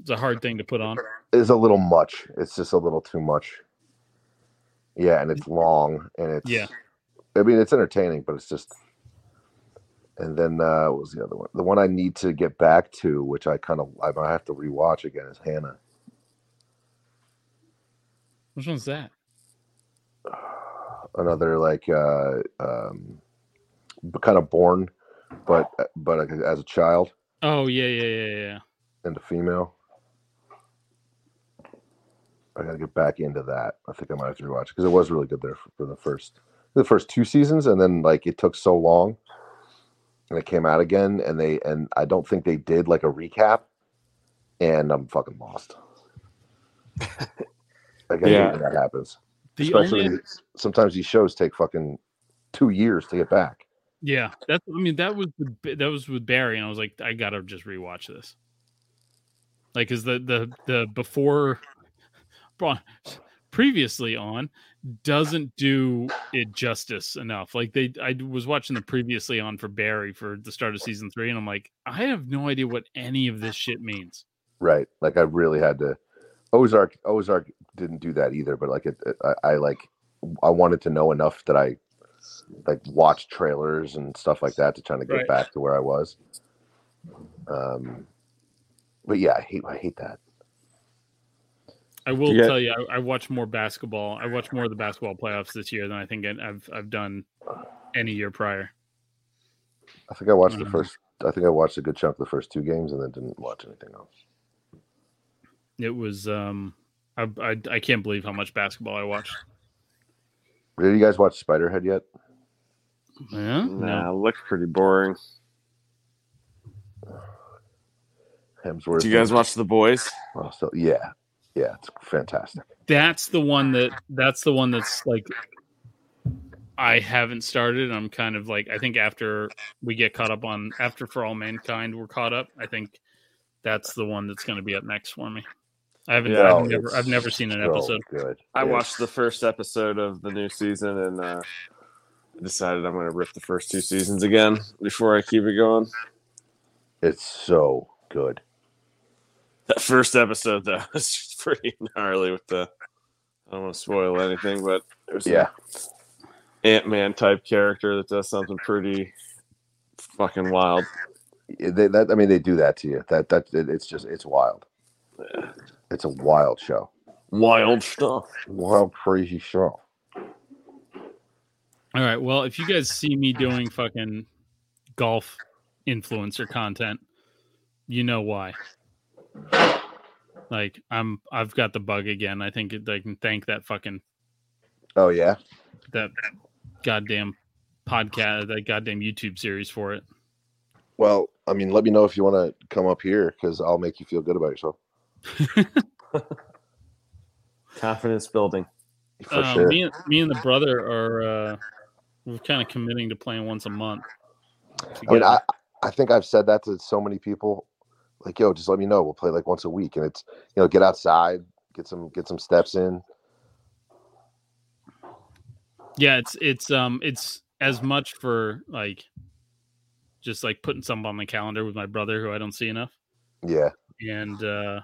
Speaker 3: it's a hard thing to put on.
Speaker 4: It's a little much. It's just a little too much. Yeah, and it's long, and it's
Speaker 3: Yeah.
Speaker 4: I mean, it's entertaining, but it's just. And then uh, what was the other one? The one I need to get back to, which I kind of I might have to rewatch again, is Hanna.
Speaker 3: Which one's that? [sighs]
Speaker 4: another like uh um kind of Bourne but but as a child
Speaker 3: Oh yeah yeah yeah yeah.
Speaker 4: and a female i gotta get back into that i think i might have to rewatch because it was really good there for, for the first the first two seasons and then like it took so long and it came out again and they and i don't think they did like a recap and i'm fucking lost like [laughs] I
Speaker 5: Yeah.
Speaker 4: hate when that happens
Speaker 3: The
Speaker 4: especially
Speaker 3: only
Speaker 4: sometimes these shows take fucking two years to get back
Speaker 3: yeah that's I mean that was with, that was with Barry and I was like I gotta just rewatch this. Like is the the the before previously on doesn't do it justice enough. Like they I was watching the previously on for Barry for the start of season three and I'm like I have no idea what any of this shit means.
Speaker 4: Right. Like I really had to. Ozark. Ozark didn't do that either. But like it, it- I, I like, I wanted to know enough that I, like, watch trailers and stuff like that to try to get
Speaker 3: Right.
Speaker 4: back to where I was. Um, but yeah, I hate. I hate that.
Speaker 3: I will
Speaker 5: You got-
Speaker 3: tell you, I, I watched more basketball. I watched more of the basketball playoffs this year than I think I- I've I've done any year prior.
Speaker 4: I think I watched the
Speaker 3: Mhm.
Speaker 4: first. I think I watched a good chunk of the first two games and then didn't watch anything else.
Speaker 3: It was um, I, I I can't believe how much basketball I watched.
Speaker 4: Did you guys watch Spiderhead yet?
Speaker 3: Yeah,
Speaker 5: Nah, looks pretty boring. [sighs]
Speaker 4: Hemsworth.
Speaker 5: Do you guys watch The Boys?
Speaker 4: Oh, so yeah, yeah, it's fantastic.
Speaker 3: that's the one that that's the one that's like I haven't started. I'm kind of like I think after we get caught up on after For All Mankind, we're caught up. I think that's the one that's going to be up next for me. I haven't.
Speaker 5: Yeah,
Speaker 3: I've never. I've never seen an
Speaker 4: so
Speaker 3: episode.
Speaker 4: Good.
Speaker 5: I
Speaker 4: It's-
Speaker 5: watched the first episode of the new season and uh, decided I'm going to rip the first two seasons again before I keep it going.
Speaker 4: It's so good.
Speaker 5: That first episode though [laughs] was just pretty gnarly with the. I don't want to spoil anything, but there's
Speaker 4: Yeah.
Speaker 5: Ant Man type character that does something pretty fucking wild.
Speaker 4: They, that, I mean, they do that to you. That that it, it's just it's wild. It's a wild show.
Speaker 5: Wild stuff.
Speaker 4: Wild, crazy show.
Speaker 3: All right. Well, if you guys see me doing fucking golf influencer content, you know why. Like I'm, I've got the bug again. I think I can thank that fucking
Speaker 4: Oh yeah.
Speaker 3: that goddamn podcast, that goddamn YouTube series for it.
Speaker 4: Well, I mean, let me know if you want to come up here because I'll make you feel good about yourself. [laughs]
Speaker 5: Confidence building.
Speaker 4: For
Speaker 3: Um,
Speaker 4: sure.
Speaker 3: Me and me and the brother are uh, we're kind of committing to playing once a month.
Speaker 4: I mean. I, I think I've said that to so many people. Like, yo, just let me know. We'll play like once a week, and it's you know, get outside, get some get some steps in.
Speaker 3: yeah, it's it's um it's as much for like just like putting something on the calendar with my brother who I don't see enough.
Speaker 4: Yeah,
Speaker 3: and uh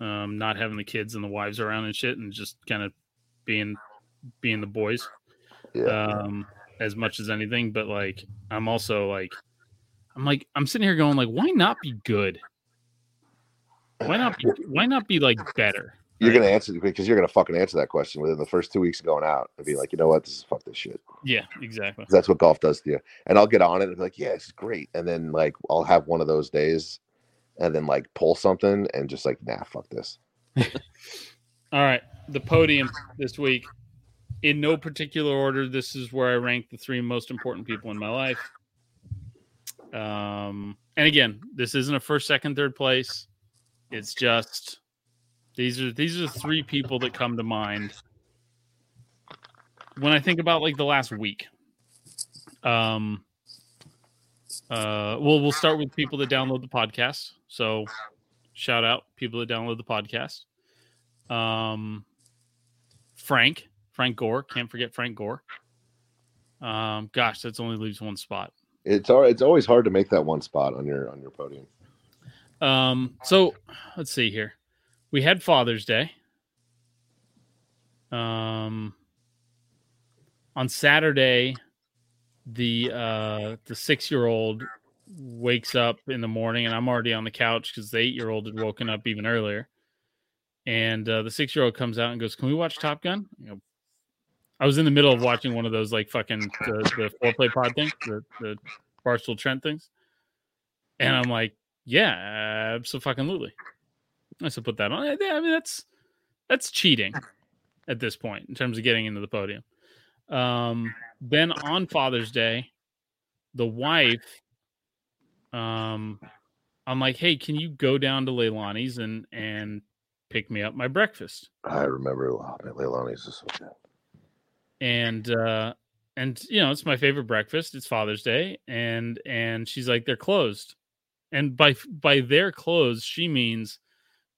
Speaker 3: um not having the kids and the wives around and shit and just kind of being being the boys
Speaker 4: yeah.
Speaker 3: um as much as anything but like i'm also like i'm like i'm sitting here going like why not be good why not be why not be like better
Speaker 4: you're gonna answer because you're gonna fucking answer that question within the first two weeks of going out and be like, you know what, this is fuck this shit.
Speaker 3: yeah exactly.
Speaker 4: that's what golf does to you. And I'll get on it and be like, yeah, is great. And then like I'll have one of those days, and then like pull something and just like, nah, fuck this. [laughs]
Speaker 3: all right the podium this week in no particular order this is where i rank the three most important people in my life um and again this isn't a first second third place it's just these are these are the three people that come to mind. When i think about like the last week um uh well we'll start with people that download the podcast. So shout out people that download the podcast. Um frank frank gore can't forget frank gore. Um gosh that's only leaves one spot.
Speaker 4: It's all, it's always hard to make that one spot on your on your podium.
Speaker 3: Um, so let's see here. We had Father's Day. Um, on Saturday, the uh the six year old wakes up in the morning, and I'm already on the couch because the eight year old had woken up even earlier. And uh, the six year old comes out and goes, "Can we watch Top Gun?" You know, I was in the middle of watching one of those like fucking the, the Fore Play pod thing, the the Barstool Trent things, and I'm like, yeah, absolutely. I should put that on. I I mean, that's that's cheating at this point in terms of getting into the podium. Um, then on Father's Day, the wife, um, I'm like, hey, can you go down to Leilani's and and pick me up my breakfast?
Speaker 4: I remember Leilani's is so good.
Speaker 3: and uh and you know it's my favorite breakfast it's father's day and and she's like they're closed and by by their clothes, she means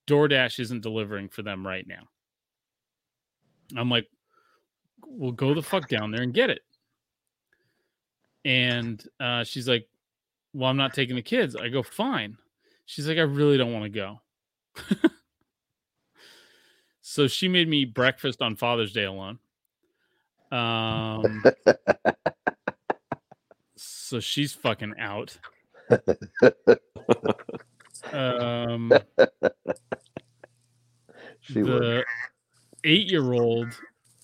Speaker 3: doordash isn't delivering for them right now. I'm like well go the fuck down there and get it. And uh she's like well i'm not taking the kids. I go fine. She's like i really don't want to go. [laughs] So she made me breakfast on father's day alone. Um, [laughs] so she's fucking out. Um, [laughs]
Speaker 4: she
Speaker 3: the eight-year-old,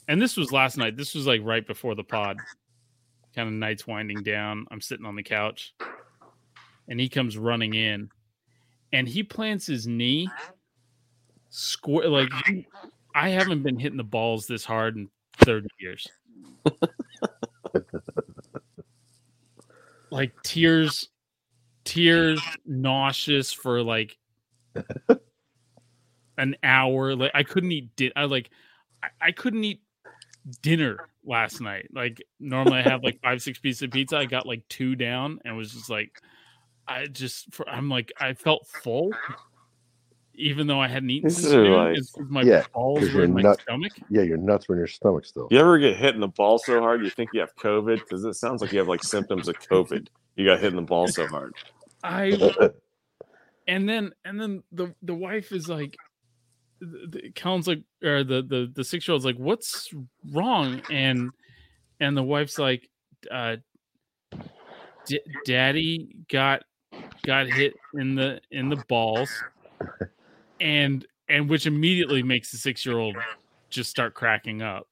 Speaker 3: and this was last night. This was like right before the pod. Kind of nights winding down. I'm sitting on the couch, and he comes running in, and he plants his knee square. Like I haven't been hitting the balls this hard in 30 years. [laughs] like tears, tears, nauseous for like [laughs] an hour. Like I couldn't eat. Di- I like I, I couldn't eat dinner last night. Like normally I have like five six pieces of pizza. I got like two down and was just like I just for, I'm like I felt full. even though I hadn't eaten
Speaker 5: This
Speaker 3: since
Speaker 5: like-
Speaker 3: my
Speaker 4: Yeah,
Speaker 3: balls
Speaker 4: 'cause
Speaker 3: were in my
Speaker 4: nut-
Speaker 3: stomach.
Speaker 4: Yeah, your nuts were in your stomach still.
Speaker 5: You ever get hit in the ball so hard you think you have COVID? Because it sounds like you have like symptoms of COVID. You got hit in the ball so hard.
Speaker 3: I [laughs] and then and then the the wife is like the, the Colin's like or the the the six year old's like what's wrong and and the wife's like uh D- daddy got got hit in the in the balls and and which immediately makes the six year old just start cracking up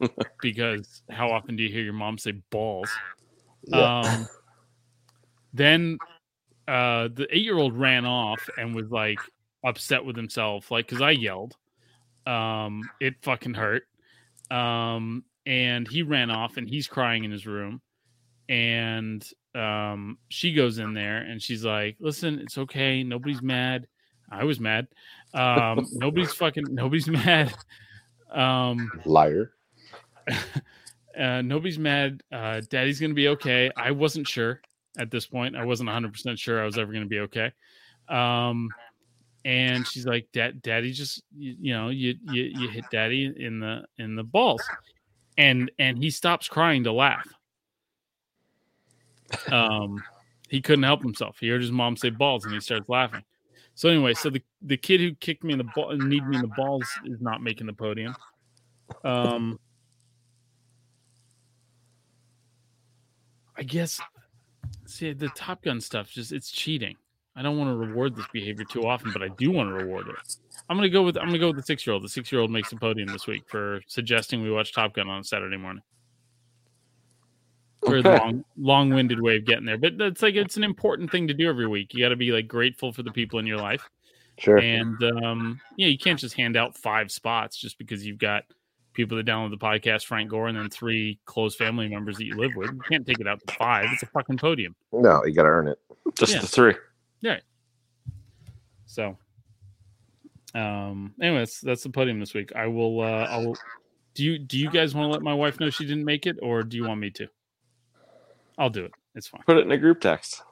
Speaker 3: [laughs] because how often do you hear your mom say balls
Speaker 4: Yeah.
Speaker 3: um, then uh, the eight year old ran off and was like upset with himself, like because I yelled. Um, it fucking hurt. Um, and he ran off and he's crying in his room. And um, she goes in there and she's like, "Listen, it's okay. Nobody's mad. I was mad. Um, [laughs] nobody's fucking nobody's [laughs] mad. Um,
Speaker 4: Liar. [laughs]
Speaker 3: uh, nobody's mad. Uh, Daddy's gonna be okay. I wasn't sure at this point. I wasn't 100 percent sure I was ever gonna be okay. Um, and [laughs] she's like, "Dad, Daddy, just you, you know, you, you you hit Daddy in the in the balls," and and he stops crying to laugh. Um, he couldn't help himself. He heard his mom say balls, and he starts laughing. So anyway, so the the kid who kicked me in the ball, kneed me in the balls, is not making the podium. Um, I guess see the Top Gun stuff just it's cheating. I don't want to reward this behavior too often, but I do want to reward it. I'm gonna go with I'm gonna go with the six year old. The six year old makes the podium this week for suggesting we watch Top Gun on a Saturday morning. For the
Speaker 5: Okay.
Speaker 3: long long winded way of getting there. But that's like it's an important thing to do every week. You gotta be like grateful for the people in your life.
Speaker 4: Sure.
Speaker 3: And um, yeah, you can't just hand out five spots just because you've got people that download the podcast, Frank Gore, and then three close family members that you live with. You can't take it out to five. It's a fucking podium.
Speaker 4: No, you got to earn it.
Speaker 5: Just
Speaker 3: Yeah.
Speaker 5: the three. Yeah.
Speaker 3: So, um, anyways, that's the podium this week. I will. Uh, I'll. Do you do you guys want to let my wife know she didn't make it, or do you want me to? I'll do it. It's fine.
Speaker 5: Put it in a group text.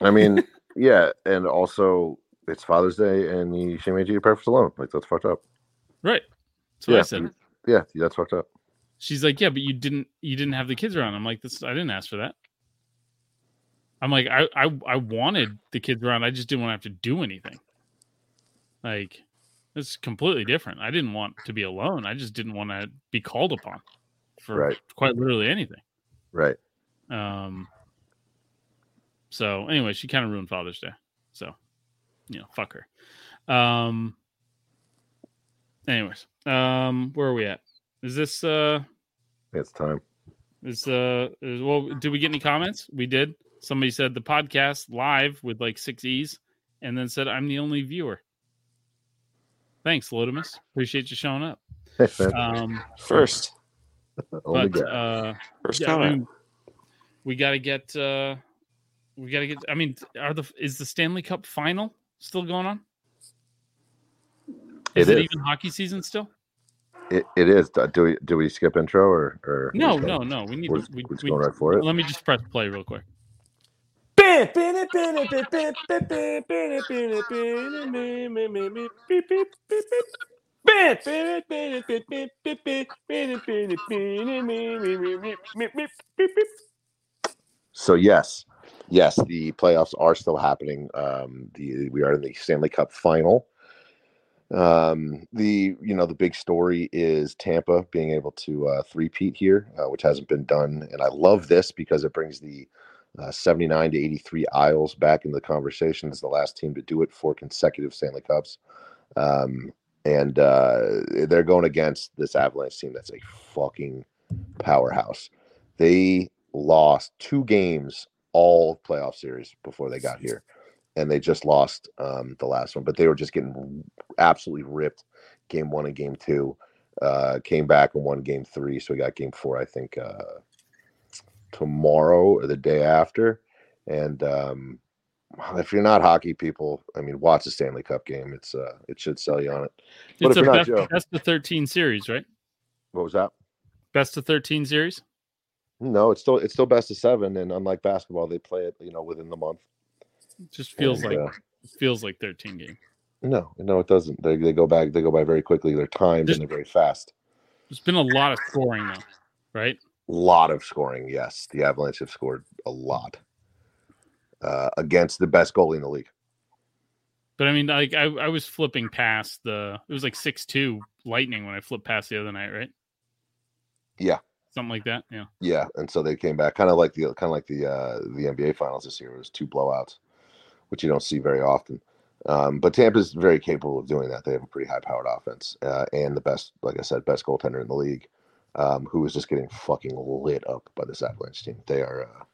Speaker 4: I mean, [laughs] yeah, and also it's Father's Day, and you, she made you breakfast alone. Like that's fucked up.
Speaker 3: Right. So
Speaker 4: Yeah.
Speaker 3: I said.
Speaker 4: Yeah, that's fucked up.
Speaker 3: She's like, yeah, but you didn't you didn't have the kids around. I'm like, this I didn't ask for that. I'm like, I I, I wanted the kids around. I just didn't want to have to do anything. Like, it's completely different. I didn't want to be alone. I just didn't want to be called upon for
Speaker 4: Right.
Speaker 3: quite literally anything.
Speaker 4: Right.
Speaker 3: Um. So anyway, she kind of ruined Father's Day. So, you know, fuck her. Um. Anyways, um, where are we at? Is this uh
Speaker 4: It's time.
Speaker 3: is uh is, well? Did we get any comments? We did. Somebody said the podcast live with like six e's, and then said I'm the only viewer. Thanks, Lotimus. Appreciate you showing up. [laughs] Um,
Speaker 5: First.
Speaker 4: Only
Speaker 3: but
Speaker 4: guy.
Speaker 3: uh,
Speaker 5: First
Speaker 3: yeah, I mean, we got to get. uh We got to get. I mean, are the is the Stanley Cup final still going on? Is
Speaker 4: It
Speaker 3: it,
Speaker 4: is.
Speaker 3: even hockey season still?
Speaker 4: It, it is. Do we do we skip intro or or
Speaker 3: No, no, no. We need
Speaker 4: We're,
Speaker 3: to. We,
Speaker 4: we're just
Speaker 3: we-
Speaker 4: going right for it.
Speaker 3: Let me just press play real quick.
Speaker 4: So yes, yes, the playoffs are still happening. Um, the we are in the Stanley Cup final. Um, the you know the big story is Tampa being able to uh, three-peat here, uh, which hasn't been done, and I love this because it brings the uh, 79 to 83 Isles back in the conversation as the last team to do it four consecutive Stanley Cups. Um, and uh, they're going against this Avalanche team that's a fucking powerhouse. They lost two games all playoff series before they got here, and they just lost um, the last one. But they were just getting absolutely ripped. Game one and game two uh, came back and won game three, so we got game four. I think uh, tomorrow or the day after. And um, if you're not hockey people, I mean, watch the Stanley Cup game. It's uh, it should sell you on it. But
Speaker 3: It's
Speaker 4: if
Speaker 3: a
Speaker 4: you're not Joe-
Speaker 3: best of thirteen series, right?
Speaker 4: What was that?
Speaker 3: Best of thirteen series.
Speaker 4: No, it's still it's still best of seven, and unlike basketball, they play it you know within the month.
Speaker 3: It just feels
Speaker 4: And,
Speaker 3: like
Speaker 4: uh,
Speaker 3: feels like thirteen games.
Speaker 4: No, no, it doesn't. They, they go back. They go by very quickly. They're timed
Speaker 3: Just-
Speaker 4: and they're very fast.
Speaker 3: There's been a lot of scoring though, right?
Speaker 4: A lot of scoring. Yes, the Avalanche have scored a lot uh, against the best goalie in the league.
Speaker 3: But I mean, like I, I was flipping past the it was like six two Lightning when I flipped past the other night, right?
Speaker 4: Yeah.
Speaker 3: something like that. Yeah,
Speaker 4: Yeah, and so they came back kind of like the kind of like the uh, the NBA finals this year. It was two blowouts, which you don't see very often. Um, but Tampa's very capable of doing that. They have a pretty high powered offense uh, and the best, like I said, best goaltender in the league, um, who is just getting fucking lit up by this Avalanche team. They are uh,